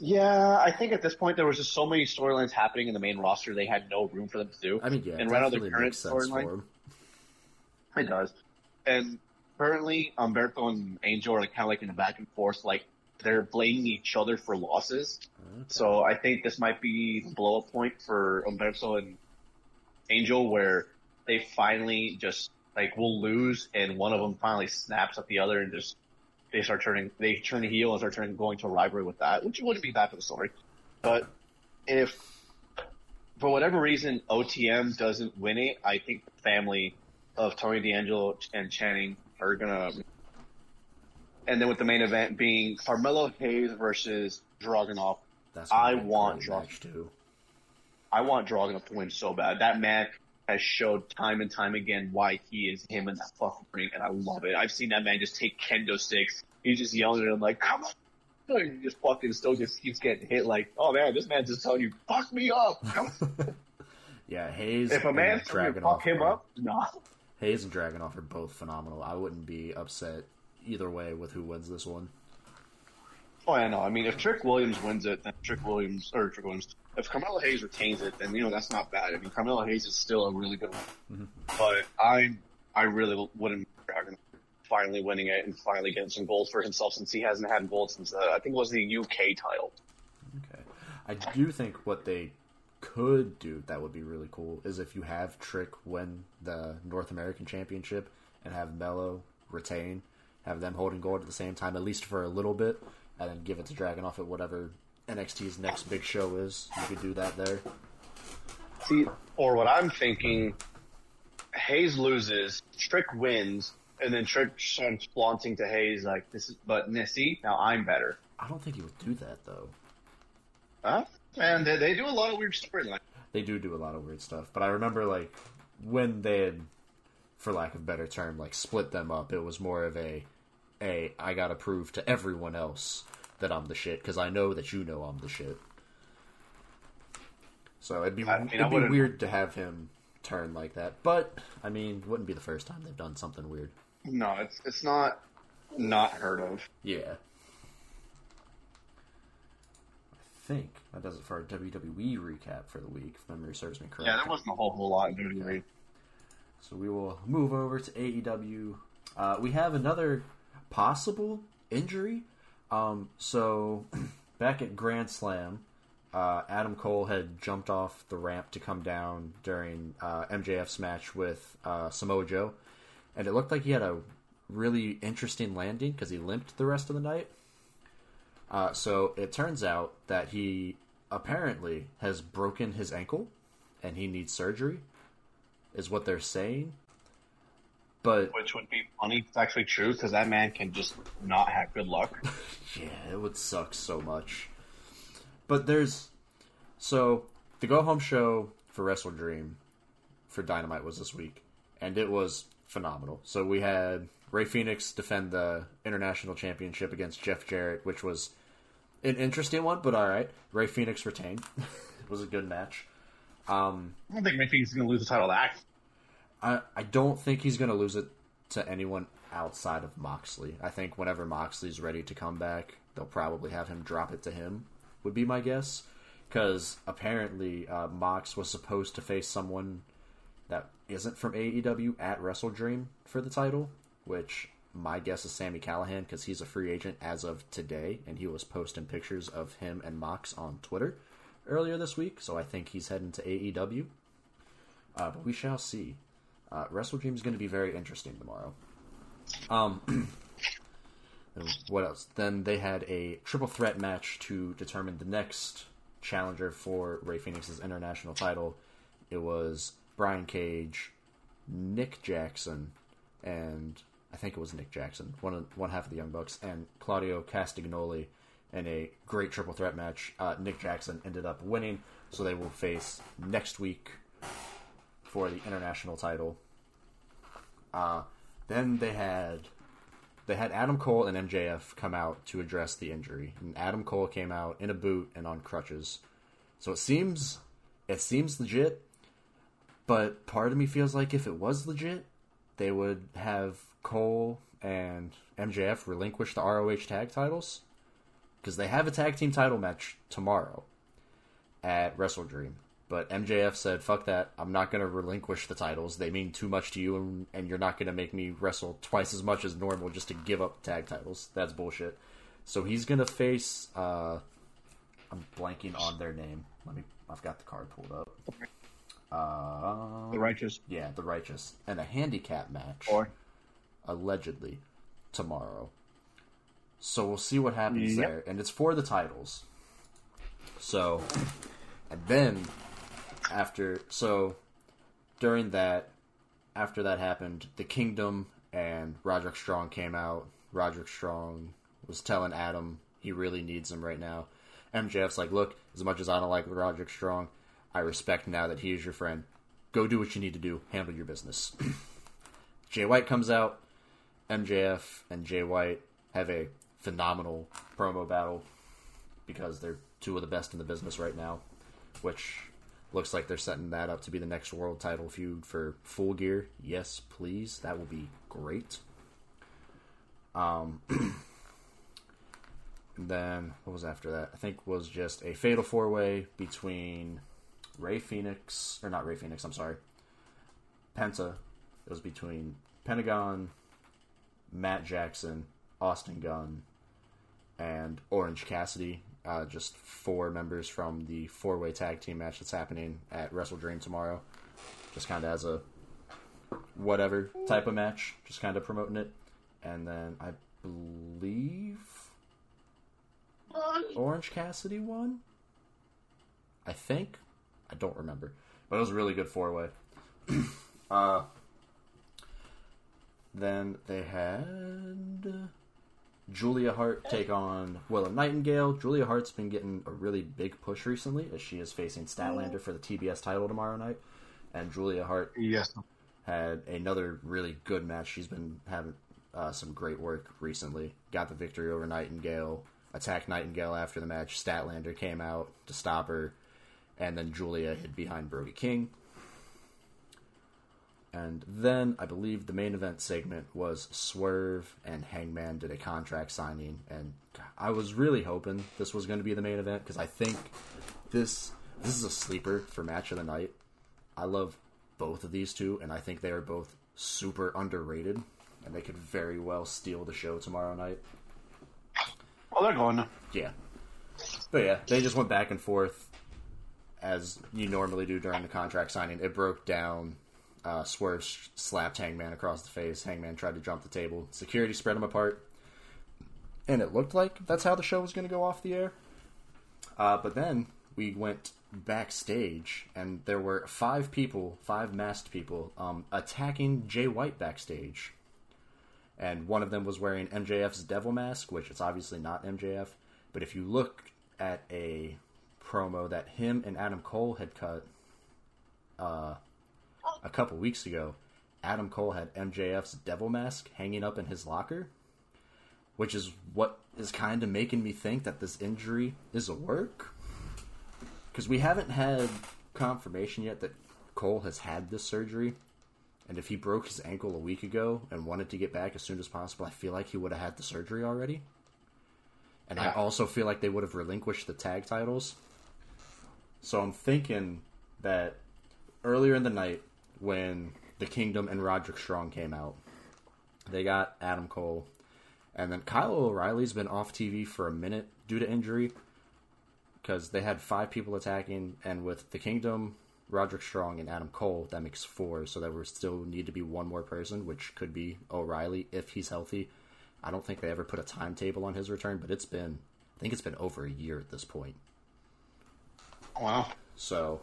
Yeah, I think at this point there was just so many storylines happening in the main roster they had no room for them to do. I mean, yeah, And right now the current storyline-. It does. And currently, Humberto and Angel are like, kind of like in a back and forth, like they're blaming each other for losses. Okay. So I think this might be the blow up point for Humberto and Angel where they finally just like will lose and one of them finally snaps at the other and just they start turning they turn the heel and start turning going to a rivalry with that, which wouldn't be bad for the story. But if for whatever reason OTM doesn't win it, I think the family of Tony D'Angelo and Channing are gonna and then with the main event being Carmelo Hayes versus Dragunov. That's I want Draw- I want Dragunov to win so bad. That man has showed time and time again why he is him in that fucking ring, and I love it. I've seen that man just take kendo sticks. He's just yelling at him like, "Come on!" And he just fucking still just keeps getting hit. Like, oh man, this man's just telling you, "Fuck me up." Yeah, Hayes. if a and man's telling you, to fuck him are- up, nah. Hayes and Dragunov are both phenomenal. I wouldn't be upset either way with who wins this one. Oh, I know. I mean, if Trick Williams wins it, then Trick Williams or Trick Williams. If Carmelo Hayes retains it, then you know that's not bad. I mean, Carmelo Hayes is still a really good one. But I, I really wouldn't Dragon finally winning it and finally getting some gold for himself since he hasn't had gold since uh, I think it was the UK title. Okay. I do think what they could do that would be really cool is if you have Trick win the North American Championship and have Mello retain, have them holding gold at the same time, at least for a little bit, and then give it to Dragunov at whatever NXT's next big show is. You could do that there. See, or what I'm thinking, Hayes loses, Trick wins, and then Trick starts flaunting to Hayes like this is, but see, now I'm better. I don't think he would do that though. Huh? And they, they do a lot of weird storyline. They do do a lot of weird stuff, but I remember like when they had, for lack of a better term, like split them up. It was more of a, a I gotta prove to everyone else that I'm the shit because I know that you know I'm the shit. So it'd be I mean, it'd be weird to have him turn like that, but I mean, wouldn't be the first time they've done something weird. No, it's it's not not heard of. Yeah, I think that does it for our WWE recap for the week, if memory serves me correct. Yeah, there wasn't a whole whole lot in WWE. So we will move over to AEW. Uh, we have another possible injury. Um, so back at Grand Slam, uh, Adam Cole had jumped off the ramp to come down during uh, MJF's match with uh, Samoa Joe, and it looked like he had a really interesting landing because he limped the rest of the night. Uh, so it turns out that he apparently has broken his ankle, and he needs surgery, is what they're saying. But Which would be funny. if It's actually true because that man can just not have good luck. Yeah, it would suck so much. But there's so the go home show for Wrestle Dream for Dynamite was this week, and it was phenomenal. So we had Rey Fenix defend the international championship against Jeff Jarrett, which was an interesting one, but all right. Rey Fenix retained. it was a good match. Um, I don't think Rey Fenix is going to lose the title to Axe. I, I don't think he's going to lose it to anyone outside of Moxley. I think whenever Moxley's ready to come back, they'll probably have him drop it to him, would be my guess. Because apparently, uh, Mox was supposed to face someone that isn't from AEW at Wrestle Dream for the title, which my guess is Sami Callihan because he's a free agent as of today, and he was posting pictures of him and Mox on Twitter earlier this week. So I think he's heading to AEW. Uh, but we shall see. Uh, Wrestle Dream is going to be very interesting tomorrow. Um, what else? Then they had a triple threat match to determine the next challenger for Rey Fenix's international title. It was Brian Cage, Nick Jackson, and I think it was Nick Jackson, one one half of the Young Bucks, and Claudio Castagnoli in a great triple threat match. Uh, Nick Jackson ended up winning, so they will face next week for the international title. Uh, then they had they had Adam Cole and MJF come out to address the injury, and Adam Cole came out in a boot and on crutches. So it seems it seems legit, but part of me feels like if it was legit, they would have Cole and MJF relinquish the ROH tag titles because they have a tag team title match tomorrow at Wrestle Dream. But MJF said, "Fuck that! I'm not going to relinquish the titles. They mean too much to you, and, and you're not going to make me wrestle twice as much as normal just to give up tag titles. That's bullshit." So he's going to face. Uh, I'm blanking on their name. Let me. I've got the card pulled up. Uh, The righteous. yeah, the righteous, and a handicap match Or allegedly tomorrow. So we'll see what happens Yep. there, and it's for the titles. So, and then after, so during that, after that happened, the Kingdom and Roderick Strong came out. Roderick Strong was telling Adam he really needs him right now. MJF's like, look, as much as I don't like Roderick Strong, I respect now that he is your friend. Go do what you need to do. Handle your business. Jay White comes out. MJF and Jay White have a phenomenal promo battle because they're two of the best in the business right now, which looks like they're setting that up to be the next world title feud for Full Gear. Yes, please. That will be great. Um, then what was after that? I think was just a fatal four way between Rey Fenix or not Rey Fenix. I'm sorry, Penta. It was between Pentagon, Matt Jackson, Austin Gunn, and Orange Cassidy. Uh, just four members from the four way tag team match that's happening at Wrestle Dream tomorrow. Just kind of as a whatever type of match, just kind of promoting it. And then I believe Orange Cassidy won. I think. I don't remember. But it was a really good four way. uh, then they had Julia Hart take on Willow Nightingale. Julia Hart's been getting a really big push recently as she is facing Statlander for the TBS title tomorrow night. And Julia Hart yes, had another really good match. She's been having uh, some great work recently. Got the victory over Nightingale. Attacked Nightingale after the match. Statlander came out to stop her, and then Julia hid behind Brody King. And then I believe the main event segment was Swerve and Hangman did a contract signing, and I was really hoping this was going to be the main event because I think this this is a sleeper for match of the night. I love both of these two, and I think they are both super underrated, and they could very well steal the show tomorrow night. Well, they're going. Yeah, but yeah, they just went back and forth as you normally do during the contract signing. It broke down. Uh, Swerve slapped Hangman across the face. Hangman tried to jump the table. Security spread them apart. And it looked like that's how the show was going to go off the air. Uh, but then we went backstage, and there were five people, five masked people, um, attacking Jay White backstage. And one of them was wearing MJF's devil mask, which it's obviously not MJF. But if you look at a promo that him and Adam Cole had cut uh, a couple weeks ago, Adam Cole had MJF's devil mask hanging up in his locker, which is what is kind of making me think that this injury is a work. Because we haven't had confirmation yet that Cole has had this surgery. And if he broke his ankle a week ago and wanted to get back as soon as possible, I feel like he would have had the surgery already. And I also feel like they would have relinquished the tag titles. So I'm thinking that earlier in the night, when the Kingdom and Roderick Strong came out, they got Adam Cole, and then Kyle O'Reilly's been off TV for a minute due to injury because they had five people attacking, and with the Kingdom, Roderick Strong, and Adam Cole, that makes four. So there would still need to be one more person, which could be O'Reilly if he's healthy. I don't think they ever put a timetable on his return, but it's been, I think it's been over a year at this point. Wow. So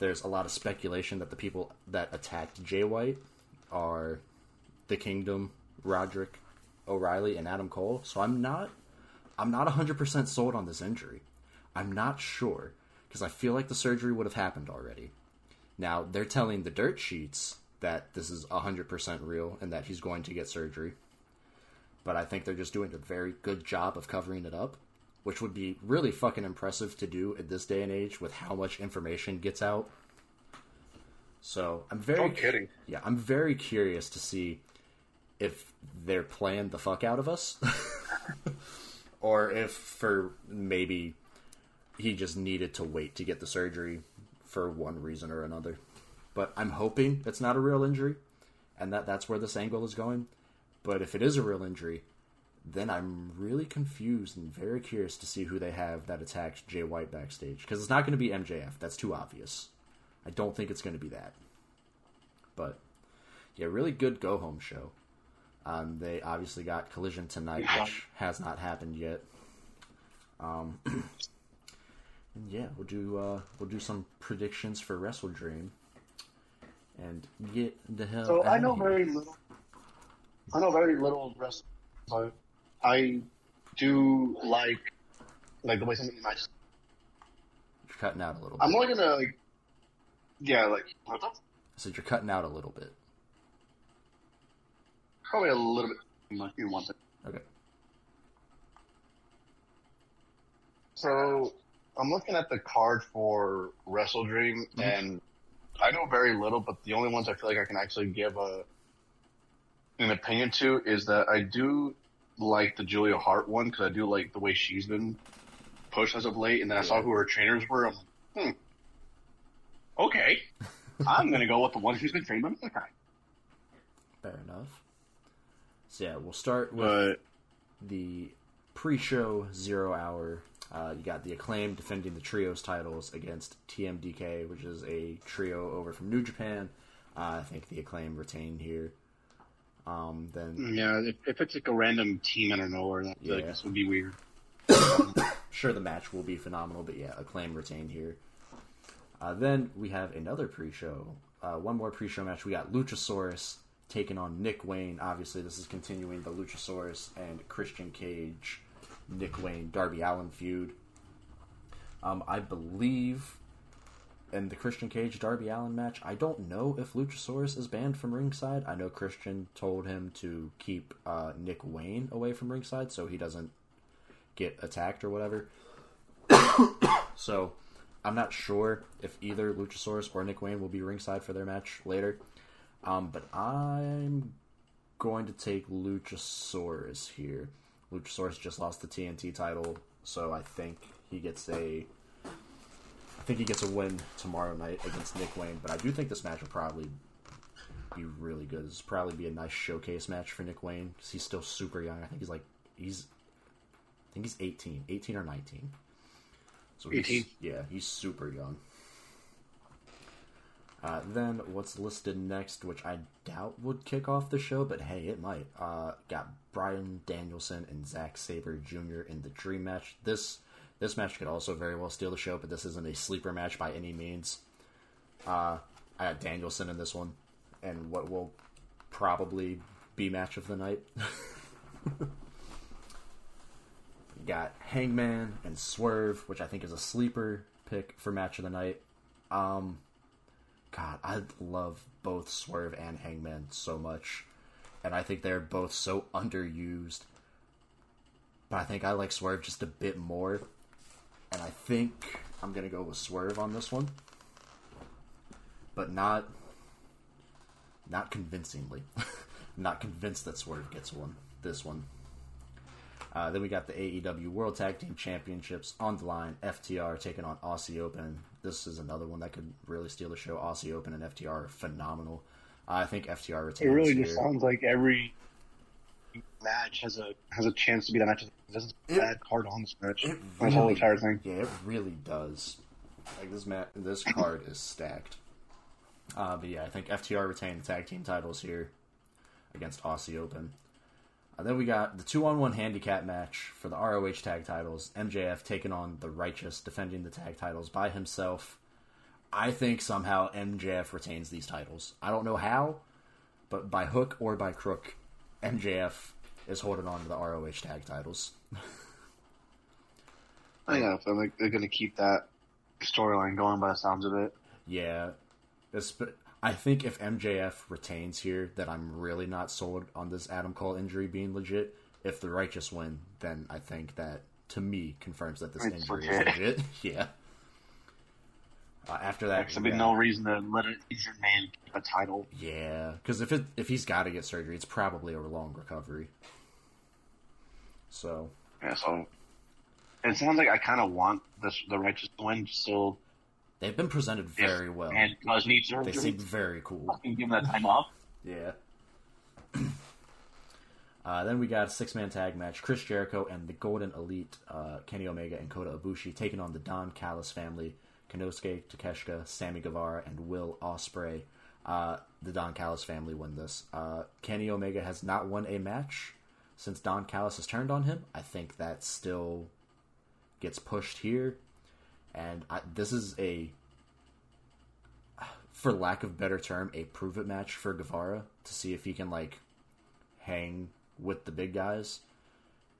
there's a lot of speculation that the people that attacked Jay White are the Kingdom, Roderick, O'Reilly, and Adam Cole. So I'm not I'm not 100% sold on this injury. I'm not sure because I feel like the surgery would have happened already. Now, they're telling the dirt sheets that this is 100% real and that he's going to get surgery. But I think they're just doing a very good job of covering it up, which would be really fucking impressive to do at this day and age with how much information gets out. So, I'm very No kidding. yeah, I'm very curious to see if they're playing the fuck out of us, or if for maybe he just needed to wait to get the surgery for one reason or another. But I'm hoping it's not a real injury, and that that's where this angle is going. But if it is a real injury, then I'm really confused and very curious to see who they have that attacked Jay White backstage because it's not going to be MJF. That's too obvious. I don't think it's going to be that. But yeah, really good go home show. Um, they obviously got Collision tonight, which has not happened yet. Um, and yeah, we'll do uh, we'll do some predictions for Wrestle Dream, and get the hell. So I know here. very little. I know very little wrestling, but I do like like the way some of the matches. You're cutting out a little bit. I'm only gonna like, yeah, like what's up? I said you're cutting out a little bit. probably a little bit like you want it. Okay. So I'm looking at the card for Wrestle Dream, mm-hmm. and I know very little, but the only ones I feel like I can actually give a an opinion to is that I do like the Julia Hart one because I do like the way she's been pushed as of late, and then I saw who her trainers were. I'm like, hmm, okay, I'm gonna go with the one who's been trained by Malakai. Fair enough. So yeah, we'll start with But the pre-show zero hour. Uh, you got the acclaim defending the trios titles against TMDK, which is a trio over from New Japan. Uh, I think the acclaim retained here. Um, then yeah, if, if it's like a random team out of nowhere, that Yeah. like, this would be weird. sure the match will be phenomenal, but yeah, acclaim retained here. Uh, then we have another pre-show, uh, one more pre-show match. We got Luchasaurus taking on Nick Wayne. Obviously, this is continuing the Luchasaurus and Christian Cage, Nick Wayne, Darby Allin feud. Um, I believe in the Christian Cage Darby Allin match. I don't know if Luchasaurus is banned from ringside. I know Christian told him to keep uh, Nick Wayne away from ringside so he doesn't get attacked or whatever. so I'm not sure if either Luchasaurus or Nick Wayne will be ringside for their match later. Um, but I'm going to take Luchasaurus here. Luchasaurus just lost the TNT title, so I think he gets a. I think he gets a win tomorrow night against Nick Wayne, but I do think this match will probably be really good. This will probably be a nice showcase match for Nick Wayne because he's still super young. I think he's like he's, I think he's 18, 18 or 19. So he's, 18. yeah, he's super young. Uh, then what's listed next, which I doubt would kick off the show, but hey, it might. Uh, got Bryan Danielson and Zack Sabre Jr. in the Dream match. This this match could also very well steal the show, but this isn't a sleeper match by any means. Uh, I got Danielson in this one, and what will probably be match of the night. got Hangman and Swerve, which I think is a sleeper pick for match of the night. Um, God, I love both Swerve and Hangman so much, and I think they're both so underused. But I think I like Swerve just a bit more, and I think I'm gonna go with Swerve on this one, but not not convincingly. not convinced that Swerve gets one. This one. Uh, then we got the AEW World Tag Team Championships on the line. FTR taking on Aussie Open. This is another one that could really steal the show. Aussie Open and FTR are phenomenal. I think FTR retains. It really here. just sounds like every match has a has a chance to be the match. This is a bad card on this match. It This whole entire thing. Yeah, it really does. Like this mat, this card is stacked. Uh, but yeah, I think FTR retained the tag team titles here against Aussie Open. And then we got the two on one handicap match for the ROH tag titles. MJF taking on the Righteous, defending the tag titles by himself. I think somehow MJF retains these titles. I don't know how, but by hook or by crook, MJF is holding on to the ROH tag titles. I think I feel like they're going to keep that storyline going by the sounds of it. Yeah, but I think if MJF retains here, that I'm really not sold on this Adam Cole injury being legit. If the Righteous win, then I think that to me confirms that this It's injury legit. is legit. yeah. Uh, after that, There's be yeah, no reason to let an injured man keep a title. yeah, because if it if he's got to get surgery, it's probably a long recovery. So Yeah, so it sounds like I kind of want this the righteous win still. they've been presented very well. And does need They seem very cool. Fucking give him that time off. Yeah. Uh, then we got a six man tag match: Chris Jericho and the Golden Elite, uh, Kenny Omega and Kota Ibushi, taking on the Don Callis family: Konosuke Takeshita, Sammy Guevara, and Will Ospreay. Uh, the Don Callis family win this. Uh, Kenny Omega has not won a match since Don Callis has turned on him. I think that still gets pushed here, and I, this is a for lack of better term, a prove it match for Guevara to see if he can like hang with the big guys.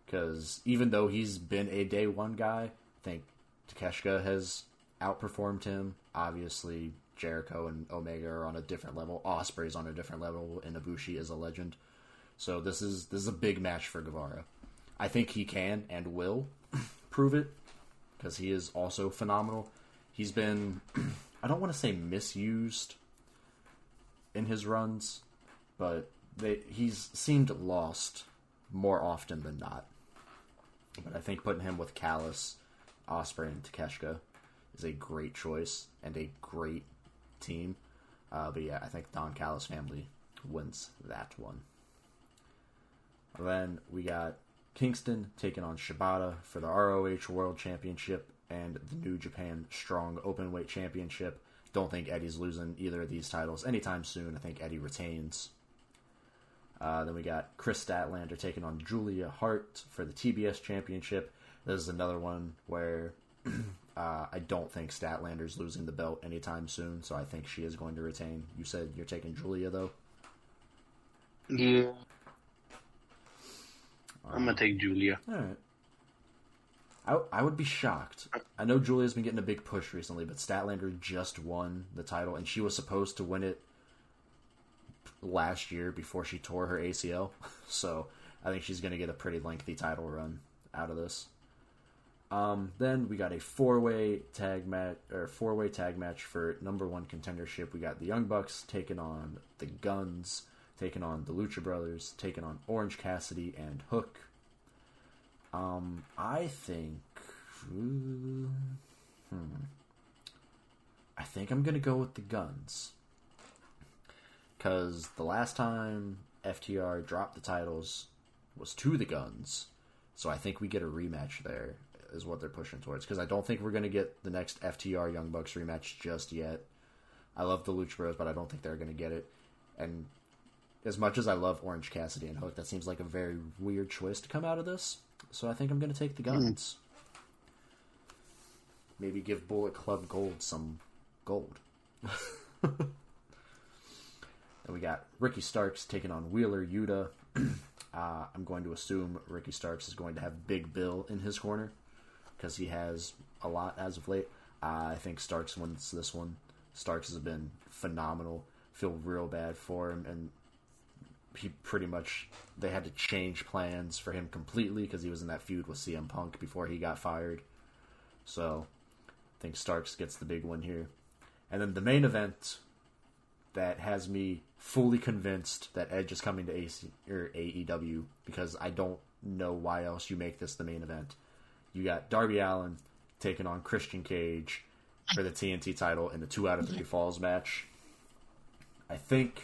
Because even though he's been a day one guy, I think Takeshita has outperformed him. Obviously, Jericho and Omega are on a different level. Ospreay's on a different level, and Ibushi is a legend. So this is this is a big match for Guevara. I think he can and will prove it because he is also phenomenal. He's been I don't want to say misused in his runs, but they, he's seemed lost more often than not. But I think putting him with Callis, Osprey, and Takeshita is a great choice and a great team. Uh, but yeah, I think Don Callis family wins that one. Then we got Kingston taking on Shibata for the ROH World Championship and the New Japan Strong Openweight Championship. Don't think Eddie's losing either of these titles anytime soon. I think Eddie retains. Uh, then we got Kris Statlander taking on Julia Hart for the TBS Championship. This is another one where uh, I don't think Statlander's losing the belt anytime soon, so I think she is going to retain. You said you're taking Julia, though? Yeah, I'm gonna take Julia. All right. I, I would be shocked. I know Julia's been getting a big push recently, but Statlander just won the title, and she was supposed to win it last year before she tore her ACL. So I think she's going to get a pretty lengthy title run out of this. Um, then we got a four-way tag match or four-way tag match for number one contendership. We got the Young Bucks taking on the Guns, taking on the Lucha Brothers, taking on Orange Cassidy and Hook. Um, I think, hmm, I think I'm gonna go with the Guns because the last time FTR dropped the titles was to the Guns, so I think we get a rematch there is what they're pushing towards. Because I don't think we're going to get the next FTR Young Bucks rematch just yet. I love the Lucha Bros, but I don't think they're going to get it. And as much as I love Orange Cassidy and Hook, that seems like a very weird choice to come out of this. So I think I'm going to take the guns. Maybe give Bullet Club Gold some gold. then we got Ricky Starks taking on Wheeler Yuta. uh, I'm going to assume Ricky Starks is going to have Big Bill in his corner because he has a lot as of late. I think Starks wins this one. Starks has been phenomenal. Feel real bad for him, and he pretty much they had to change plans for him completely because he was in that feud with CM Punk before he got fired. So I think Starks gets the big one here, and then the main event that has me fully convinced that Edge is coming to AC, or AEW because I don't know why else you make this the main event you got Darby Allin taking on Christian Cage for the TNT title in the two out of three falls match. I think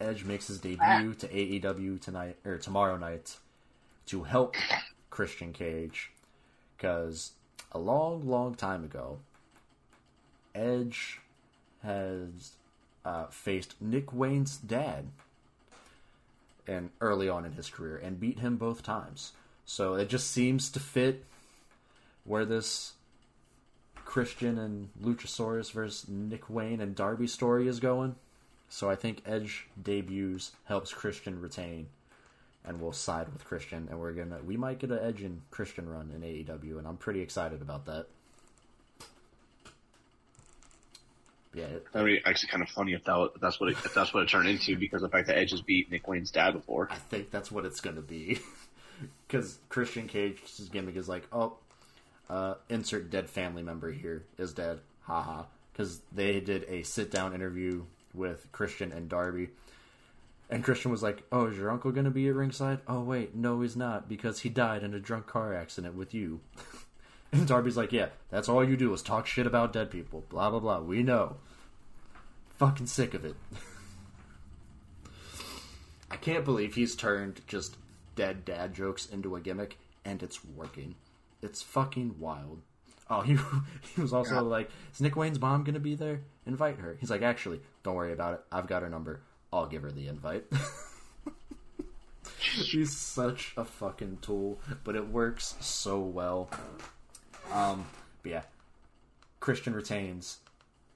Edge makes his debut to AEW tonight or tomorrow night to help Christian Cage because a long, long time ago, Edge has uh, faced Nick Wayne's dad and early on in his career and beat him both times. So it just seems to fit where this Christian and Luchasaurus versus Nick Wayne and Darby story is going. So I think Edge debuts helps Christian retain, and we'll side with Christian, and we're gonna we might get an Edge and Christian run in AEW, and I'm pretty excited about that. Yeah, it, That'd be actually kind of funny if that if that's what it, if that's what it turned into because the fact that Edge has beat Nick Wayne's dad before. I think that's what it's gonna be, because Christian Cage's gimmick is like, oh, uh, insert dead family member here is dead, haha. Because they did a sit down interview with Christian and Darby. And Christian was like, Oh, is your uncle going to be at ringside? Oh, wait, no, he's not, because he died in a drunk car accident with you. and Darby's like, Yeah, that's all you do is talk shit about dead people. Blah, blah, blah. We know. Fucking sick of it. I can't believe he's turned just dead dad jokes into a gimmick, and it's working. It's fucking wild. Oh, he he was also Yeah. like, "Is Nick Wayne's mom gonna be there? Invite her." He's like, "Actually, don't worry about it. I've got her number. I'll give her the invite." She's such a fucking tool, but it works so well. Um, but yeah, Christian retains,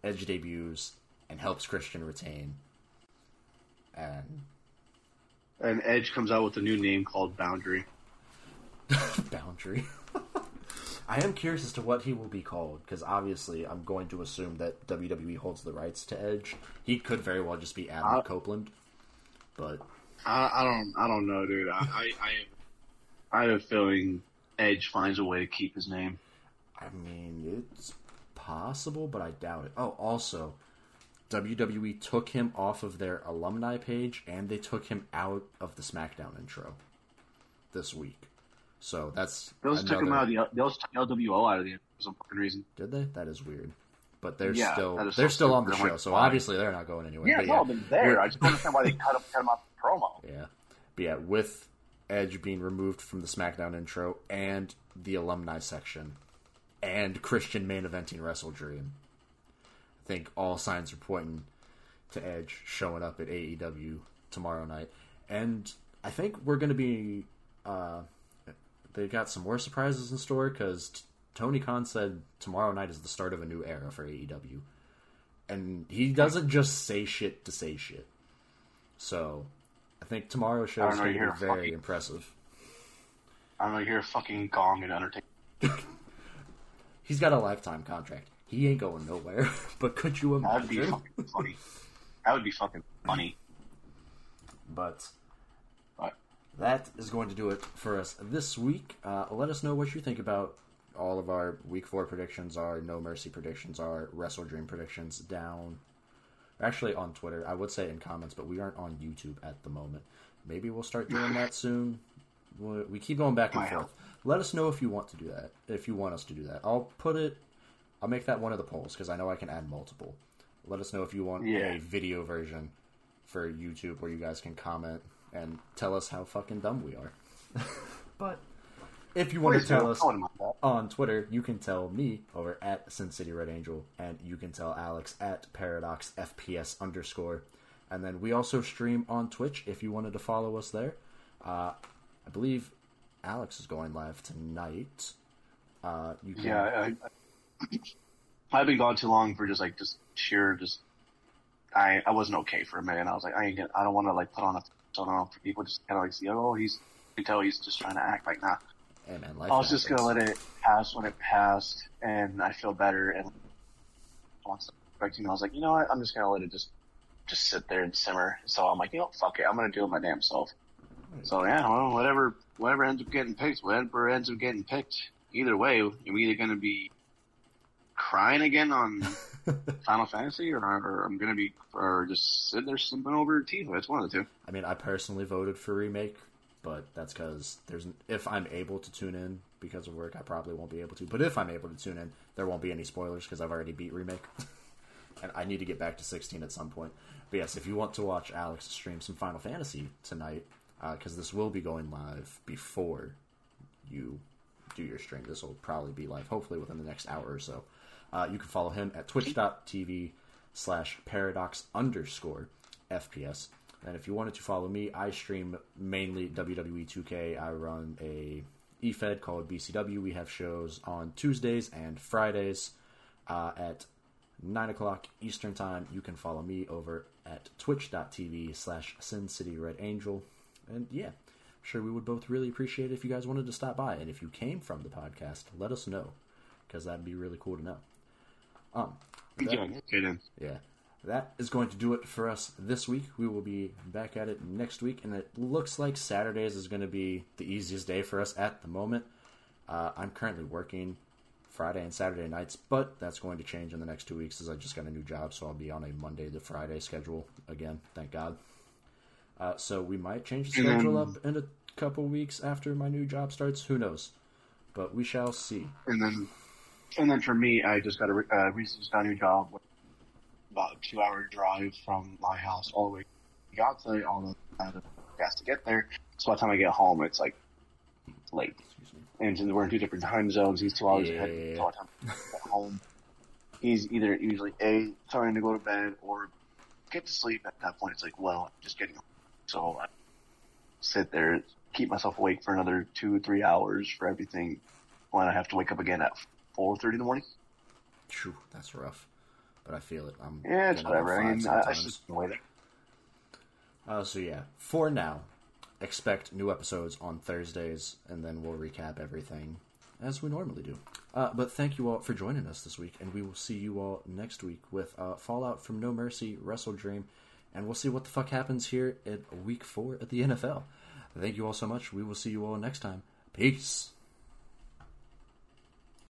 Edge debuts, and helps Christian retain. And And Edge comes out with a new name called Boundary. boundary. I am curious as to what he will be called because obviously I'm going to assume that WWE holds the rights to Edge. He could very well just be Adam Uh, Copeland, but I, I don't I don't know, dude. I I, I I have a feeling Edge finds a way to keep his name. I mean it's possible, but I doubt it. Oh, also, WWE took him off of their alumni page and they took him out of the SmackDown intro this week. So that's They also took him out of the they also took LWO out of the for some fucking reason. Did they? That is weird. But they're Yeah, still they're so still on the show, like, so obviously they're not going anywhere. Yeah, But no, they're there. I just don't understand why they cut him, cut him off the promo. Yeah. But yeah, with Edge being removed from the SmackDown intro and the alumni section and Christian main eventing WrestleDream, I think all signs are pointing to Edge showing up at AEW tomorrow night. And I think we're going to be. Uh, they got some more surprises in store because t- Tony Khan said tomorrow night is the start of a new era for AEW. And he doesn't just say shit to say shit. So I think tomorrow's show is going to be very fucking- impressive. I'm gonna hear fucking gong and Undertaker. He's got a lifetime contract. He ain't going nowhere. but could you imagine? That'd be fucking funny. That would be fucking funny. But that is going to do it for us this week. Uh, let us know what you think about all of our week four predictions are No Mercy predictions are WrestleDream predictions down. Actually, on Twitter, I would say in comments, but we aren't on YouTube at the moment. Maybe we'll start doing that soon. We we keep going back and Wow. forth. Let us know if you want to do that. If you want us to do that, I'll put it. I'll make that one of the polls because I know I can add multiple. Let us know if you want Yeah. a video version for YouTube where you guys can comment and tell us how fucking dumb we are. but if you want to tell us I wouldn't mind that. on Twitter, you can tell me over at Sin City Red Angel, and you can tell Alex at Paradox FPS underscore. And then we also stream on Twitch if you wanted to follow us there. Uh, I believe Alex is going live tonight. Uh, you can, Yeah, I, I, I've been gone too long for just like just sheer just. I I wasn't okay for a minute. I was like, I ain't gonna, I don't want to like put on a persona for people just kind of like see, oh, he's you tell he's just trying to act like nah. Hey, man, life I was just happens. gonna let it pass when it passed, and I feel better. And once the correcting, I was like, you know what? I'm just gonna let it just just sit there and simmer. So I'm like, you know, fuck it. I'm gonna do it my damn self. So yeah, well, whatever, whatever ends up getting picked, whatever ends up getting picked. Either way, I'm either gonna be crying again on Final Fantasy, or, or I'm gonna be, or just sitting there slumping over Tifa. It's one of the two. I mean, I personally voted for remake, but that's because there's if I'm able to tune in because of work, I probably won't be able to. But if I'm able to tune in, there won't be any spoilers because I've already beat remake, and I need to get back to 16 at some point. But yes, if you want to watch Alex stream some Final Fantasy tonight, uh, because this will be going live before you do your stream. This will probably be live, hopefully within the next hour or so. Uh, you can follow him at twitch.tv slash paradox underscore FPS. And if you wanted to follow me, I stream mainly WWE 2K. I run a eFed called BCW. We have shows on Tuesdays and Fridays uh, at 9 o'clock Eastern Time. You can follow me over at twitch.tv slash Sin City Red Angel. And yeah, I'm sure we would both really appreciate it if you guys wanted to stop by. And if you came from the podcast, let us know because that'd be really cool to know. Um, that- Yeah, okay then. yeah. That is going to do it for us this week. We will be back at it next week, and it looks like Saturdays is going to be the easiest day for us at the moment. Uh, I'm currently working Friday and Saturday nights, but that's going to change in the next two weeks as I just got a new job, so I'll be on a Monday to Friday schedule again, thank God. Uh, so we might change the And then- schedule up in a couple weeks after my new job starts. Who knows? But we shall see. And then, and then for me, I just got a uh, recently got a new job, about a two hour drive from my house all the way to Yahtzee, all the the gas to get there. So by the time I get home, it's like late. And since we're in two different time zones, he's two hours ahead. Yeah. So by the time I get home, he's either usually a starting to go to bed or get to sleep. At that point, it's like, well, I'm just getting home. So I sit there, keep myself awake for another two, three hours for everything when I have to wake up again at four thirty in the morning. Phew, that's rough. But I feel it. I'm Yeah, it's getting up at whatever. I mean, I, I just wait there. Uh, so yeah, for now, expect new episodes on Thursdays, and then we'll recap everything as we normally do. Uh, but thank you all for joining us this week, and we will see you all next week with uh, Fallout from No Mercy, WrestleDream, and we'll see what the fuck happens here at Week Four at the NFL. Thank you all so much. We will see you all next time. Peace.